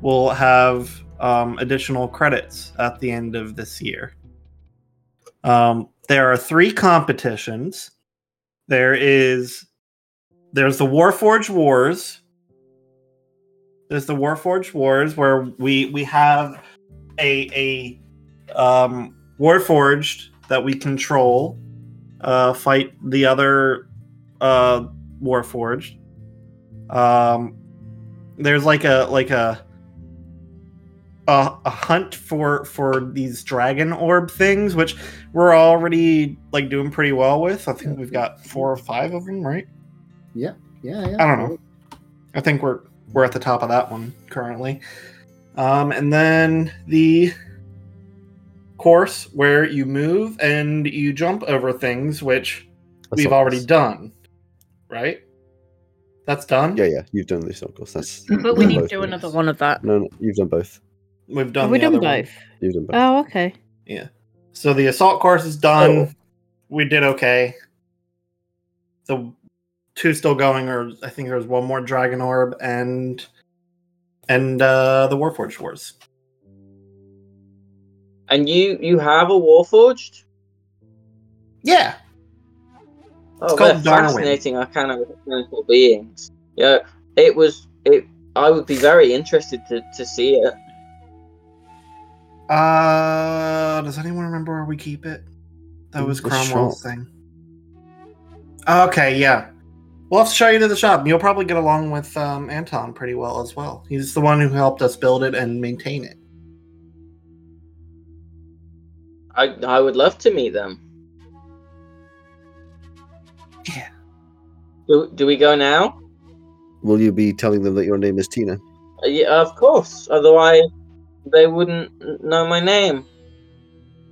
will have um, additional credits at the end of this year. Um, there are three competitions. There is there's the Warforged Wars, there's the Warforged Wars where we we have a a um, Warforged that we control uh, fight the other uh, Warforged. Um, there's like a like a a, a hunt for for these dragon orb things, which we're already like doing pretty well with. I think we've got four or five of them, right? Yeah, yeah. I don't know. I think we're we're at the top of that one currently. Um, and then the course where you move and you jump over things, which we've already done, right? That's done. Yeah, yeah, you've done this, of course. That's But we need to do done another one of that. No, no, you've done both. We've done. We the done other one. both? You've done both. Oh, okay. Yeah. So the assault course is done. Oh. We did okay. The two still going, or I think there's one more dragon orb and and uh the Warforged Wars. And you you have a Warforged? Yeah. Oh, called they're Darwin. fascinating arcana mechanical beings. Yeah, it was. It. I would be very interested to, to see it. Uh, does anyone remember where we keep it? That was The Cromwell's shop. thing. Okay, yeah. We'll have to show you to the shop. You'll probably get along with um, Anton pretty well as well. He's the one who helped us build it and maintain it. I I would love to meet them. Yeah. Do, do we go now? Will you be telling them that your name is Tina? Uh, Yeah, of course. Otherwise, they wouldn't know my name.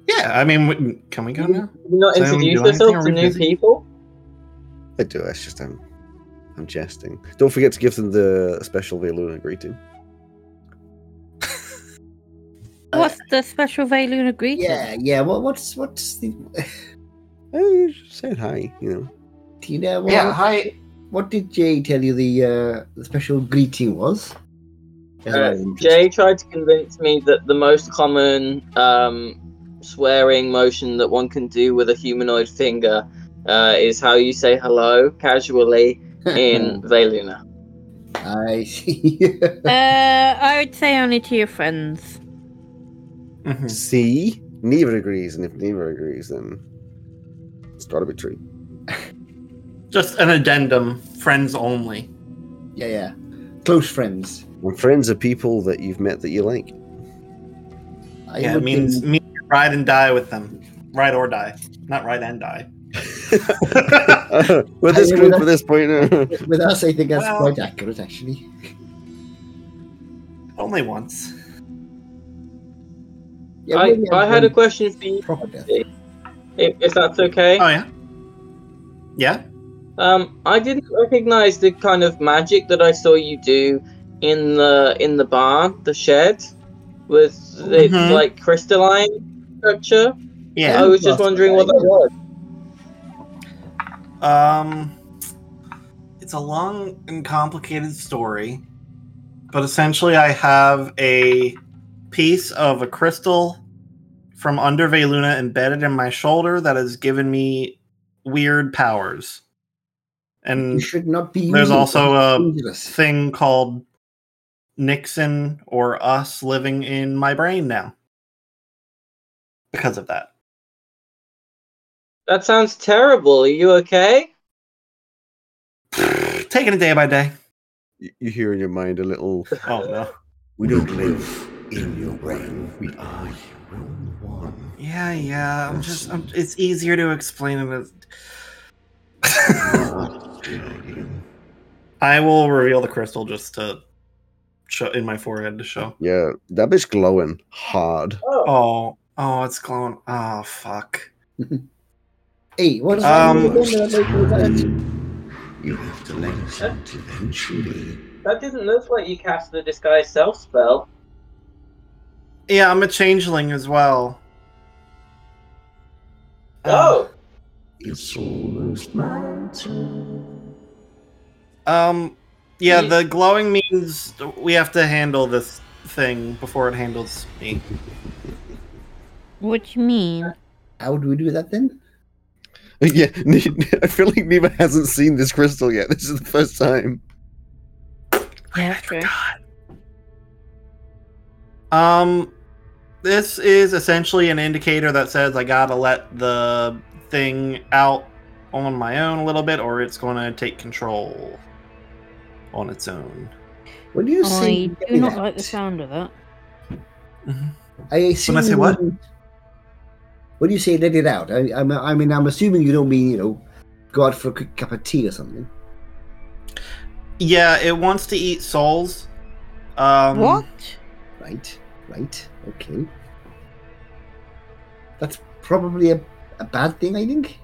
Yeah, I mean, we- can we go now? You not Does introduce do yourself to new busy? people? I do. It's just I'm, I'm jesting. Don't forget to give them the special Veluna greeting. The special Veluna greeting? Yeah, yeah. What, what's what's the I just said hi. You know. Tina? What, Yeah, hi. What did Jay tell you the uh, the special greeting was? Uh, Jay tried to convince me that the most common um, swearing motion that one can do with a humanoid finger uh, is how you say hello casually in Veluna. I see. Uh, I would say only to your friends. Mhm. See, Neva agrees, and if Neva agrees, then it's got to be true. Just an addendum, friends only. yeah, yeah. Close friends. And friends are people that you've met that you like. I yeah, it means, think- means ride and die with them. Ride or die. Not ride and die. with this group at this point, uh, with us, I think that's Well- quite accurate, actually. Only once. Yeah, I, maybe I had a question for you, proper death. if, if that's okay. Oh, yeah? Yeah? Um, I didn't recognize the kind of magic that I saw you do in the in the barn, the shed, with the Mhm. like crystalline structure. Yeah. I was just wondering what that was. Um, it's a long and complicated story, but essentially, I have a piece of a crystal from under Veluna embedded in my shoulder that has given me weird powers. You And should not be. there's also a dangerous. thing called Nixon or us living in my brain now because of that. That sounds terrible. Are you okay? Taking it day by day. You, you hear in your mind a little. Oh no. We don't live in your brain. We are your own one. Yeah, yeah. I'm just. I'm, it's easier to explain it as. I will reveal the crystal just to show in my forehead to show. Yeah, that bitch glowing hard. Oh, Oh, oh, it's glowing. Oh, fuck. Hey, what's Um, um, that? You have to let us out eventually. that doesn't look like you cast the disguise self spell. Yeah, I'm a changeling as well. Oh, It's almost my turn. Um, yeah, the glowing means we have to handle this thing before it handles me. What do you mean? How do we do that then? yeah, I feel like Neva hasn't seen this crystal yet. This is the first time. Yeah, true. Um, this is essentially an indicator that says I gotta let the thing out on my own a little bit, or it's gonna take control on its own. What do you say? I do not like the sound of that. I assume When I say what? mean- What do you say? Let it out. I, I, I mean, I'm assuming you don't mean you know, go out for a quick cup of tea or something. Yeah, it wants to eat souls. Um, what? Right, right, okay. That's probably a, a bad thing, I think.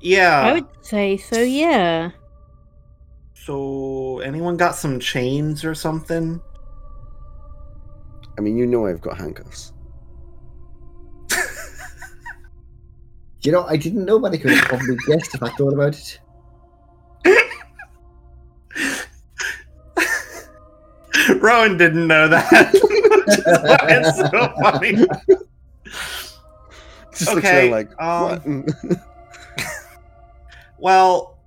Yeah. I would say so, yeah. So, anyone got some chains or something? I mean, you know I've got handcuffs. You know, I didn't know, but I could have probably guessed if I thought about it. Rowan didn't know that. Which why it's so funny. Just looks Okay, around like, um. Well,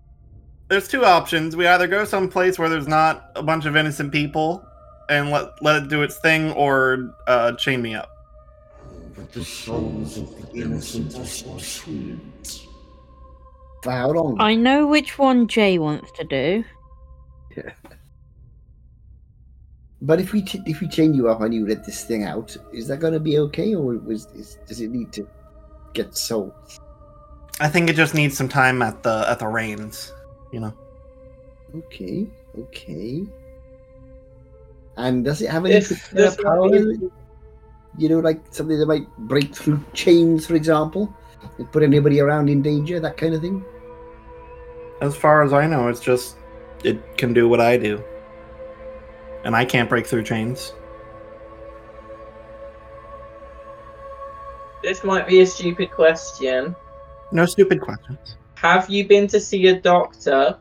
there's two options. We either go someplace where there's not a bunch of innocent people and let let it do its thing, or uh, chain me up. But the souls of the innocent are so sweet. For how long? I know which one Jay wants to do. But if we t- if we chain you up and you let this thing out, is that going to be okay, or was is, does it need to get sold? I think it just needs some time at the at the reins. You know. Okay, okay. And does it have any particular power? nothing- You know, like something that might break through chains, for example, and put anybody around in danger, that kind of thing. As far as I know, it's just it can do what I do, and I can't break through chains. This might be a stupid question. No stupid questions. Have you been to see a doctor?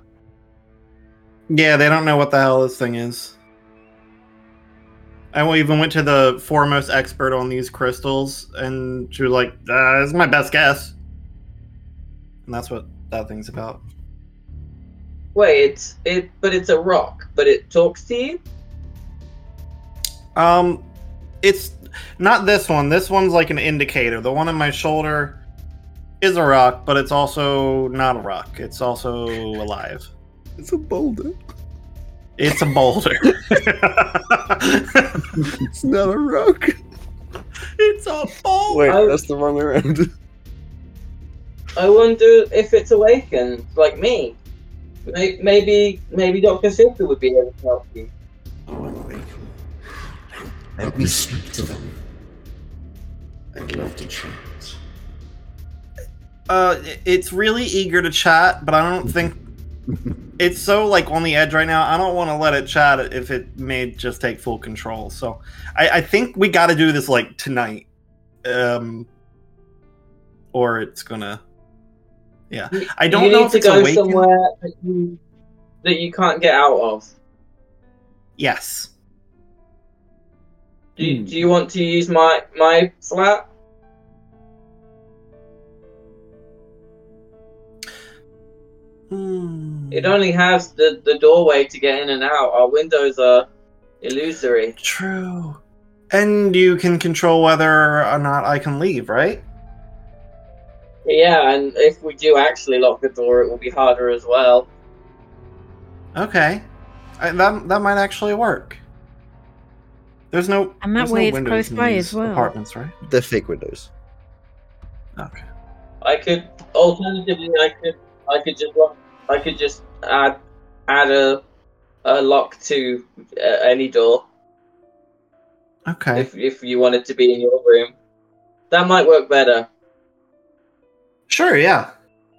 Yeah, they don't know what the hell this thing is. I even went to the foremost expert on these crystals, and she was like, uh, "This is my best guess," and that's what that thing's about. Wait, it's it, but it's a rock. But it talks to you. Um, it's not this one. This one's like an indicator. The one on my shoulder is a rock, but it's also not a rock. It's also alive. It's a boulder. It's a boulder. It's not a rock. it's a boulder. Wait, I- that's the wrong way around. I wonder if it's awakened, like me. May- Maybe, maybe Doctor Silver would be able to help you. Oh, awaken. Let me speak to them. I'd love to chat. Uh, it's really eager to chat, but I don't think it's so like on the edge right now. I don't want to let it chat if it may just take full control. So I, I think we got to do this like tonight, um, or it's gonna. Yeah, I don't you know need if to it's go awakened. somewhere that you, that you can't get out of. Yes. Do you, do you want to use my my flat? Hmm. It only has the, the doorway to get in and out. Our windows are illusory. True. And you can control whether or not I can leave, right? Yeah, and if we do actually lock the door, it will be harder as well. Okay. I, that that might actually work. There's no And that there's way no it's windows close by as well. Apartments, right? They're fake windows. Okay. I could alternatively, I could I could just lock, I could just add add a a lock to uh, any door Okay. if if you wanted to be in your room. That might work better. Sure. Yeah.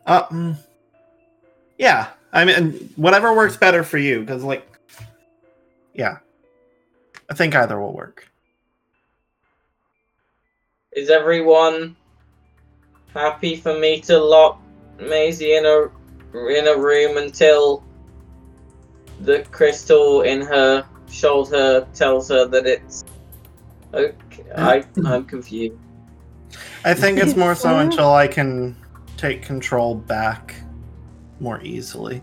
Uh, mm, yeah. I mean, whatever works better for you, because like, yeah, I think either will work. Is everyone happy for me to lock Maisie in a in a room until the crystal in her shoulder tells her that it's okay? I I'm confused. I think it's more so until I can take control back more easily.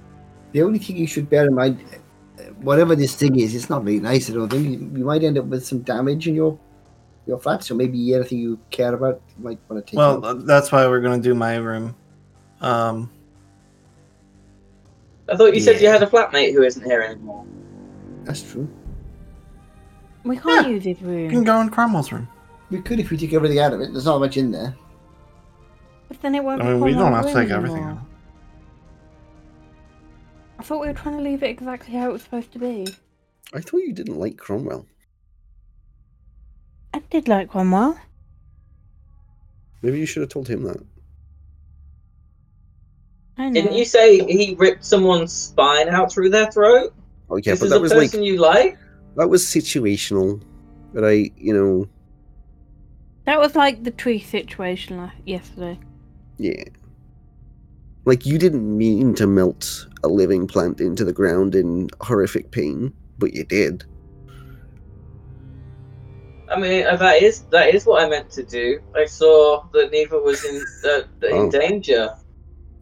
The only thing you should bear in mind, whatever this thing is, it's not very nice. I don't think you, you might end up with some damage in your your flat. So maybe anything you care about, you might want to take. Well, out. uh, that's why we're gonna do my room. Um, I thought you said you had a flatmate who isn't here anymore. that's true. We can't Yeah. use his you room. can go in Cromwell's room. We could if we take everything out of it. There's not much in there. But then it won't I mean, become we don't have to room take everything anymore. out. I thought we were trying to leave it exactly how it was supposed to be. I thought you didn't like Cromwell. I did like Cromwell. Maybe you should have told him that. I know. Didn't you say he ripped someone's spine out through their throat? Oh yeah, this but is that a was like you like. that was situational. But I, you know, That was like the tree situation la- yesterday. yeah. Like you didn't mean to melt a living plant into the ground in horrific pain, but you did. I mean, uh, that is that is what I meant to do. I saw that Neva was in uh, in Oh. danger.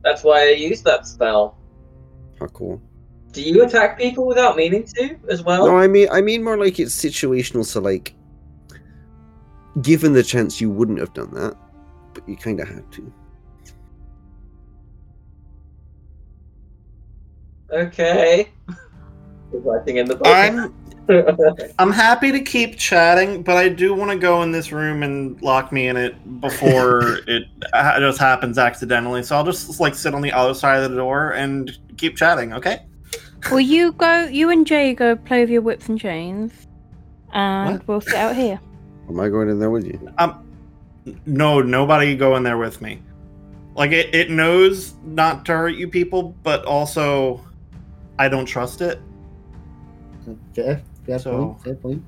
That's why I used that spell. How cool. Do you attack people without meaning to as well? No, I mean, I mean more like it's situational. So like, given the chance, you wouldn't have done that, but you kind of had to. Okay. Writing in the book. I'm I'm happy to keep chatting, but I do want to go in this room and lock me in it before it just happens accidentally. So I'll just like sit on the other side of the door and keep chatting. Okay? Well, you go. You and Jay go play with your whips and chains, and What? we'll sit out here. Am I going in there with you? Um, No, nobody go in there with me. Like it, it knows not to hurt you people, but also I don't trust it. Fair, fair So- point. Fair point.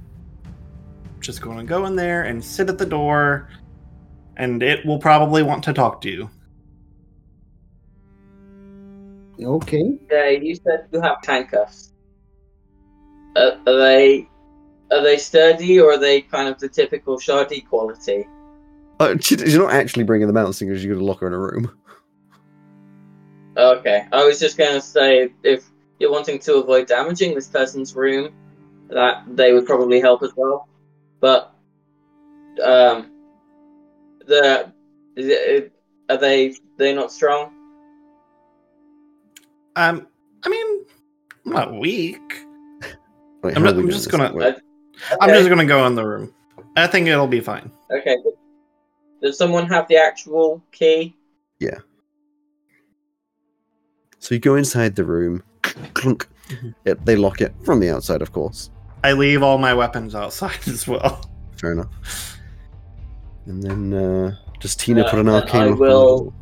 Just going to go in there and sit at the door, and it will probably want to talk to you. Okay. Yeah, you said you have handcuffs. Uh, are they are they sturdy or are they kind of the typical shardy quality? Uh, you're not actually bringing them out, seeing as you're going to lock her in a room. Okay, I was just gonna say if you're wanting to avoid damaging this person's room, that they would probably help as well. But um, the is it, are they they not strong? Um, I mean, I'm not weak. Wait, I'm, not, we I'm just gonna. Wait. I'm just gonna go in the room. I think it'll be fine. Okay. Does someone have the actual key? Yeah. So you go inside the room, clunk. It, they lock it from the outside, of course. I leave all my weapons outside as well. Fair enough. And then uh, does Tina Uh, put an arcane I lock on the will-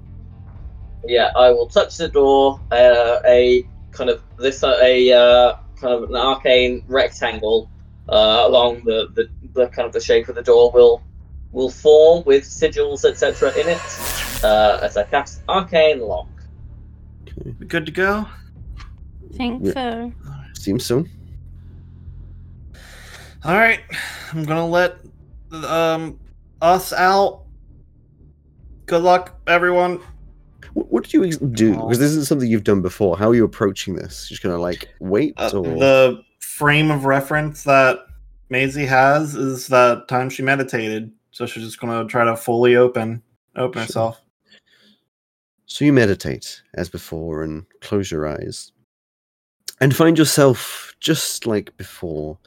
Yeah, I will touch the door. Uh, a kind of this uh, a uh, kind of an arcane rectangle uh, along the, the the kind of the shape of the door will will form with sigils etc. in it uh, as I cast arcane lock. We good to go? Think Yeah. so. Seems soon. All right, I'm gonna let um us out. Good luck, everyone. What, what did you do? Because this isn't something you've done before. How are you approaching this? Just gonna like wait Uh, or the frame of reference that Maisie has is that time she meditated, so she's just gonna try to fully open open Sure. herself. So you meditate as before and close your eyes and find yourself just like before,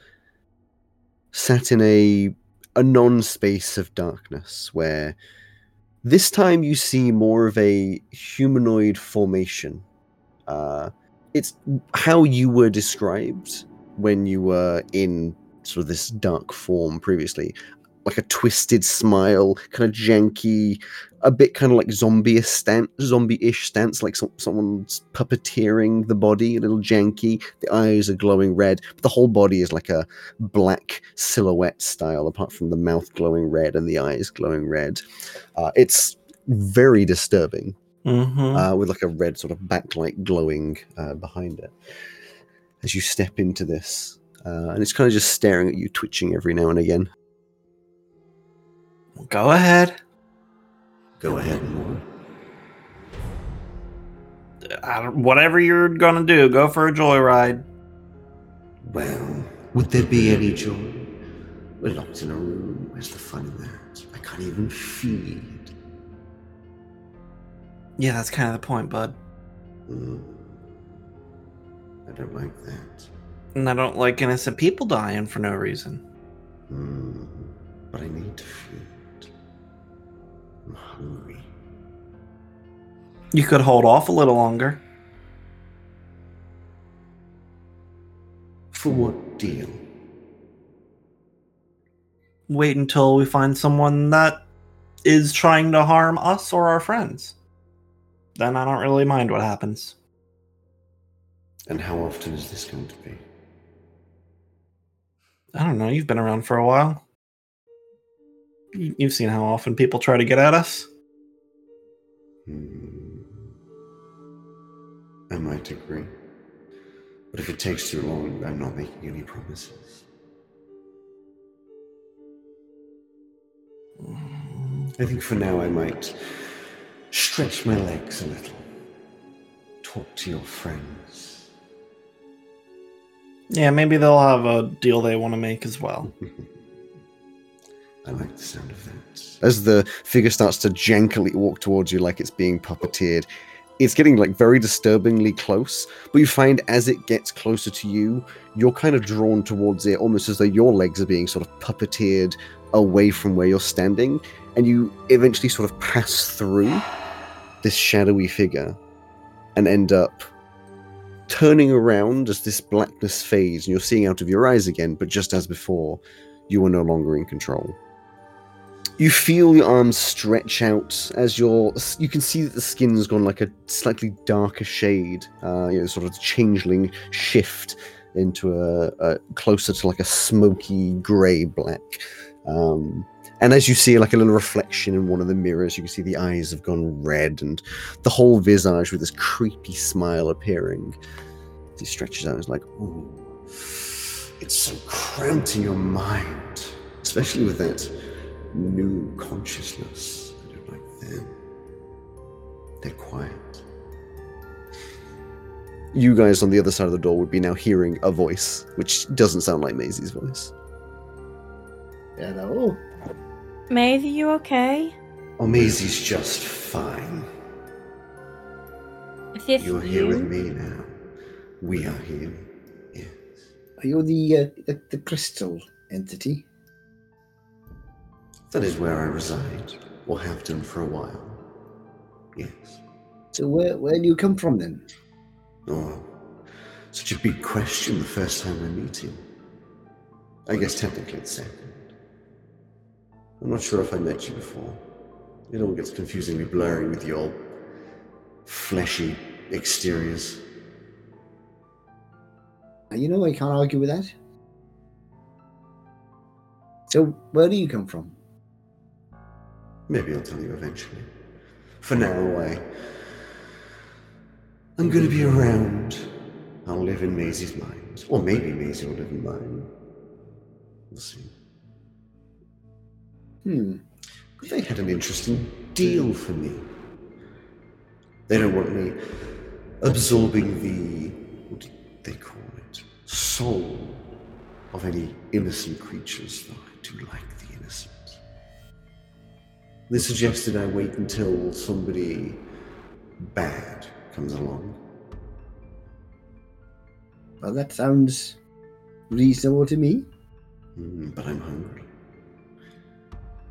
sat in a a non-space of darkness where this time you see more of a humanoid formation. Uh, it's how you were described when you were in sort of this dark form previously, like a twisted smile, kind of janky, a bit kind of like zombie stance, zombie-ish stance, like some, someone's puppeteering the body, a little janky. The eyes are glowing red, but the whole body is like a black silhouette style, apart from the mouth glowing red and the eyes glowing red. Uh, it's very disturbing, Mm-hmm. uh, with like a red sort of backlight glowing uh, behind it as you step into this. Uh, and it's kind of just staring at you, twitching every now and again. Go ahead. Go ahead, Moore. I don't- whatever you're gonna do, go for a joyride. Well, would there be any joy? We're locked in a room. Where's the fun in that? I can't even feed. Yeah, that's kind of the point, bud. Mm. I don't like that. And I don't like innocent people dying for no reason. Mm. But I need to feed. I'm hungry. You could hold off a little longer. For what deal? Wait until we find someone that is trying to harm us or our friends. Then I don't really mind what happens. And how often is this going to be? I don't know. You've been around for a while. You- You've seen how often people try to get at us. Hmm. I might agree. But if it takes too long, I'm not making any promises. I think for now I might stretch my legs a little. Talk to your friends. Yeah, maybe they'll have a deal they want to make as well. I like the sound of that. As the figure starts to jankily walk towards you like it's being puppeteered, it's getting like very disturbingly close. But you find as it gets closer to you, you're kind of drawn towards it, almost as though your legs are being sort of puppeteered away from where you're standing, and you eventually sort of pass through this shadowy figure and end up turning around as this blackness fades, and you're seeing out of your eyes again, but just as before, you are no longer in control. You feel your arms stretch out as your you can see that the skin's gone like a slightly darker shade, uh, you know, sort of changeling shift into a, a closer to like a smoky grey black. Um, and as you see like a little reflection in one of the mirrors, you can see the eyes have gone red and the whole visage with this creepy smile appearing. He stretches out is like, ooh, it's so cramped in your mind, especially with that new consciousness. I don't like them. They're quiet. You guys on the other side of the door would be now hearing a voice, which doesn't sound like Maisie's voice. Hello. Maisie, you okay? Oh, Maisie's just fine. Is this You're here with me now. We are here. Yes. Are you the, uh, the the crystal entity? That is where I reside, or have done for a while. Yes. So where where do you come from then? Oh, such a big question the first time I meet you. I guess technically it's second. I'm not sure if I met you before. It all gets confusingly blurry with your fleshy exteriors. Uh, you know, I can't argue with that. So, where do you come from? Maybe I'll tell you eventually. For now, I. I'm gonna be around. I'll live in Maisie's mind. Or maybe Maisie will live in mine. We'll see. Hmm. They had an interesting deal for me. They don't want me absorbing the. what do they call it? Soul of any innocent creatures, though I do like. They suggested I wait until somebody bad comes along. Well, that sounds reasonable to me. Mm, but I'm hungry.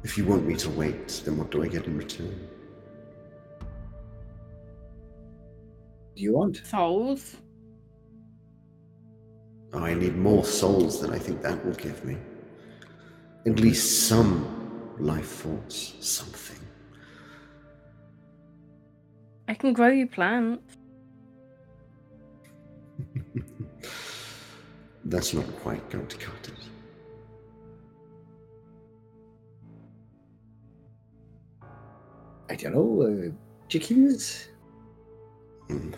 If you want me to wait, then what do I get in return? Do you want? Souls. Oh, I need more souls than I think that will give me. At least some life force, something. I can grow you plants. That's not quite going to cut it. I don't know. Uh, chickens? Mm.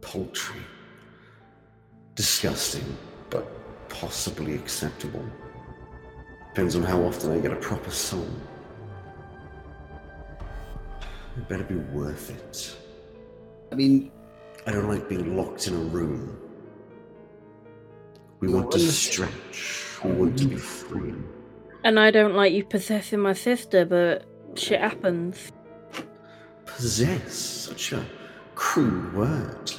Poultry. Disgusting, but possibly acceptable. Depends on how often I get a proper soul. It better be worth it. I mean, I don't like being locked in a room. We want to stretch. We want to be free. And I don't like you possessing my sister, but shit happens. Possess, such a crude word.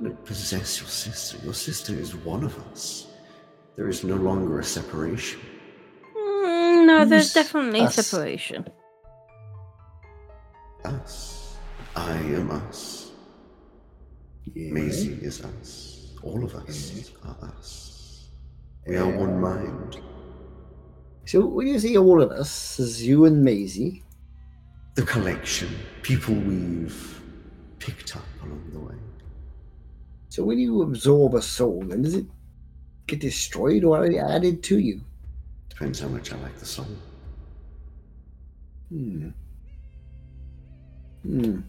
Don't possess your sister. Your sister is one of us. There is no longer a separation. No, there's definitely us? separation. Us. I am us. Maisie is us. All of us are us. We are one mind. So when you say all of us, as you and Maisie, The collection, people we've picked up along the way. so when you absorb a soul, then does it get destroyed or added to you? Depends how much I like the song. Hmm. Hmm.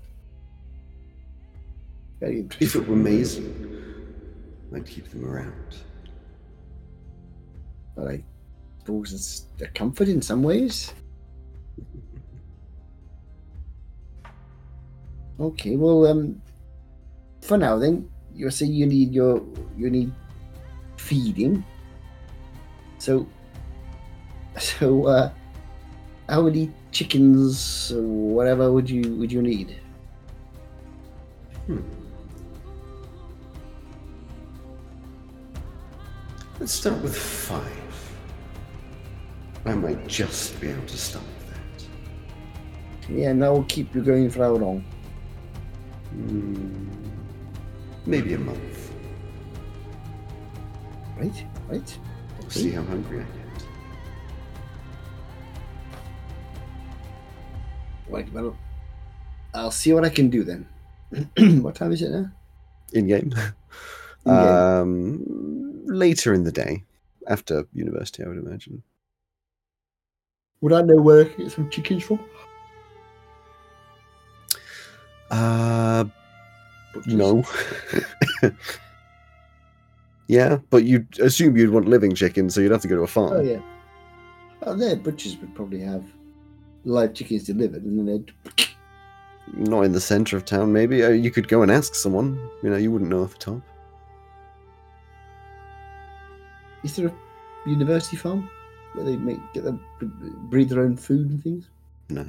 Very If it were Maisie, I'd keep them around. But I suppose it's a comfort in some ways. Okay, well, um, for now then, you're saying you need your you need feeding. So, so uh, how many chickens or whatever would you would you need? Let's start with five. I might just be able to stop that. Yeah, and that will keep you going for how long? Hmm, maybe a month. Right, right. We'll see how hungry I get. Right, well, I'll see what I can do then. what time is it now? in game. In-game. Um, later in the day, after university, I would imagine. Would I know where I can get some chickens from? Uh, Butchers. no. yeah, but you'd assume you'd want living chickens, so you'd have to go to a farm. Oh yeah. Oh, their butchers would probably have live chickens delivered, and then they'd. Not in the center of town, maybe. Uh, you could go and ask someone. You know, you wouldn't know off the top. Is there a university farm where they make get them breed their own food and things? No.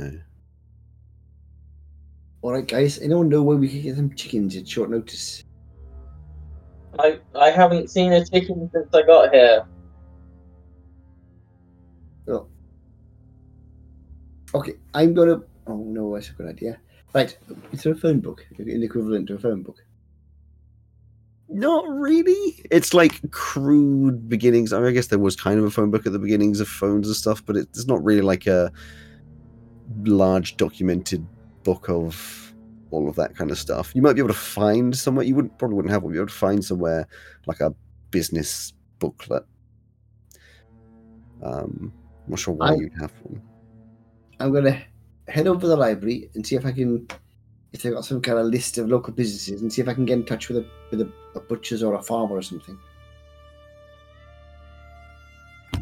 All right, guys. Anyone know where we can get some chickens at short notice? I I haven't seen a chicken since I got here. Okay, I'm gonna. Oh no, that's a good idea. Right, is there a phone book? An equivalent to a phone book? Not really. It's like crude beginnings. I, mean, I guess there was kind of a phone book at the beginnings of phones and stuff, but it's not really like a large documented book of all of that kind of stuff. You might be able to find somewhere. You wouldn't probably wouldn't have one. You would find somewhere like a business booklet. Um, I'm not sure why I- you'd have one. I'm gonna head over to the library and see if I can, if they've got some kind of list of local businesses, and see if I can get in touch with a with a, a butcher's or a farmer or something.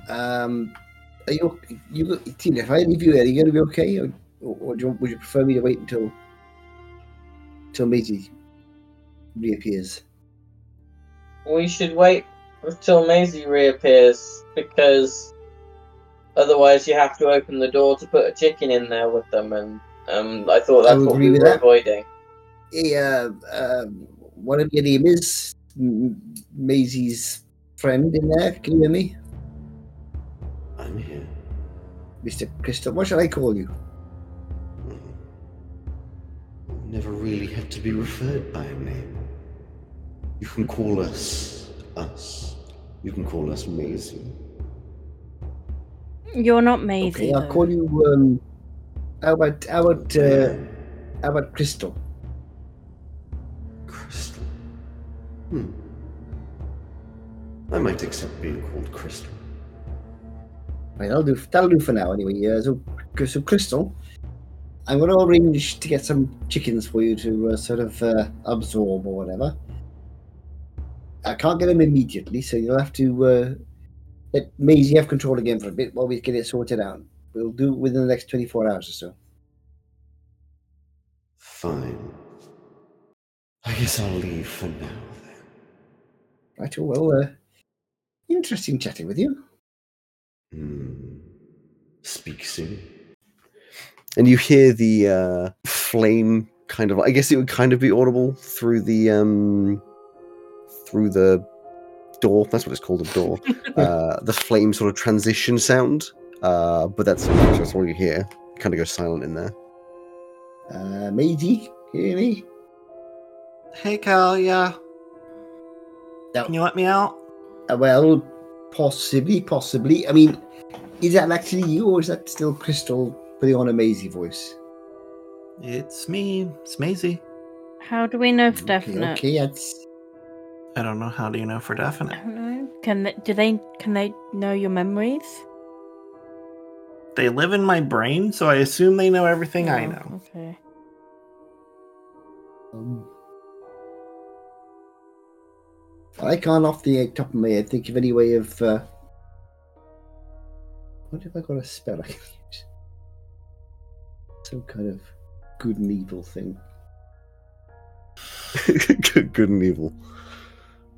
Um, are you you Tina? If I leave you there, are you gonna be okay, or, or you, would you prefer me to wait until until Maisie reappears? We should wait until Maisie reappears because otherwise you have to open the door to put a chicken in there with them, and um, I thought that's would what we were that. avoiding. Yeah, uh, uh, whatever your name is, M- Maisie's friend in there. Can you hear me, I'm here. Mister Crystal? What shall I call you? Never really had to be referred by a name. You can call us us. You can call us Maisie. You're not Maisie. Okay, I'll call you. Um, how about how about uh, Diane. how about Crystal? Crystal. Hmm. I might accept being called Crystal. Right, that'll do. That'll do for now, anyway. Uh, so, so Crystal, I'm going to arrange to get some chickens for you to uh, sort of uh, absorb or whatever. I can't get them immediately, so you'll have to uh, let Maisie have control again for a bit while we get it sorted out. We'll do it within the next 24 hours or so. Fine. I guess I'll leave for now then. Right, oh, well, uh, interesting chatting with you. Hmm. Speak soon. And you hear the uh, flame kind of. I guess it would kind of be audible through the um, through the door. That's what it's called, a door. uh, the flame sort of transition sound. Uh, but that's that's all you hear. Kind of go silent in there. Uh, Maisie, can hear me? Hey, Cal, yeah. No. Can you let me out? Uh, well, possibly, possibly. I mean, is that actually you, or is that still Crystal putting on a Maisie voice? It's me. It's Maisie. How do we know for Okay, definite? Okay, that's I don't know. How do you know for definite? I definite? don't know. Can they, do they can they know your memories? They live in my brain, so I assume they know everything I Oh, know. Okay. Um, I can't, off the top of my head, think of any way of. Uh, what if I got a spell I can use? Some kind of good and evil thing. good, good and evil.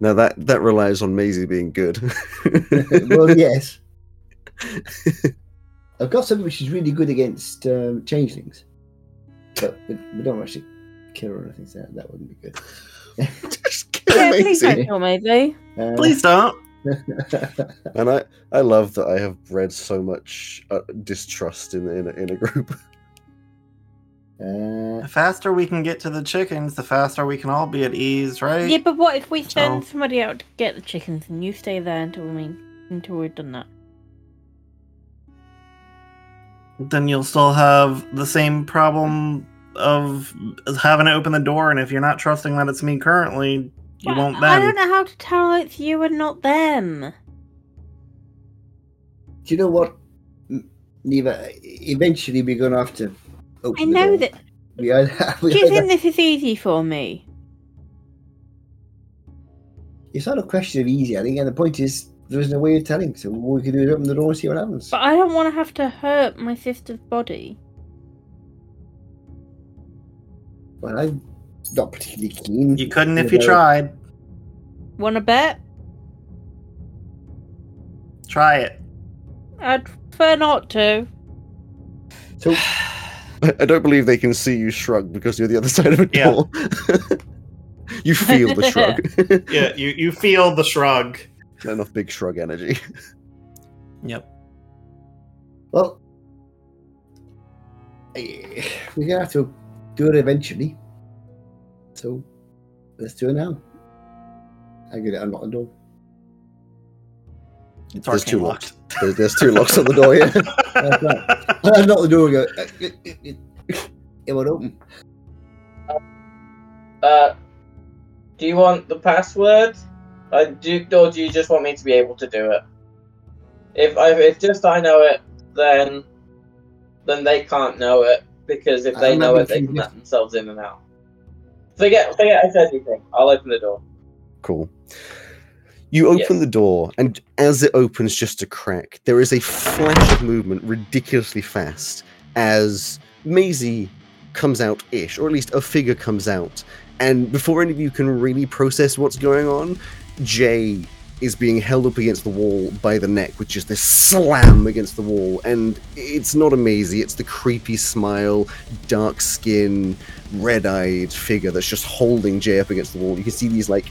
Now that that relies on Maisie being good. well, yes. I've got something which is really good against um, changelings, but we, we don't actually kill her or anything, so that wouldn't be good. Just kill Yeah, please don't kill Maisie. Uh, Please don't. And I, I love that I have bred so much uh, distrust in in a, in a group. Uh, The faster we can get to the chickens, the faster we can all be at ease, right? Yeah, but what if we send So- somebody out to get the chickens and you stay there until we mean, until we've done that? Then you'll still have the same problem of having to open the door, and if you're not trusting that it's me currently, you Well, won't I don't know how to tell it's you and not them. do you know what, M- Neva? Eventually, we're going to have to. Open I the know door. that. We either, we Do you either- think this is easy for me? It's not a question of easy, I think, and the point is there isn't a way of telling. So what we can do is open the door and see what happens. But I don't want to have to hurt my sister's body. Well, I'm not particularly keen. You couldn't if you know, tried. Want to bet? Try it. I'd prefer not to. So I, I don't believe they can see you shrug because you're the other side of a Yeah. door. you feel the shrug. Yeah, you, you feel the shrug. Enough big shrug energy. Yep. Well, eh, we're gonna have to do it eventually. So let's do it now. I'm gonna unlock the door. It's There's arcane two locked. Locks. There's, there's two locks on the door. Yeah. That's right. I unlock the door and go. "Eh, eh, eh, eh." It won't open. Uh, do you want the password? I do, or do you just want me to be able to do it? If I, if just I know it, then then they can't know it because if they I'm know it, they can let themselves in and out. Forget, forget I said anything. I'll open the door. Cool. You open the door, and as it opens just a crack, there is a flash of movement ridiculously fast as Maisie comes out ish, or at least a figure comes out. And before any of you can really process what's going on, Jay is being held up against the wall by the neck with just this slam against the wall. And it's not a Maisie, it's the creepy smile, dark skin, red eyed figure that's just holding Jay up against the wall. You can see these like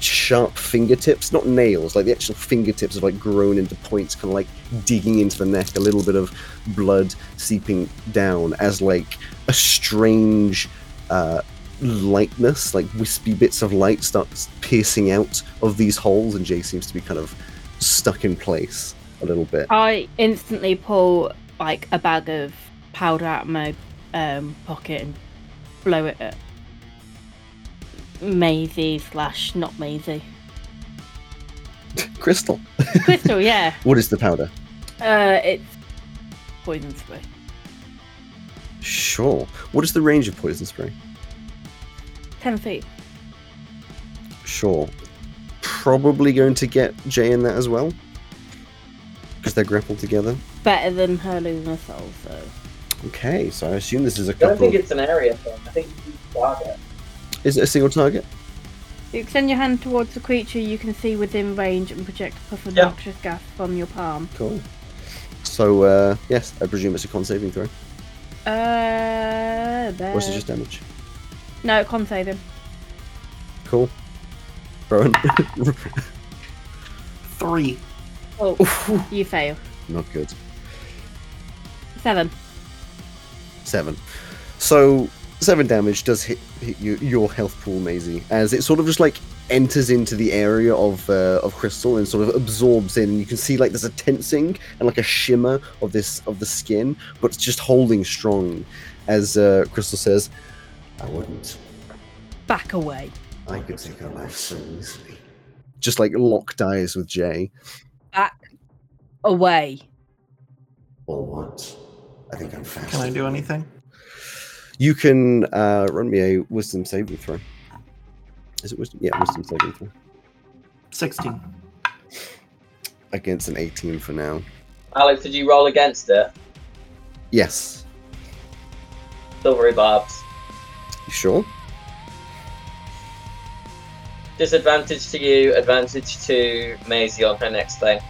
sharp fingertips, not nails, like the actual fingertips have like grown into points, kind of like digging into the neck, a little bit of blood seeping down as like a strange uh, lightness, like wispy bits of light starts piercing out of these holes, and Jay seems to be kind of stuck in place a little bit. I instantly pull like a bag of powder out of my um, pocket and blow it at Maisie slash not Maisie. Crystal, Crystal, yeah. what is the powder? Uh, it's poison spray. Sure. What is the range of poison spray? Ten feet. Sure. Probably going to get Jay in that as well. Because they're grappled together. Better than her losing her soul, so. Okay, so I assume this is a I don't couple. think it's an area thing. I think you target. Is it a single target? You extend your hand towards the creature you can see within range and project a puff of Yeah. noxious gas from your palm. Cool. So, uh, yes, I presume it's a con saving throw. Uh, Or is it just damage? No, con saving. Cool. Rowan. Three. Oh, you fail. Not good. Seven. Seven. So, seven damage does hit, hit you, your health pool, Maisie, as it sort of just like enters into the area of uh, of crystal and sort of absorbs in. You can see like there's a tensing and like a shimmer of this of the skin, but it's just holding strong. As uh, Crystal says, I wouldn't. Back away. I could take her life so easily. just like locked eyes with Jay. Back away. Or what? I think I'm fast. Can I do anything? You can uh, run me a wisdom saving throw. Is it wisdom? Yeah, wisdom saving throw. 16. Against an 18 for now. Alex, did you roll against it? Yes. Silvery barbs. You sure? Disadvantage to you, advantage to Maisie on her next thing.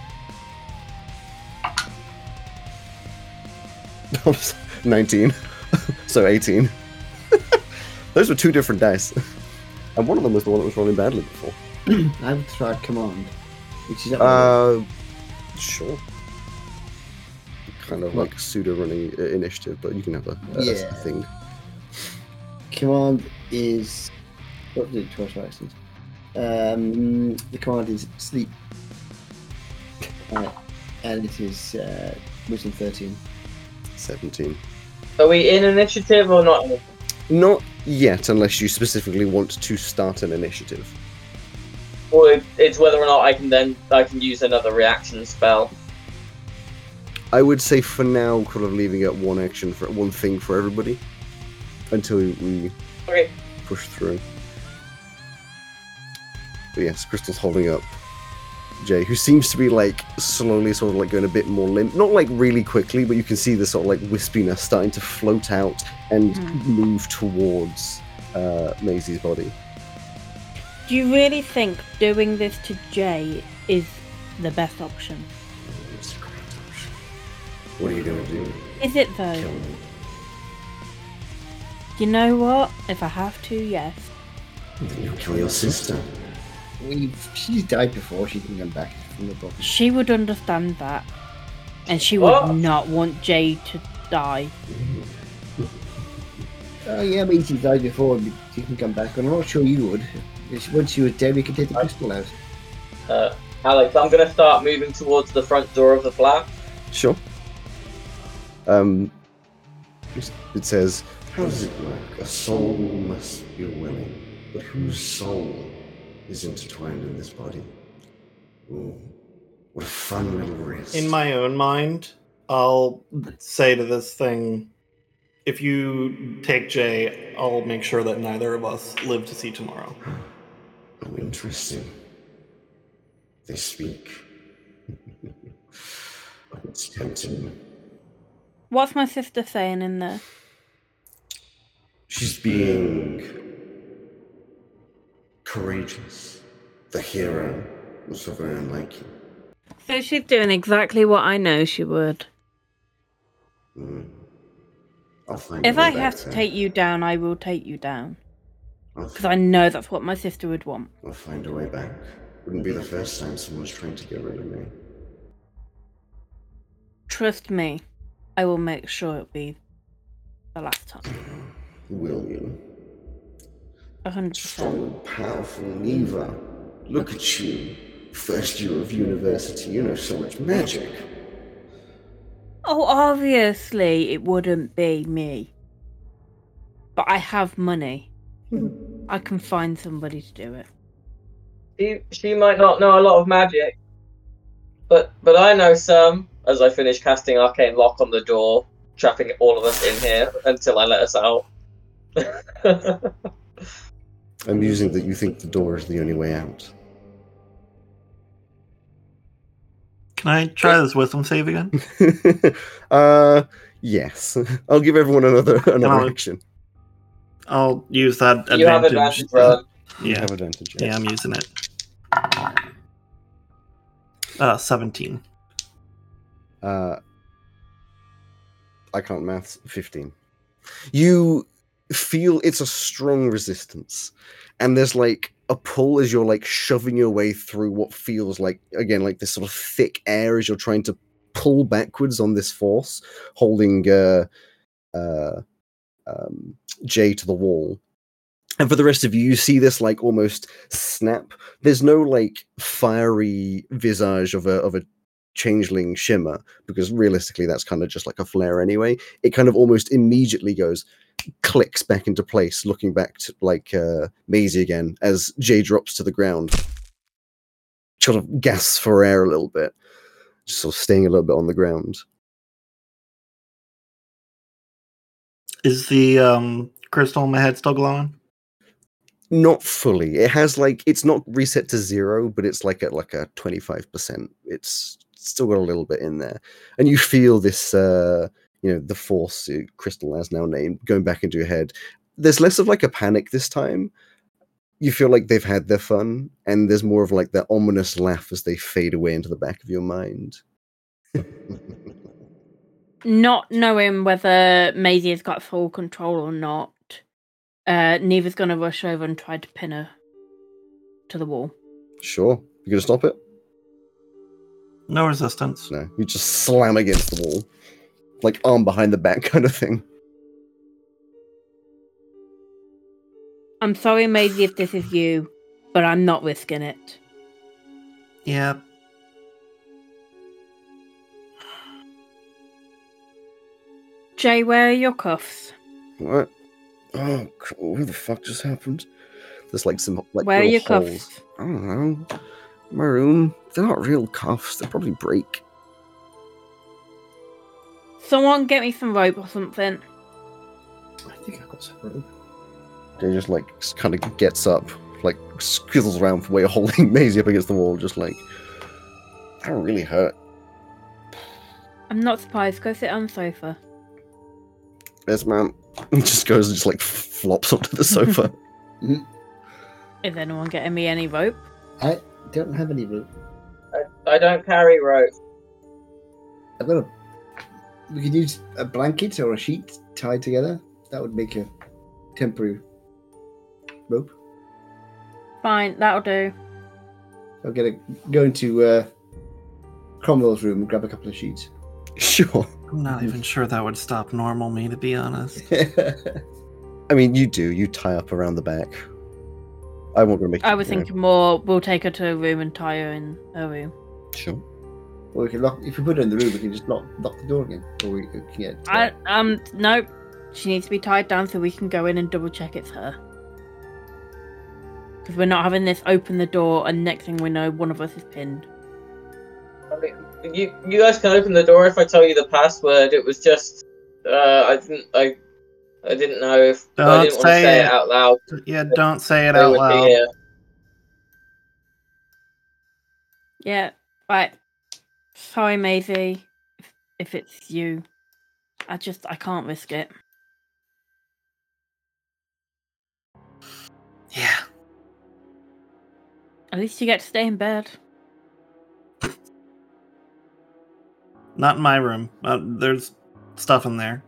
19. so 18. Those were two different dice. and one of them was the one that was rolling badly before. I would try command, which is Uh, sure. Kind of like pseudo running uh, initiative, but you can have a, a Yeah. thing. Command is what did it twice by. Um, the command is sleep, uh, and it is uh, wisdom thirteen. 17. Are we in initiative or not? Not yet, unless you specifically want to start an initiative. Or it's whether or not I can then I can use another reaction spell. I would say for now, kind of leaving it one action for one thing for everybody until we Okay. push through. But yes, Crystal's holding up Jay, who seems to be like slowly sort of like going a bit more limp. Not like really quickly, but you can see the sort of like wispiness starting to float out and move towards uh, Maisie's body. Do you really think doing this to Jay is the best option? It's a great option. What are you gonna do? Is it though? Kill me? You know what? If I have to, yes. Then you'll kill your sister. We've she's died before. She can come back from the bottom. She would understand that. And she would What? not want Jay to die. Oh yeah, but she died before. but She can come back. I'm not sure you would. If- Once she was dead, we could take the crystal out. Uh, Alex, I'm gonna start moving towards the front door of the flat. Sure. Um, it says, How does it work? A soul must be willing, but whose soul? is intertwined in this body. Ooh, what a fun little wrist. In my own mind, I'll say to this thing if you take Jay, I'll make sure that neither of us live to see tomorrow. Oh, interesting. They speak. it's tempting. What's my sister saying in there? She's being courageous. The hero was so very unlike you. So she's doing exactly what I know she would. Mm. If I have to there. take you down, I will take you down. Because I know that's what my sister would want. I'll find a way back. Wouldn't be the first time someone's trying to get rid of me. Trust me, I will make sure it'll be the last time. Will you? A hundred Strong and powerful Neva. Look at you. First year of university, you know so much magic. Oh, obviously it wouldn't be me. But I have money. I can find somebody to do it. She she might not know a lot of magic, but but I know some. As I finish casting arcane lock on the door, trapping all of us in here until I let us out. Amusing that you think the door is the only way out. Can I try this wisdom save again? uh, yes. I'll give everyone another another I'll- action. I'll use that advantage. you have advantage, Ron. You Yeah, have advantage. yeah, I'm using it. Uh, 17. Uh, I can't maths. Fifteen. You feel it's a strong resistance, and there's like a pull as you're like shoving your way through what feels like again like this sort of thick air as you're trying to pull backwards on this force, holding uh, uh, um, Jay to the wall. And for the rest of you, you see this like almost snap. There's no like fiery visage of a of a changeling shimmer because realistically that's kind of just like a flare anyway. It kind of almost immediately goes clicks back into place looking back to like uh Maisie again as jay drops to the ground. Sort of gasps for air a little bit just sort of staying a little bit on the ground. Is the um, crystal in my head still glowing? not fully. It has like it's not reset to zero but it's like at like a 25% it's still got a little bit in there. And you feel this uh you know the force uh, crystal as now named going back into your head. There's less of like a panic this time. You feel like they've had their fun and there's more of like that ominous laugh as they fade away into the back of your mind. Not knowing whether Maisie has got full control or not, uh, Neva's gonna rush over and try to pin her to the wall. sure. You gonna stop it No resistance. no you just slam against the wall like arm behind the back kind of thing I'm sorry, Maisie, if this is you, but I'm not risking it. Yeah. Jay, where are your cuffs? What? Oh, cr- what the fuck just happened? There's like some like where are your holes. cuffs? I don't know. My room. They're not real cuffs. they'll probably break. Someone get me some rope or something. I think I got some rope. They just like kind of gets up, like skittles around while you're holding Maisie up against the wall, just like that really hurt. I'm not surprised. Go sit on the sofa. Yes, ma'am. just goes and just like flops onto the sofa. Hmm? Is anyone getting me any rope? I don't have any rope. I, I don't carry rope. I've got a. We could use a blanket or a sheet tied together. That would make a temporary rope. Fine, that'll do. I'll get a go into uh, Cromwell's room and grab a couple of sheets. sure. I'm not even sure that would stop normal me, to be honest. I mean, you do. You tie up around the back. I won't go make. I was you know, thinking more. We'll take her to a room and tie her in her room. Sure. or we can lock. If we put her in the room, we can just lock lock the door again. Or we can get. I um nope. She needs to be tied down so we can go in and double check it's her. Because we're not having this open the door and next thing we know, one of us is pinned. I mean, you you guys can open the door if I tell you the password. It was just uh, I didn't I I didn't know if I Don't didn't want to say say it it. out loud. Yeah, don't say it out loud. hear. Yeah, right. Sorry, Maisie, if, if it's you. I just, I can't risk it. Yeah. At least you get to stay in bed. Not in my room. Uh, there's stuff in there.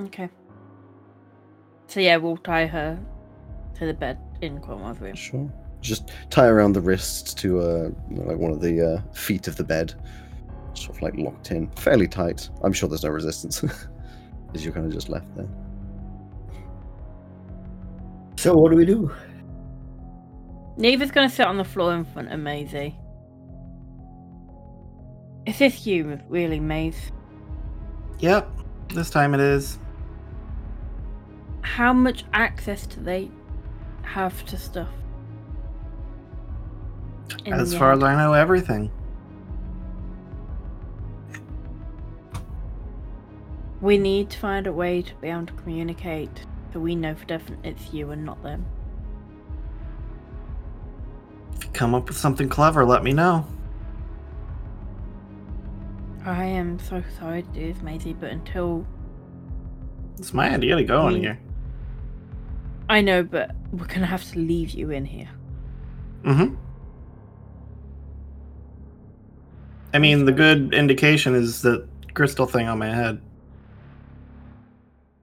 Okay. So yeah, we'll tie her to the bed in Cornwall's room. Sure. Just tie around the wrists to uh, like one of the uh, feet of the bed, sort of like locked in, fairly tight. I'm sure there's no resistance, as you're kind of just left there. So what do we do? Neva's gonna sit on the floor in front of Maisie. Is this you, really, Maze? Yep. This time it is. How much access do they have to stuff? In As far as I know, everything. We need to find a way to be able to communicate so we know for definite it's you and not them. If you come up with something clever, let me know. I am so sorry to do this, Maisie, but until It's my idea to go in Mm. here. I know, but we're gonna have to leave you in here. Mm-hmm. I mean, the good indication is that crystal thing on my head.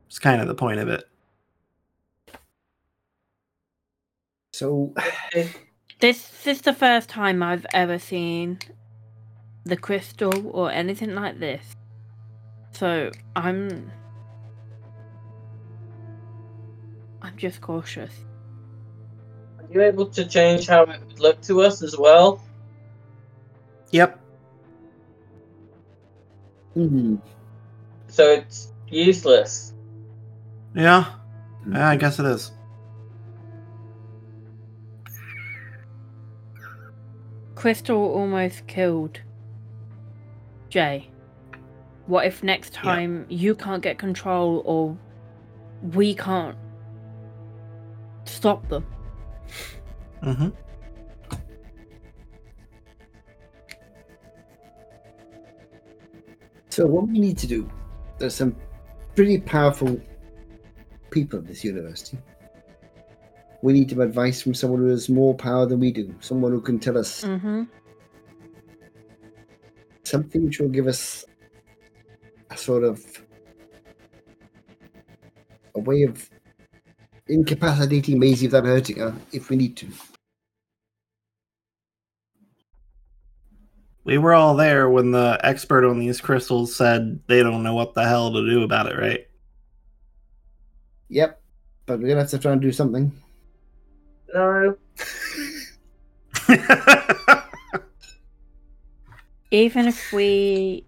It's kind of the point of it. So This is the first time I've ever seen the crystal or anything like this. So I'm I'm just cautious. Are you able to change how it would look to us as well? Yep. Hmm, So it's useless. Yeah. Yeah, I guess it is. Crystal almost killed Jay. What if next time you can't get control or we can't stop them? Mm-hmm. So what we need to do? There's some pretty powerful people at this university. We need some advice from someone who has more power than we do. Someone who can tell us Mm-hmm. something which will give us a sort of a way of incapacitating Maisie without hurting her if we need to. We were all there when the expert on these crystals said they don't know what the hell to do about it, right? Yep, but we're gonna have to try and do something. No. Even if we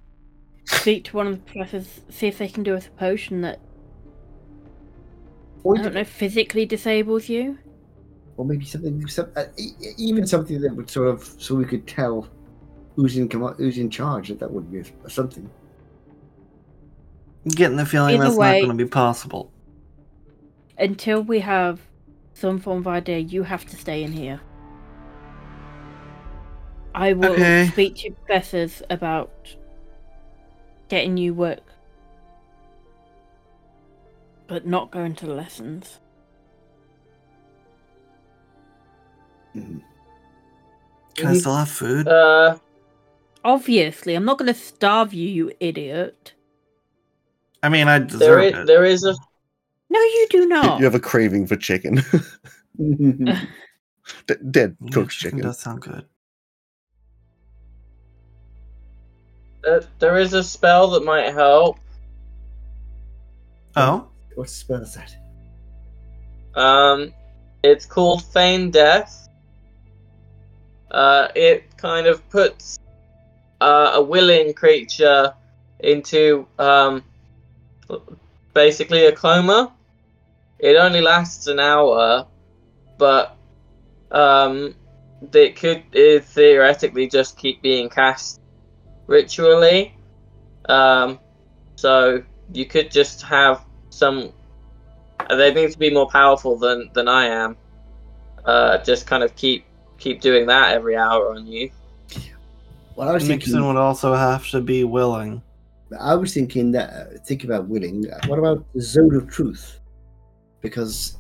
speak to one of the professors, see if they can do us a potion that Or, I don't know physically disables you. or maybe something, some, uh, even something that would sort of, so we could tell who's in com- who's in charge. That would be a- something. Getting the feeling Either that's way- not going to be possible. Until we have some form of idea, you have to stay in here. I will Okay. speak to professors about getting you work, but not going to the lessons. Mhm. Can I still have food? Uh, Obviously, I'm not going to starve you, you idiot. I mean, I there deserve is, it. there is a No, you do not. You have a craving for chicken. D- dead Yeah, cooked chicken chicken. does sound good. uh, there is a spell that might help. Oh, what spell is that? Um, it's called Feign Death. Uh, it kind of puts uh, a willing creature into um, basically a coma. it only lasts an hour, but um, it could uh, theoretically just keep being cast ritually. Um, so you could just have some. They need to be more powerful than than I am. Uh, just kind of keep keep doing that every hour on you. Well, I was Nixon thinking. would also have to be willing. I was thinking that. Uh, think about willing. What about the zone of truth? Because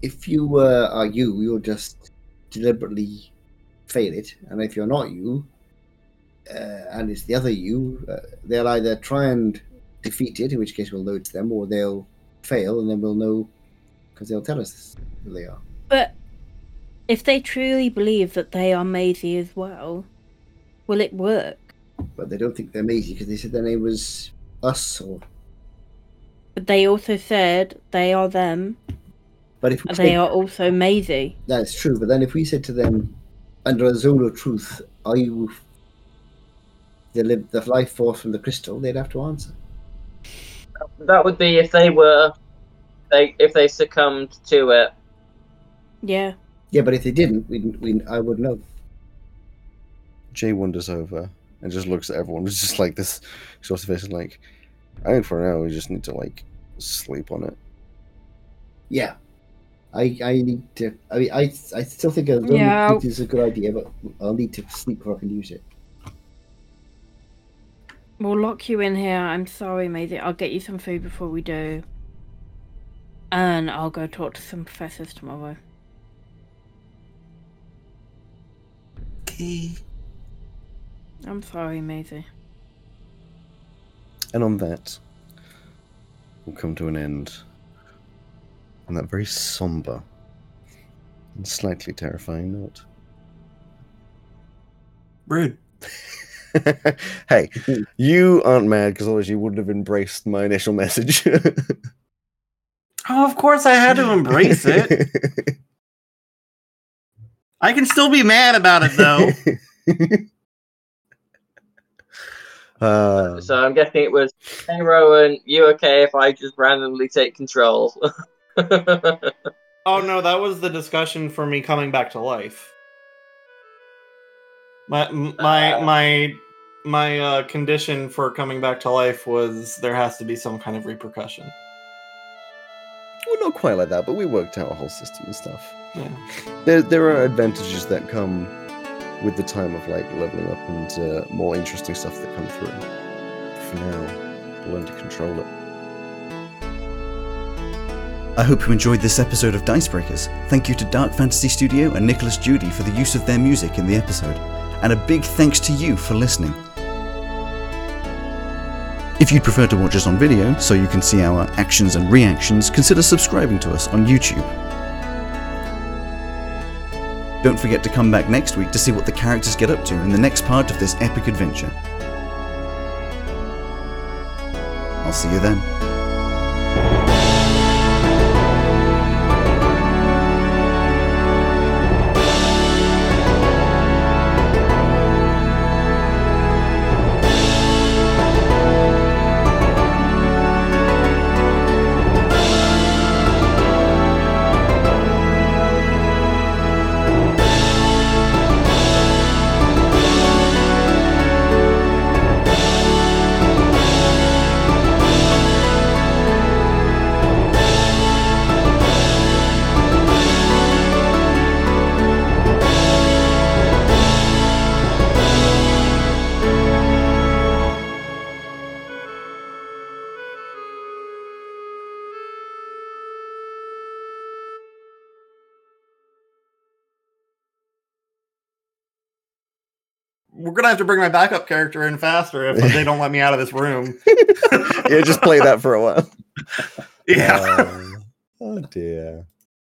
if you uh, are you, you'll just deliberately fail it, and if you're not you, uh, and it's the other you, uh, they'll either try and defeat it, in which case we'll know it's them, or they'll fail, and then we'll know because they'll tell us who they are. But if they truly believe that they are Maisie as well, will it work? But they don't think they're Maisie because they said their name was us, or But they also said they are them, but if we and said- they are also Maisie. That's true, but then if we said to them, under a zone of truth, are you the, live, the life force from the crystal? They'd have to answer. That would be if they were, they if they succumbed to it. Yeah. Yeah, but if they didn't, we, we I would know. Jay wanders over and just looks at everyone. It's just like this sort of face, like, I think for now we just need to like sleep on it. Yeah, I I need to. I mean, I I still think a zone Yeah, of I'll- is a good idea, but I'll need to sleep before I can use it. We'll lock you in here. I'm sorry, Maisie. I'll get you some food before we do. And I'll go talk to some professors tomorrow. Okay. I'm sorry, Maisie. And on that, we'll come to an end on that very somber and slightly terrifying note. Rude. hey, you aren't mad because otherwise you wouldn't have embraced my initial message. Oh, of course I had to embrace it. I can still be mad about it though. Uh, So I'm guessing it was, hey Rowan, you okay if I just randomly take control? Oh no, that was the discussion for me coming back to life. My my Ah. my my uh, condition for coming back to life was there has to be some kind of repercussion. well, not quite like that, but we worked out a whole system and stuff. Yeah. There, there are advantages that come with the time of like leveling up and uh, more interesting stuff that come through. For now, learn to control it. I hope you enjoyed this episode of Dicebreakers. Thank you to Dark Fantasy Studio and Nicolas Jeudy for the use of their music in the episode. And a big thanks to you for listening. If you'd prefer to watch us on video so you can see our actions and reactions, consider subscribing to us on YouTube. Don't forget to come back next week to see what the characters get up to in the next part of this epic adventure. I'll see you then. Gonna have to bring my backup character in faster if they don't let me out of this room. yeah, just play that for a while. Yeah. Uh, oh dear.